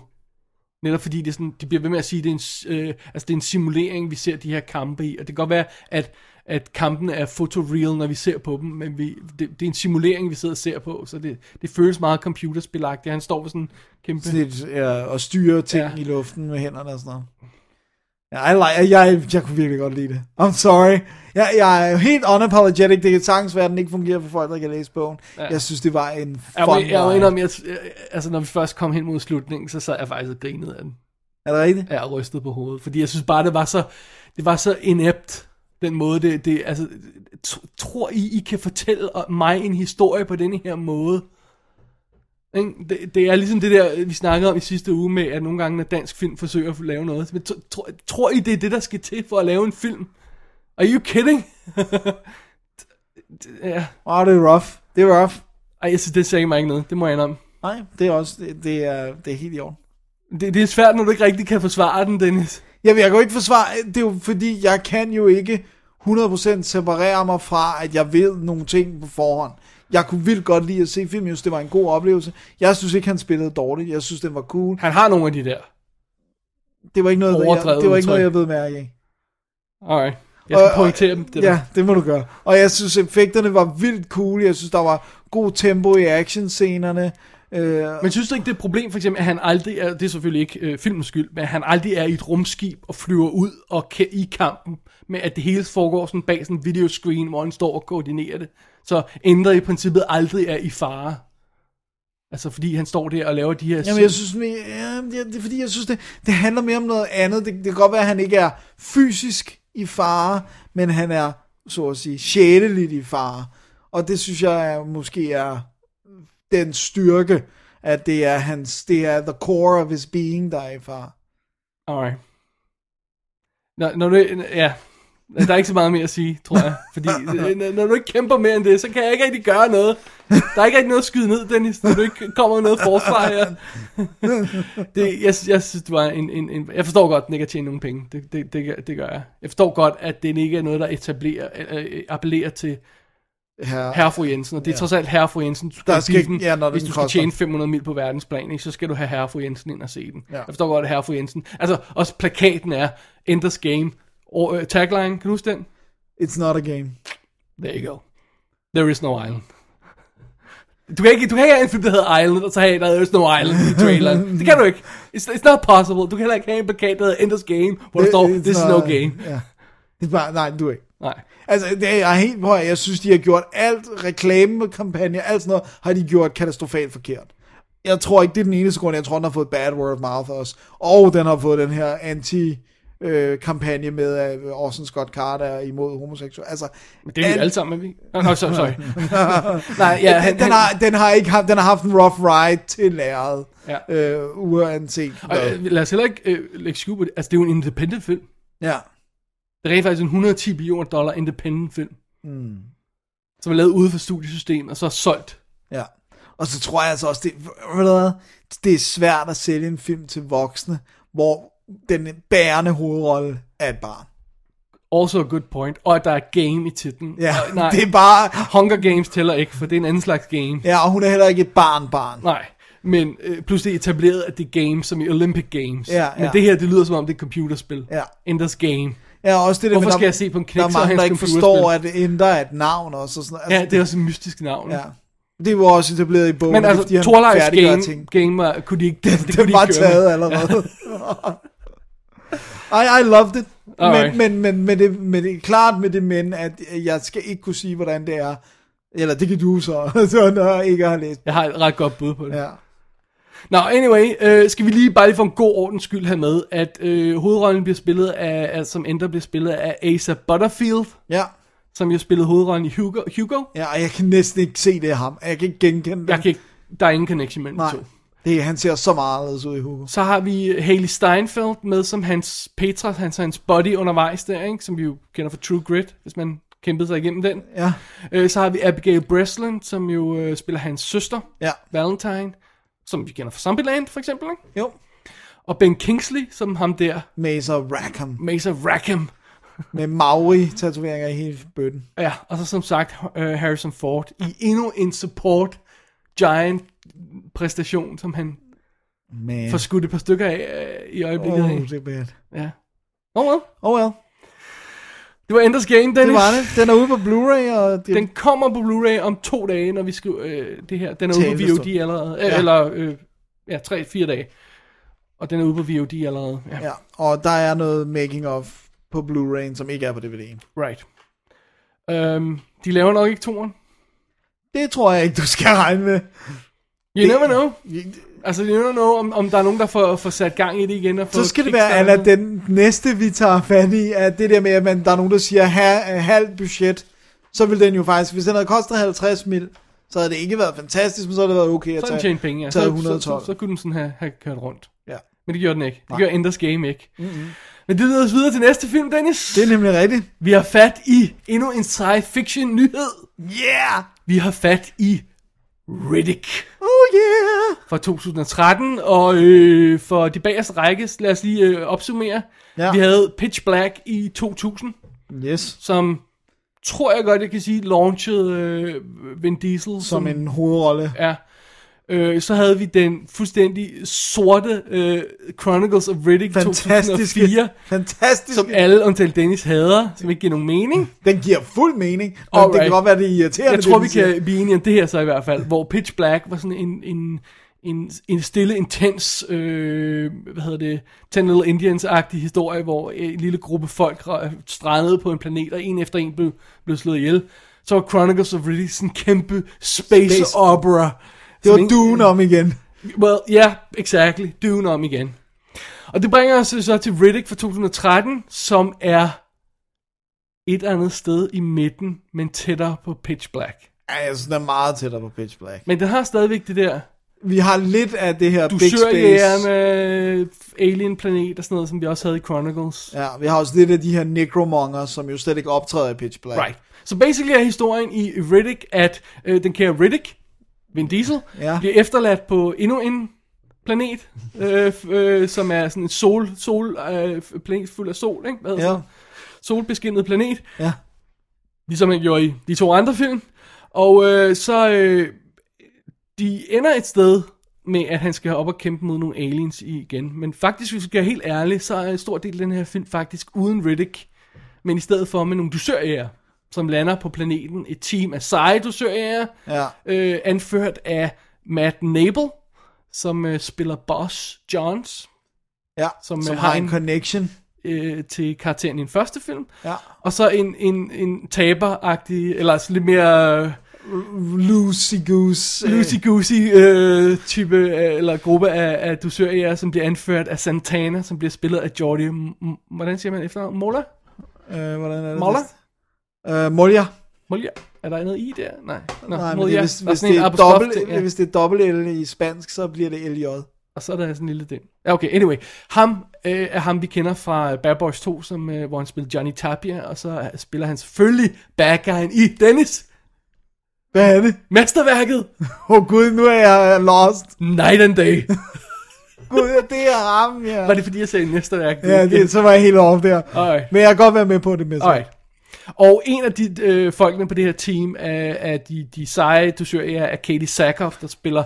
Netop fordi det er sådan, de bliver ved med at sige, det er en, øh, altså det er en simulering, vi ser de her kampe i. Og det kan godt være, at, at kampen er photoreal, når vi ser på dem, men vi, det, det er en simulering, vi sidder og ser på, så det, det føles meget computerspilagtigt. Han står ved sådan en kæmpe... Lidt, ja, og styre ting. Ja. i luften med hænderne og sådan noget. Ja, like, jeg, jeg, jeg kunne virkelig godt lide det. I'm sorry. Jeg, jeg er jo helt unapologetic. Det kan sagtens være, at den ikke fungerer for folk, der kan læse bogen. Ja. Ja. Jeg synes, det var en Jeg fun jeg ride. indrømme, jeg, altså når vi først kom hen mod slutningen, så sad jeg faktisk og grinede af den. Er det rigtigt? Jeg rystede på hovedet, fordi jeg synes bare, det var så, det var så inept, den måde, det, det altså, tr- tror I, I kan fortælle mig en historie på denne her måde? Det, det er ligesom det der, vi snakkede om i sidste uge med, at nogle gange, når dansk film forsøger at lave noget, men tr- tror, tror I, det er det, der skal til for at lave en film? Are you kidding? <laughs> ja. Åh, det er rough. Det er rough. Ej, jeg synes, det sagde mig ikke noget. Det må jeg indrømme. Nej, det er også, det, det, er, det er helt i orden. Det, det er svært, når du ikke rigtig kan forsvare den, Dennis. Jamen, jeg kan jo ikke forsvare, det er jo fordi, jeg kan jo ikke 100% separere mig fra, at jeg ved nogle ting på forhånd. Jeg kunne vildt godt lide at se film, jeg synes, det var en god oplevelse. Jeg synes ikke, han spillede dårligt. Jeg synes, den var cool. Han har nogle af de der. Det var ikke noget, jeg, det var ikke noget, jeg ved mærke i. Alright. Jeg skal Og- pointere dem. Det ja, der. det må du gøre. Og jeg synes, effekterne var vildt cool. Jeg synes, der var god tempo i actionscenerne. Øh, Men synes du ikke, det er et problem, for eksempel, at han aldrig er, det er selvfølgelig ikke øh, filmens skyld, men at han aldrig er i et rumskib og flyver ud og i kampen, med at det hele foregår sådan bag sådan en videoscreen, hvor han står og koordinerer det. Så ændrer i princippet aldrig er i fare. Altså fordi han står der og laver de her... Jamen, jeg synes, ja, det, det er fordi, jeg synes, det, det handler mere om noget andet. Det, det kan godt være, at han ikke er fysisk i fare, men han er, så at sige, sjæleligt i fare. Og det synes jeg er, måske er den styrke, at det er, hans, det er the core of his being, der er i fare. Alright. Når, når du, ja, der er ikke så meget mere at sige, tror jeg. Fordi øh, når, du ikke kæmper mere end det, så kan jeg ikke rigtig gøre noget. Der er ikke rigtig noget at skyde ned, Dennis, når du ikke kommer med noget forsvar her. <laughs> det, jeg, jeg synes, det var en, en, en... Jeg forstår godt, at den ikke har tjent nogen penge. Det, det, det, gør- det gør jeg. Jeg forstår godt, at det ikke er noget, der etablerer, øh, appellerer til Her, herre fru Jensen. Og det er Ja. trods alt herre fru Jensen, du skal, Der skal skal den, ja, når hvis den du skal koster. tjene 500 mil på verdensplan, ikke, så skal du have herre fru Jensen ind og se den. Ja. Jeg forstår godt, at herre fru Jensen... Altså, også plakaten er Enders Game. Og, uh, tagline, kan du huske den? It's not a game. There you go. There is no island. Du kan ikke, du kan ikke have en film, der hedder Island, og så have, there is no island i traileren. <laughs> Det kan du ikke. It's, it's not possible. Du kan heller ikke have en plakat, der hedder Enders Game, hvor der står, this is not- no game. Ja. Det er bare, nej, du ikke. Nej. Altså, det er, jeg helt på, jeg synes, de har gjort alt, reklamekampagne, alt sådan noget, har de gjort katastrofalt forkert. Jeg tror ikke, det er den eneste grund, jeg tror, den har fået bad word of mouth også. Og den har fået den her anti øh, kampagne med at Orson Scott Card er imod homoseksuelle. Altså, Men det er vi alt- alle sammen, er vi? Nå, no, sorry. sorry. <laughs> Nej, ja, den, han, den, han, har, den, har ikke haft, den har haft en rough ride til læret, Ja. øh, uanset Og, hvad. øh, lad os heller ikke øh, lægge det. Altså, det er jo en independent film. Ja. Det er rent faktisk en 110 millioner dollar independent film. Mm. Som er lavet ude for studiesystemet, og så er solgt. Ja. Og så tror jeg altså også, det, det er svært at sælge en film til voksne, hvor den bærende hovedrolle er et barn. Also a good point. Og at der er game i titlen. Ja, Og nej, <laughs> det er bare... Hunger Games tæller ikke, for det er en anden slags game. Ja, og hun er heller ikke et barn-barn. Nej, men øh, pludselig etableret, at det er games, som i Olympic Games. Ja, Men ja. det her, det lyder som om det er et computerspil. Ja. Enders Game. Ja, også det der Hvorfor skal der- jeg se på en knæk, Der er er mange, der ikke forstår, at Ender er et navn også. Og sådan, noget. Ja, det er også et mystisk navn. ja. Det var også etableret i bogen, Men altså, Torleifs game, ting. game var, kunne de ikke, det, det, Det, kunne det de var køre taget med. allerede. <laughs> <laughs> I, I loved it. Alright. Men, men, men, men, det, men det er klart med det men, at jeg skal ikke kunne sige, hvordan det er. Eller det kan du så, <laughs> så når jeg ikke har læst. Jeg har et ret godt bud på det. Ja. Nå, anyway, øh, skal vi lige bare lige for en god ordens skyld have med, at øh, hovedrollen bliver spillet af, af, som Ender bliver spillet af Asa Butterfield, Ja. som jo spillede hovedrollen i Hugo. Hugo? ja, og jeg kan næsten ikke se det af ham. Jeg kan ikke genkende det. Jeg kan ikke, der er ingen connection mellem de Nej, to. Det, han ser så meget anderledes ud i Hugo. Så har vi Haley Steinfeld med som hans Petra, hans, hans body undervejs der, ikke? som vi jo kender fra True Grit, hvis man kæmpede sig igennem den. Ja, Øh, så har vi Abigail Breslin, som jo øh, spiller hans søster, ja, Valentine, som vi kender fra Zombieland for eksempel. Ikke? jo. Og Ben Kingsley, som ham der, Mazer Rackham. Mesa Rackham. <laughs> Med Maori-tatoveringer i hele bøtten. Ja, og så som sagt øh, Harrison Ford i endnu en support giant præstation, som han Man. får skudt et par stykker af øh, i øjeblikket. Oh, af. det er bad. Ja. Oh well. Oh well. Det var Enders Game, Dennis. Det var det. Den er ude på Blu-ray, og det, Den kommer på Blu-ray om to dage, når vi skal øh, det her. Den er ude på. VOD allerede. Øh, Ja. Eller, øh, ja, tre, fire dage. Og den er ude på VOD allerede. Ja, Ja, og der er noget making of på Blu-ray, som ikke er på DVD'en. right. Um, de laver nok ikke toren. Det tror jeg ikke, du skal regne med. You Det- never know. Altså, you never know, om, om der er nogen, der får, får sat gang i det igen. Og Så skal det være. Anna, den næste, vi tager fat i, er det der med, at man, der er nogen, der siger ha, halvt budget. Så vil den jo faktisk, hvis den havde kostet 50 mil, så havde det ikke været fantastisk, men så havde det været okay at Så tage, tjent penge, ja. tage Så, 112. så, så, så, kunne den sådan have, have kørt rundt. Ja. Men det gjorde den ikke. Det Nej. gjorde Enders Game ikke. Mm-hmm. Men det leder os videre til næste film, Dennis. Det er nemlig rigtigt. Vi har fat i endnu en sci fiction nyhed. Yeah! Vi har fat i Riddick Oh yeah! fra 2013, og øh, for de bagerste række, lad os lige øh, opsummere. Ja. Vi havde Pitch Black i 2000, Yes. som tror jeg godt, jeg kan sige, launchede øh, Vin Diesel Som en hovedrolle. Ja. Øh, så havde vi den fuldstændig sorte øh, Chronicles of Riddick Fantastiske. 2004, Fantastiske. som alle undtagen Dennis hader, som ikke giver nogen mening. Den giver fuld mening, men det Alright. kan godt være, det er irriterende. Jeg tror, det, vi siger. kan blive enige om det her så i hvert fald, hvor Pitch Black var sådan en, en, en, en stille, intens, øh, hvad hedder det, Ten Little Indians-agtig historie, hvor en lille gruppe folk ra- strandede på en planet, og en efter en blev, blev slået ihjel. Så var Chronicles of Riddick sådan en kæmpe space, Space. opera. Det var Dune om igen. Well, yeah, exactly. Dune om igen. Og det bringer os så til Riddick fra 2013, som er et andet sted i midten, men tættere på Pitch Black. Ja, jeg synes, den er meget tættere på Pitch Black. Men den har stadigvæk det der Vi har lidt af det her Big Space. dusørjægerne, alien planet og sådan noget, som vi også havde i Chronicles. Ja, vi har også lidt af de her necromonger, som jo slet ikke optræder i Pitch Black. Right. Så basically er historien i Riddick, at øh, den kære Riddick, Vin Diesel, Ja. bliver efterladt på endnu en planet, øh, øh, som er sådan en sol, sol øh, planet fuld af sol, ikke? Hvad Ja. det? Solbeskinnet planet, Ja. ligesom han gjorde i de to andre film. Og øh, så øh, de ender et sted med, at han skal op og kæmpe mod nogle aliens igen. Men faktisk, hvis vi skal være helt ærlige, så er en stor del af den her film faktisk uden Riddick. Men i stedet for med nogle dusørjæger, som lander på planeten. Et team af seje dusørjæger, Ja. øh, anført af Matt Nable, som øh, spiller Boss Johns, Ja, Som, som, øh, har en en- connection. øh, til karakteren i den første film. Ja. Og så en, en, en taber-agtig, eller sådan lidt mere øh, Lucy Goose. loosey-goosey øh, type, øh, eller gruppe af, af dusørjæger, som bliver anført af Santana, som bliver spillet af Jordi, M- hvordan siger man efter? Mola? Øh, hvordan er det? Moller? Øh, Molja. Molia? Er der noget i der? Nej. Nå, Nej, men det, hvis, Der hvis, det er dobbelt, ja. hvis det er dobbelt L i spansk, så bliver det LJ. Og så er der sådan en lille den. Ja, okay, anyway. Ham øh, er ham, vi kender fra Bad Boys 2, som, øh, hvor han spiller Johnny Tapia, og så spiller han selvfølgelig bad guyen i Dennis. Hvad er det? Mesterværket! <laughs> Åh oh, gud, nu er jeg lost. Night and Day. <laughs> Gud, det er ham, ja. Var det fordi, jeg sagde mesterværk? Ja, det, så var jeg helt off der. Alright. Men jeg kan godt være med på det med. Alright. Og en af de øh, folkene på det her team er, er de, de seje dusører er Katie Sackhoff, der spiller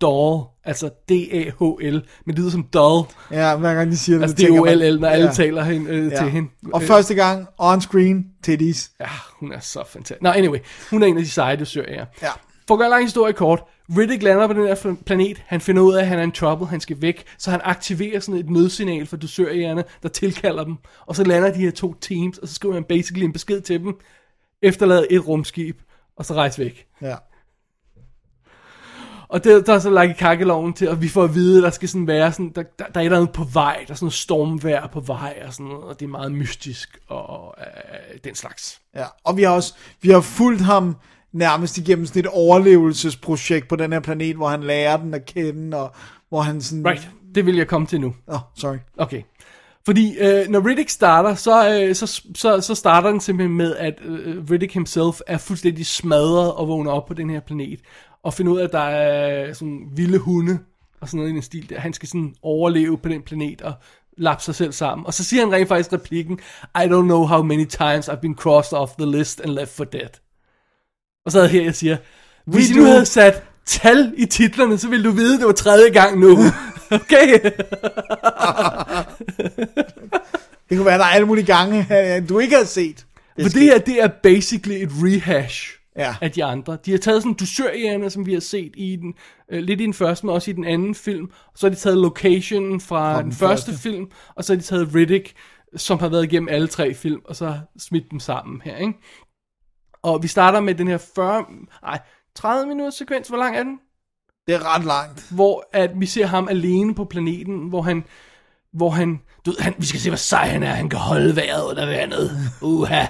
Doll, altså D-A-H-L, men det lyder som Doll. Ja, hver gang de siger det, Altså D-O-L-L, når alle Ja. taler hende, øh, Ja. til hende. Og første gang, on screen, titties. Ja, hun er så fantastisk. Nå, anyway, hun er en af de seje dusører. Ja. For at gøre en lang historie kort, Riddick lander på den her planet, han finder ud af, at han er in trouble, han skal væk, så han aktiverer sådan et nødsignal for dusørjægerne, der tilkalder dem, og så lander de her to teams, og så skriver han basically en besked til dem, efterlade et rumskib, og så rejse væk. Ja. Og det, der er så lagt i kakkeloven til, og vi får at vide, at der skal sådan være sådan, der, der, der er et eller andet på vej, der er sådan noget stormvejr på vej, og sådan noget, og det er meget mystisk, og øh, den slags. Ja, og vi har også vi har fulgt ham nærmest igennem sådan et overlevelsesprojekt på den her planet, hvor han lærer den at kende, og hvor han sådan... Right, det vil jeg komme til nu. Åh, oh, sorry. Okay. Fordi øh, når Riddick starter, så, øh, så, så, så starter den simpelthen med, at øh, Riddick himself er fuldstændig smadret og vågner op på den her planet. Og finder ud af, at der er sådan vilde hunde og sådan noget i den stil der. Han skal sådan overleve på den planet og lappe sig selv sammen. Og så siger han rent faktisk replikken, I don't know how many times I've been crossed off the list and left for dead. Og så er det her, jeg siger, hvis du havde sat tal i titlerne, så ville du vide, at det var tredje gang nu. <laughs> okay? <laughs> Det kunne være, der er alle mulige gange, øh, du ikke har set. For det her, det er basically et rehash Ja. af de andre. De har taget sådan dusørjægerne, som vi har set i den, øh, lidt i den første, men også i den anden film. Og så har de taget location fra, fra den, den første, første. film, og så har de taget Riddick, som har været igennem alle tre film, og så smidt dem sammen her, ikke? Og vi starter med den her 40, nej, 30 minutters sekvens, hvor lang er den? Det er ret langt. hvor at vi ser ham alene på planeten, hvor han, hvor han, du ved, han, vi skal se, hvor sej han er, han kan holde vejret under vandet, uha,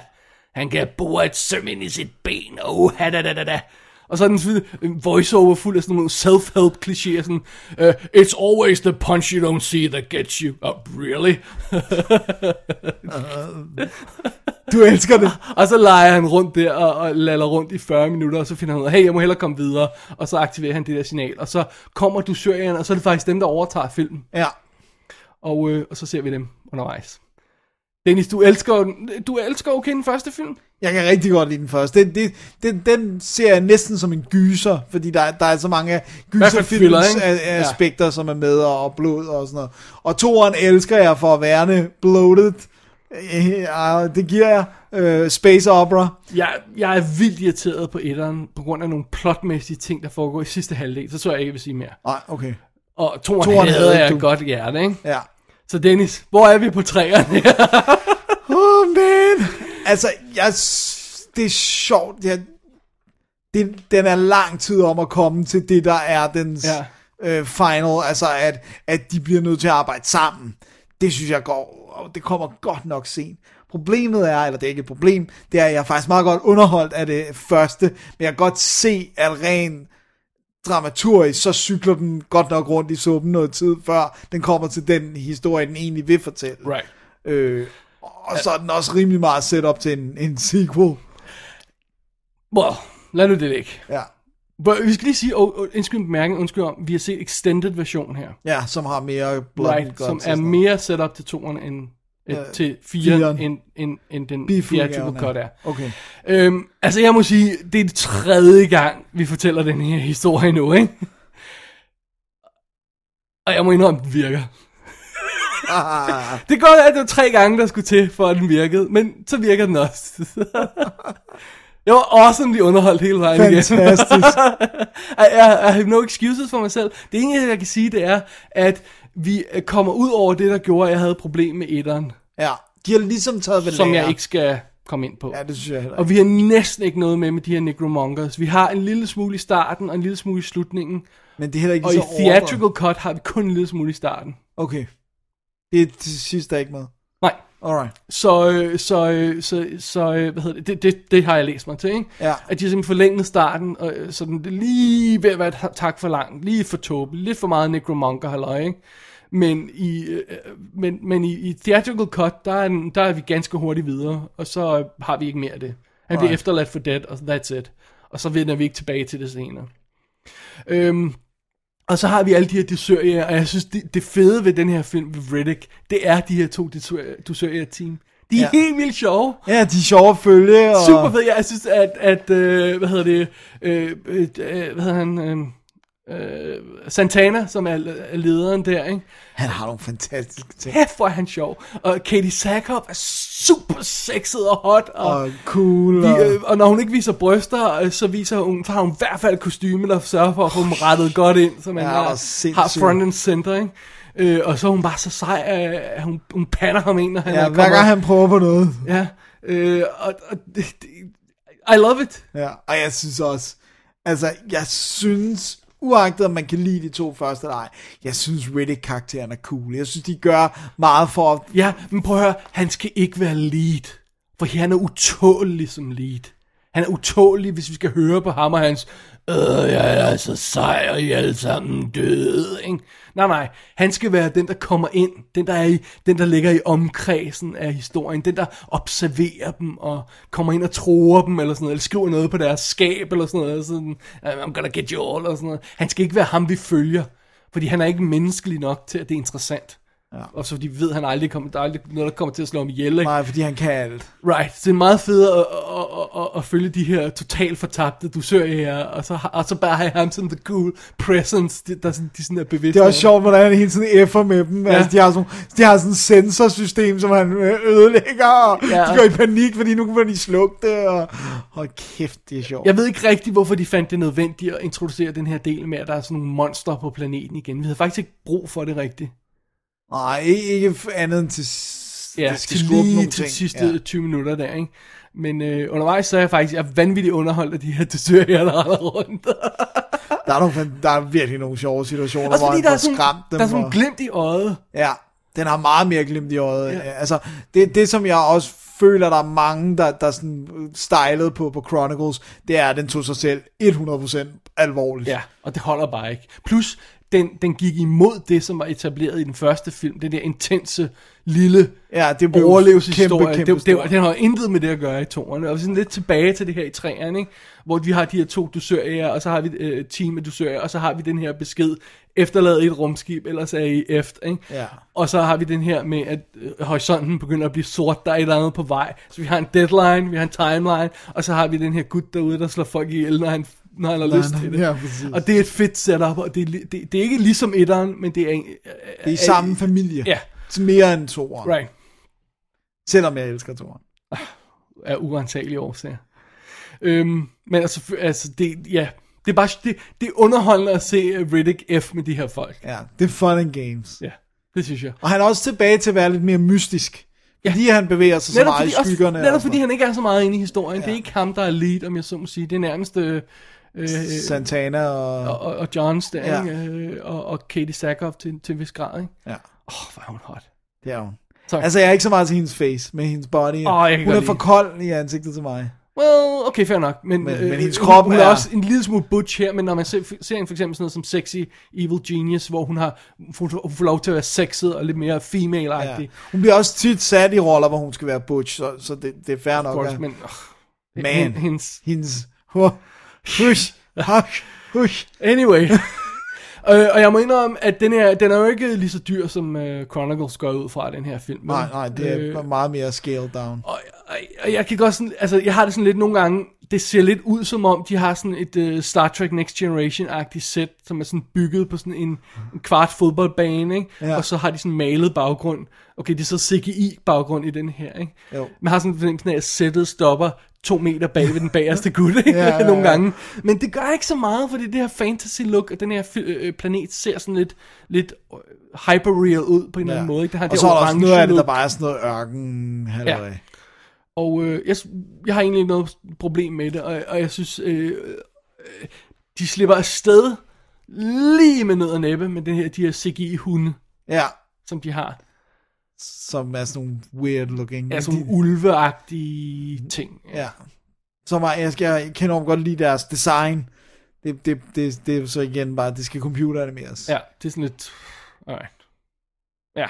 han kan bore et søm ind i sit ben, uha, da, da, da, da. Og så er den sådan en voiceover fuld af sådan nogle self-help klichéer, sådan, uh, it's always the punch you don't see that gets you. Oh, really? Du elsker det. <laughs> Og så leger han rundt der og, og laller rundt i 40 minutter, og så finder han ud af, hey, jeg må hellere komme videre. Og så aktiverer han det der signal, og så kommer dusørjægerne, og så er det faktisk dem, der overtager filmen. Ja. Og, øh, og så ser vi dem undervejs. Dennis, du elsker, du elsker okay den første film? Jeg kan rigtig godt lide den første. Den, det, den, den ser jeg næsten som en gyser, fordi der, der er så mange gyserfilms aspekter, som er med, og, blod og sådan noget. Og toeren elsker jeg for at være bloated. Øh, Ja, det giver jeg. Øh, space opera. Jeg, jeg er vildt irriteret på etteren, på grund af nogle plotmæssige ting, der foregår i sidste halvdel. Så tror jeg ikke, jeg vil sige mere. Nej, okay. Og toeren Toeren havde jeg du. godt hjerte, ikke? Ja. Så Dennis, hvor er vi på træerne? <laughs> Altså, jeg, det er sjovt. Jeg, det, den er lang tid om at komme til det, der er dens Ja. øh, final. Altså, at, at de bliver nødt til at arbejde sammen. Det synes jeg går, og det kommer godt nok sent. Problemet er, eller det er ikke et problem, det er, at jeg er faktisk meget godt underholdt af det første, men jeg kan godt se, at rent dramaturgisk, så cykler den godt nok rundt i suppen noget tid, før den kommer til den historie, den egentlig vil fortælle. right. Øh, og så er den også rimelig meget set op til en, en sequel. Well, lad nu det ligge. Ja. But vi skal lige sige, og, og indskyld en bemærkning, undskyld om, vi har set extended version her. ja, som har mere blood Right, som er mere set op til toeren end, øh, Ja, til fire, end, end, end den theatrical cut er. Okay. Øhm, altså jeg må sige, det er tredje gang, vi fortæller den her historie nu, ikke? Og jeg må indrømme, den virker. <laughs> Det være, at det var tre gange, der skulle til, for at den virkede, men så virker den også. <laughs> jeg var awesomely underholdt hele vejen igennem. fantastisk. <laughs> I, I, I have no excuses for mig selv. Det eneste, jeg kan sige, det er, at vi øh, kommer ud over det, der gjorde, at jeg havde problem med etteren, ja, de har ligesom taget ved som lære. jeg ikke skal komme ind på. Ja, det synes jeg heller Og ikke. vi har næsten ikke noget med med de her Necromongers. Vi har en lille smule i starten, og en lille smule i slutningen. Men det er heller ikke Og i så theatrical overdrevet. cut har vi kun en lille smule i starten. Okay. Det er til sidst der er ikke med. Nej. Alright. Så, øh, så, øh, så, så øh, hvad hedder det? Det, det, det har jeg læst mig til, ikke? Ja. At de har simpelthen forlænget starten, og, øh, så den det er lige ved at være et tak for langt, lige for tåbeligt, lidt for meget Necromonger halløj, ikke? Men i, øh, men, men i, i theatrical cut, der er, der er vi ganske hurtigt videre, og så øh, har vi ikke mere af det. Han bliver Right. efterladt for dead, og that's it. Og så vender vi ikke tilbage til det senere. Øhm, og så har vi alle de her dusørier, og jeg synes, det, det fede ved den her film, ved Riddick, det er de her to dusørier-team. De er Ja. helt vildt sjove. Ja, de er sjove at følge. Og... Super fed. Jeg synes, at, at øh, hvad hedder det, øh, øh, øh, hvad hedder han, øh, øh, Santana, som er, er lederen der, ikke? Han har nogle fantastiske ting. Kæft, hvor er han sjov. Og Katie Sackhoff er super sexet og hot. Og, Og cool. de, Og... øh, og når hun ikke viser bryster, øh, så viser hun, så har hun i hvert fald kostyme, der sørger for at få dem rettet godt ind, så man Ja, har, sindssygt. har front and center, ikke? Øh, og så er hun bare så sej, at hun, hun pander ham ind, når han Ja, er hver gang han prøver på noget. Ja, øh, og, og det, det, I love it. Ja, og jeg synes også, altså, jeg synes, uagtet om man kan lide de to første eller ej, jeg synes Riddick-karakteren er cool. Jeg synes, de gør meget for at... Ja, men prøv at høre, han skal ikke være lead. For han er utålig som lead. Han er utålig, hvis vi skal høre på ham og hans, øh, jeg er så sej, og I er alle sammen døde, ikke? Nej, nej, han skal være den, der kommer ind, den, der, er i, den, der ligger i omkredsen af historien, den, der observerer dem, og kommer ind og tror dem, eller sådan noget, eller skriver noget på deres skab, eller sådan noget, sådan, I'm gonna get you all, eller sådan noget. Han skal ikke være ham, vi følger, fordi han er ikke menneskelig nok til, at det er interessant. Ja. Og så fordi vi ved, at han aldrig kommer, der er aldrig noget, der kommer til at slå ham ihjel. Ikke? Nej, fordi han kan alt. Right, så det er meget fedt at, at, at, at, følge de her totalt fortabte dusører, og så, og så bare have ham sådan the cool presence, de, der sådan, de sådan er bevidste Det er også sjovt, hvordan han hele tiden effer med dem. Ja. Altså, de har sådan, de har sådan et sensorsystem, som han øh, ødelægger, og ja. De går i panik, fordi nu kan de slukke det, og hold kæft, det er sjovt. Jeg ved ikke rigtigt, hvorfor de fandt det nødvendigt at introducere den her del med, at der er sådan nogle monster på planeten igen. Vi havde faktisk ikke brug for det rigtigt. Nej, ikke, andet end til... Ja, det skal til lige nogle til ting. sidste Ja. ja. 20 minutter der, ikke? Men øh, undervejs så er jeg faktisk jeg er vanvittigt underholdt af de her dusører, der render rundt. Der er, nogle, der er virkelig nogle sjove situationer, Også hvor fordi han er får skræmt dem. der er sådan og- glimt i øjet. Ja, den har meget mere glimt i øjet. Ja. Altså, det, det som jeg også føler, der er mange, der, der sådan stylet på på Chronicles, det er, at den tog sig selv 100% alvorligt. Ja, og det holder bare ikke. Plus, den, den gik imod det, som var etableret i den første film. Det der intense, lille Ja, det blev overlevelseshistorie. kæmpe, kæmpe det, det, den har intet med det at gøre i toerne. Og sådan lidt tilbage til det her i træerne, ikke? hvor vi har de her to dusører, og så har vi øh, team af dusører, og så har vi den her besked, efterlad et rumskib, ellers er I efter. Ikke? Ja. Og så har vi den her med, at øh, horisonten begynder at blive sort, der er et eller andet på vej. Så vi har en deadline, vi har en timeline, og så har vi den her gut derude, der slår folk ihjel, når han, når han har Nej, lyst nej, til det. ja, præcis. og det er et fedt setup, og det er, det, det er ikke ligesom etteren, men det er... Det er i samme familie. Ja. Til mere end toeren. Right. Selvom jeg elsker toeren. Af uantagelige årsager. Øhm, men altså, altså det, ja, det er bare, det, det er underholdende at se øh, Riddick F med de her folk. Ja, det er fun and games. Ja, det synes jeg. Og han er også tilbage til at være lidt mere mystisk. Fordi han bevæger sig så Netop meget fordi, i skyggerne. også, netop fordi han ikke er så meget inde i historien. Ja. Det er ikke ham, der er lead, om jeg så må sige. Det er nærmest øh, øh, noget. Santana og... og, og, og Johns der, Ja. ja. øh, og, og Katie Sackhoff til, til en vis grad. Ikke? Ja, Åh, oh, hvor er hun hot. det er hun. Sorry. Altså, jeg er ikke så meget til hendes face, men hendes body. Kan hun er for kold i ansigtet til mig. Well, okay, fair nok. Men, Men- øh, men hendes hun- krop hun, er er- også en lille smule butch her, men når man ser, ser hende for eksempel sådan noget som Sexy Evil Genius, hvor hun har hun, hun får lov til at være sexet og lidt mere female-agtig. Ja. Hun bliver også tit sat i roller, hvor hun skal være butch, så, så det, det er fair nok. Course, ja. men, oh, Man. Hendes, Hendes... hush, hush, hush. Anyway. <laughs> øh, og jeg må indrømme, at den, her, den er jo ikke lige så dyr, som uh, Chronicles går ud fra, den her film. Men, Nej, nej, det er øh, meget mere scaled down. og, og, og jeg kan godt sådan, altså jeg har det sådan lidt nogle gange, det ser lidt ud som om, de har sådan et uh, Star Trek Next Generation-agtigt sæt, som er sådan bygget på sådan en, en kvart fodboldbane, ikke? Ja. Og så har de sådan malet baggrund. Okay, det er så CGI-baggrund i den her, ikke? Jo. Man har sådan en fornemmelse af, at sættet stopper to meter bag ved den bagerste gut, ikke? Ja, <laughs> ja, ja. Nogle gange. Men det gør ikke så meget, fordi det her fantasy look, og den her øh, planet ser sådan lidt, lidt øh, hyperreal ud på en eller anden måde. Ikke? Det har og det så er der også noget af det, der bare er sådan noget ørken halløj. Ja. Og øh, jeg, jeg har egentlig ikke noget problem med det, og, og jeg synes, øh, øh, de slipper afsted lige med nød og næppe med den her, de her CGI-hunde, ja. som de har. Som er sådan nogle weird looking. Ja, sådan nogle ulveagtige ting. Ja. Som er, jeg, skal, jeg kan enormt godt lide deres design. Det, det, det, det er så igen bare, det skal computeranimeres. Ja, det er sådan lidt... Alright. Ja.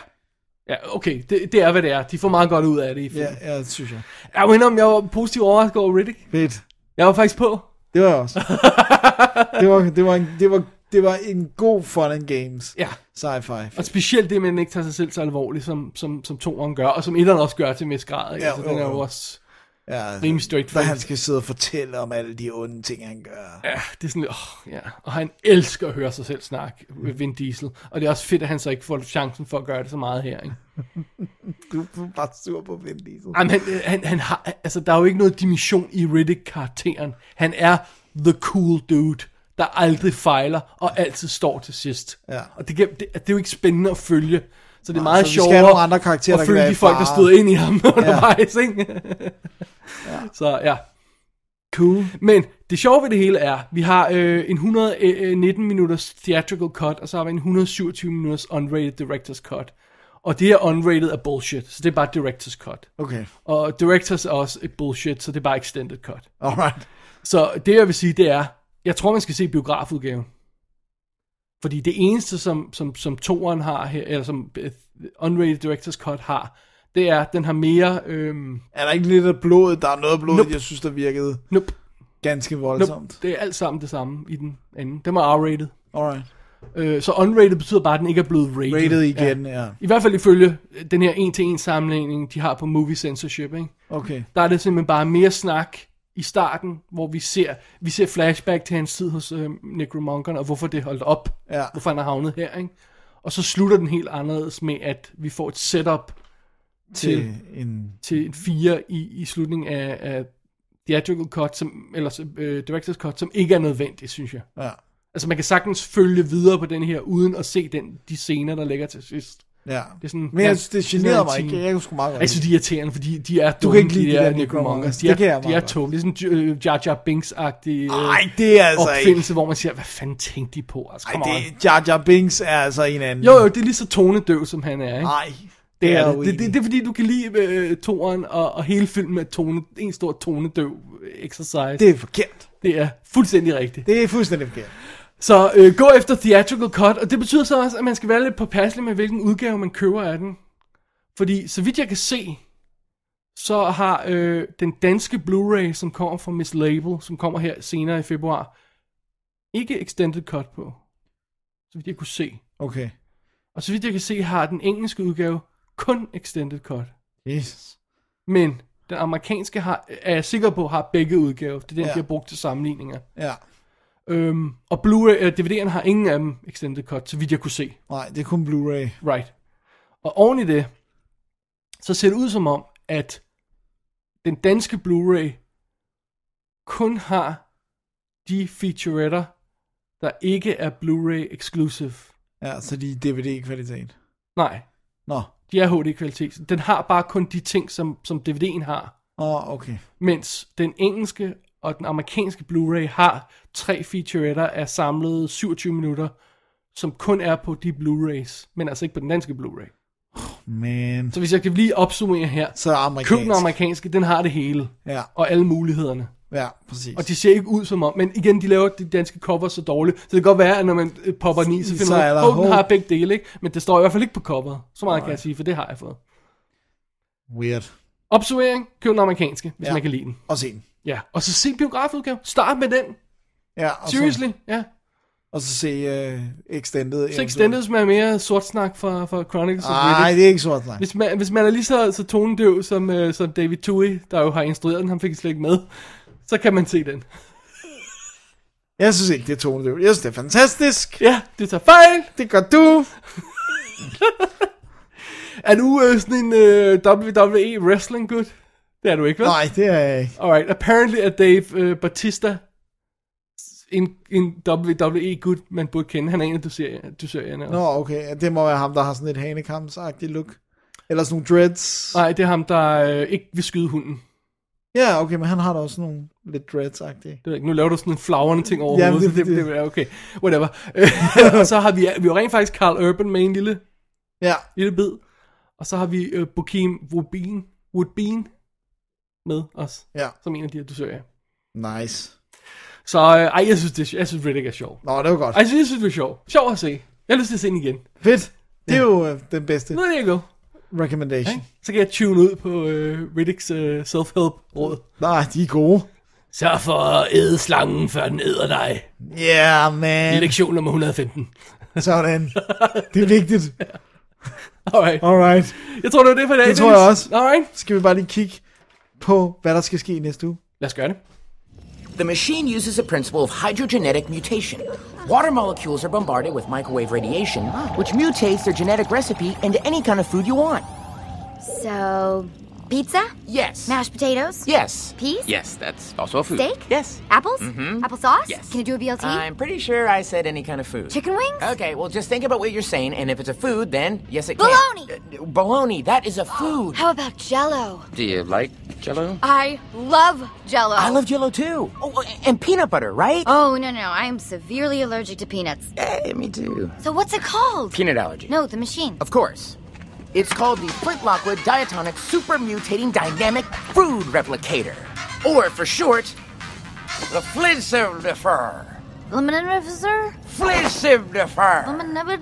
Ja, okay, det, det er, hvad det er. De får meget godt ud af det i filmen. ja, ja det synes jeg. Jeg må indrømme, jeg var positivt overrasket over Riddick. Fedt. Jeg var faktisk på. Det var jeg også. <laughs> det, var, det, var en, det, var, det var en god fun and games Ja. Sci-fi. Og specielt det, at man ikke tager sig selv så alvorligt, som, som, som toeren gør, og som etteren også gør til en vis grad. Ikke? Ja, altså, den er jo også Ja, rimelig straight da han skal sidde og fortælle om alle de onde ting, han gør. Ja, det er sådan oh, ja. Og han elsker at høre sig selv snakke, Vin Diesel. Og det er også fedt, at han så ikke får chancen for at gøre det så meget her, ikke? <laughs> Du er bare sur på Vin Diesel. Jamen, han, han, han har, altså, der er jo ikke noget dimension i Riddick-karakteren. Han er the cool dude, der aldrig fejler, og altid står til sidst. Ja. Og det, det, det er jo ikke spændende at følge. Så det er meget skal sjovere andre karakterer, at der følge være de folk, der stod ind i ham undervejs, ikke? <laughs> Så ja. Cool. Men det sjove ved det hele er, vi har øh, en 119 minutters theatrical cut, og så har vi en 127 minutters unrated director's cut. Og det her unrated er bullshit, så det er bare director's cut. Okay, Og directors er også et bullshit, så det er bare extended cut. alright. Så det jeg vil sige, det er, jeg tror man skal se biografudgaven. Fordi det eneste, som, som, som toeren har her, eller som øh, unrated director's cut har, det er, at den har mere, øhm, Er der ikke lidt af blodet? Der er noget af blodet, Nope. jeg synes, der virkede nope, ganske nope, voldsomt. det er alt sammen det samme i den anden. Den var R-rated. Alright. Øh, så unrated betyder bare, at den ikke er blevet rated. Rated igen, ja. I hvert fald ifølge den her en-til-en sammenligning, de har på Movie Censorship, ikke? Okay. Der er det simpelthen bare mere snak i starten, hvor vi ser, vi ser flashback til hans tid hos øh, Necromonkerne, og hvorfor det holdt op. Ja. Hvorfor han er havnet her, ikke? Og så slutter den helt anderledes med, at vi får et setup til, Til en... til en fire i, i slutningen af, af theatrical cut, som, eller øh, director's cut, som ikke er nødvendigt, synes jeg. Ja. Altså man kan sagtens følge videre på den her, uden at se den, de scener, der ligger til sidst. Ja. Det er sådan, Men jeg det generede en mig time. ikke. Jeg kunne sgu meget Jeg synes, de er irriterende, fordi de er Du kan dumme, ikke lide de der Necromongers. De Det er, jeg de er tåbelige. Det er sådan uh, Jar Jar Binks-agtig uh, Nej, det er altså ikke. opfindelse, hvor man siger, hvad fanden tænkte de på? Altså, Ej, det, Jar Jar Binks er altså en anden. Jo, jo, det er lige så tonedøv, som han er, ikke? Nej, det er det. Det, det, det er fordi, du kan lide uh, toren og, og hele filmen med tone, en stor tonedøv exercise. det er forkert. det er fuldstændig rigtigt. Det er fuldstændig forkert. Så øh, gå efter theatrical cut, og det betyder så også, at man skal være lidt påpasselig med, hvilken udgave man køber af den. Fordi så vidt jeg kan se, så har øh, den danske Blu-ray, som kommer fra Miss Label, som kommer her senere i februar, ikke extended cut på. Så vidt jeg kunne se. Okay. Og så vidt jeg kan se, har den engelske udgave kun extended cut. Jesus. Men den amerikanske har, er jeg sikker på, har begge udgaver. Det er den, Ja. ja. de har brugt til sammenligninger. Ja. Øhm, og Blu-ray, øh, DVD'erne har ingen af dem extended cut, så vidt jeg kunne se. Nej, det er kun Blu-ray. Right. Og oven i det, så ser det ud som om, at den danske Blu-ray kun har de featuretter, der ikke er Blu-ray exclusive. Ja, så de er DVD-kvalitet. Nej, Nå. de er HD-kvalitet. Den har bare kun de ting, som, som DVD'en har. Åh, oh, okay. Mens den engelske og den amerikanske Blu-ray har tre featuretter af samlet 27 minutter, som kun er på de Blu-rays, men altså ikke på den danske Blu-ray. Men... Så hvis jeg kan lige opsummere her, Så er køb amerikansk. den amerikanske, den har det hele, Ja, og alle mulighederne. ja, præcis. Og de ser ikke ud som om, men igen, de laver de danske covers så dårligt, så det kan godt være, at når man øh, popper den i, så finder er man, at oh, den har begge dele, ikke? Men det står i hvert fald ikke på coveret. Så meget kan jeg sige, for det har jeg fået. Weird. Opsummering, køb den amerikanske, hvis ja. man kan lide den. Og se den. Ja, og så se biografudgave. Start med den. Ja, og Seriously, Så, ja. og så se uh, Extended. Så Extended, som er mere sort snak for, for Chronicles Nej, det er ikke sort nej. Hvis man, hvis man er lige så, så tonedøv som, uh, som David Tui, der jo har instrueret den, han fik slet ikke med, så kan man se den. <laughs> Jeg synes ikke, det er tonedøvt. Jeg synes, det er fantastisk. Ja, det tager fejl. <laughs> Det gør du. <laughs> Er du uh, sådan en uh, WWE wrestling gut? Det er du ikke, vel? Nej, det er jeg ikke. Alright, apparently er Dave uh, Batista en, en WWE gut, man burde kende. Han er en af duserierne. Nå, okay. Det må være ham, der har sådan et hanekamsagtigt look. Eller sådan nogle dreads. Nej, det er ham, der uh, ikke vil skyde hunden. Ja, okay, men han har da også nogle lidt dreads-agtige. Det ved jeg ikke, nu laver du sådan en flagrende ting over Jamen, hovedet, det- det, det- er okay, whatever. og <laughs> så har vi, vi har rent faktisk Carl Urban med en lille, Ja, lille bid, og så har vi uh, Bokeem Woodbean, Woodbean med os, ja. som en af de her dusører. Nice. Så øh, ej, jeg synes, det, jeg synes Riddick er sjov. Nå, det var godt. Ej, jeg synes, jeg synes, det er sjov. Sjov at se. Jeg har lyst til at se den igen. Fedt. Det er jo øh, den bedste er det, jeg gå. recommendation. Så kan jeg tune ud på øh, Riddicks øh, self-help råd. Nej, de er gode. Sørg for at æde slangen, før den æder dig. Yeah, man. Lektion nummer 115. Sådan. Det er vigtigt. <laughs> Alright. Alright. Jeg tror, det var det for i dag. Det tror jeg også. Alright. Skal vi bare lige kigge på, hvad der skal ske i næste uge? Lad os gøre det. The machine uses a principle of hydrogenetic mutation. Water molecules are bombarded with microwave radiation, which mutates their genetic recipe into any kind of food you want. So, pizza? Yes. Mashed potatoes? Yes. Peas? Yes, that's also a food. Steak? Yes. Apples? Mm-hmm. Applesauce? Yes. Can you do a BLT? I'm pretty sure I said any kind of food. Chicken wings? Okay, well, just think about what you're saying, and if it's a food, then yes, it Bologna! can. Uh, bologna, that is a food. How about jello? Do you like Jello? I love jello. I love Jello too. Oh, and peanut butter, right? Oh, no, no. No. I am severely allergic to peanuts. Eh, me too. So, what's it called? Peanut allergy. No, the machine. Of course. It's called the Flint Lockwood Diatonic Super Mutating Dynamic Food Replicator. Or for short, the Flintsimdifer. Lemonade officer? Flintsimdifer. Lemonade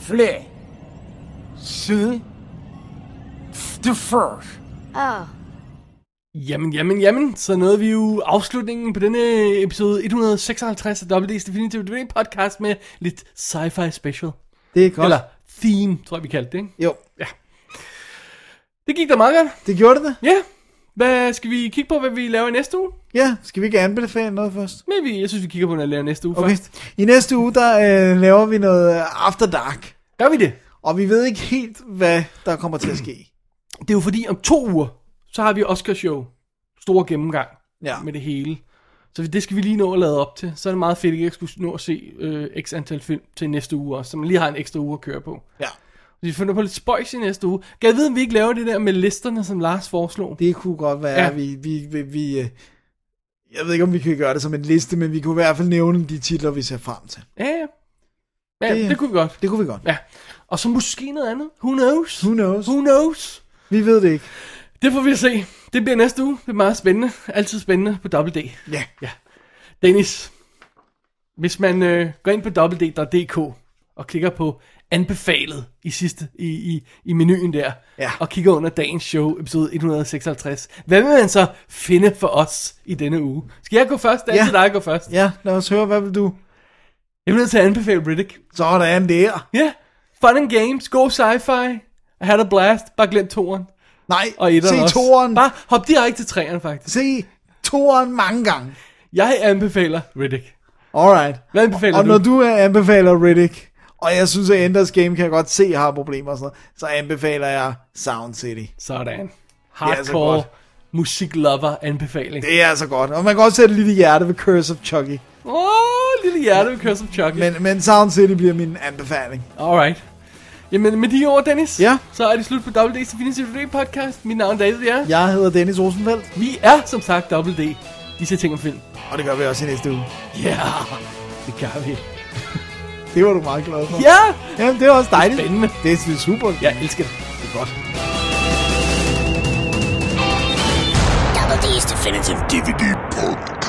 Fli. Si. Stifer. Oh. Jamen, jamen, jamen, så nåede vi jo afslutningen på denne episode 156 af WD's Definitive DVD podcast med lidt sci-fi special. Det er godt. Eller theme, tror jeg vi kaldte det, ikke? Jo, Det gik da meget godt. det gjorde det. Ja. Hvad skal vi kigge på, hvad vi laver i næste uge? Ja, skal vi ikke anbefale noget først? Men vi, jeg synes, vi kigger på, hvad vi laver næste uge Okay. først. I næste uge, der øh, laver vi noget øh, After Dark. Gør vi det? Og vi ved ikke helt, hvad der kommer til at ske. Det er jo fordi, om to uger, så har vi Oscar show. Stor gennemgang Ja. med det hele. Så det skal vi lige nå at lade op til. Så er det meget fedt, at jeg skulle nå at se øh, x antal film til næste uge også. Så man lige har en ekstra uge at køre på. Ja. Vi finder på lidt spøjs i næste uge. Kan jeg vide, om vi ikke laver det der med listerne, som Lars foreslog? Det kunne godt være, Ja. vi, vi, vi, vi... øh, Jeg ved ikke, om vi kan gøre det som en liste, men vi kunne i hvert fald nævne de titler, vi ser frem til. Ja, ja. Ja, Det- det kunne vi godt. Det kunne vi godt. Ja. Og så måske noget andet. Who knows? Who knows? Who knows? Vi ved det ikke. Det får vi at se. Det bliver næste uge. Det er meget spændende. Altid spændende på Double D. Ja. Ja. Dennis, hvis man øh, går ind på www.dk og klikker på anbefalet i sidste i, i, i menuen der, Ja. og kigger under dagens show, episode 156, hvad vil man så finde for os i denne uge? Skal jeg gå først? Det er Ja. altid dig gå først. Ja, lad os høre, hvad vil du? Jeg vil nødt til at anbefale Riddick. Sådan der. Ja, fun and games, go sci-fi, I had a blast, bare glem toeren. Nej, Og se også. toeren. Bare hop direkte til træerne faktisk. Se toeren mange gange. Jeg anbefaler Riddick. Alright. Hvad anbefaler og du? når du øh, anbefaler Riddick, og jeg synes, at Enders Game kan jeg godt se har problemer og sådan noget, så anbefaler jeg Sound City. Sådan. altså Hardcore musiklover anbefaling. Det er altså godt. Og man kan også sætte et lille hjerte ved Curse of Chucky. Åh, oh, lille hjerte ved Curse of Chucky. Men, men Sound City bliver min anbefaling. Alright. Jamen med de ord, Dennis, Ja. så er det slut på WD's Definitive DVD podcast. Mit navn er David, ja. Jeg hedder Dennis Rosenfeldt, Vi er som sagt Double D. Vi ser ting om film. og det gør vi også i næste uge. Ja, yeah, det gør vi. <laughs> Det var du meget glad for. Ja, Jamen, det er også dejligt. spændende. Det er, det er super. Jeg elsker det. Det er godt. Double D's Definitive DVD Podcast.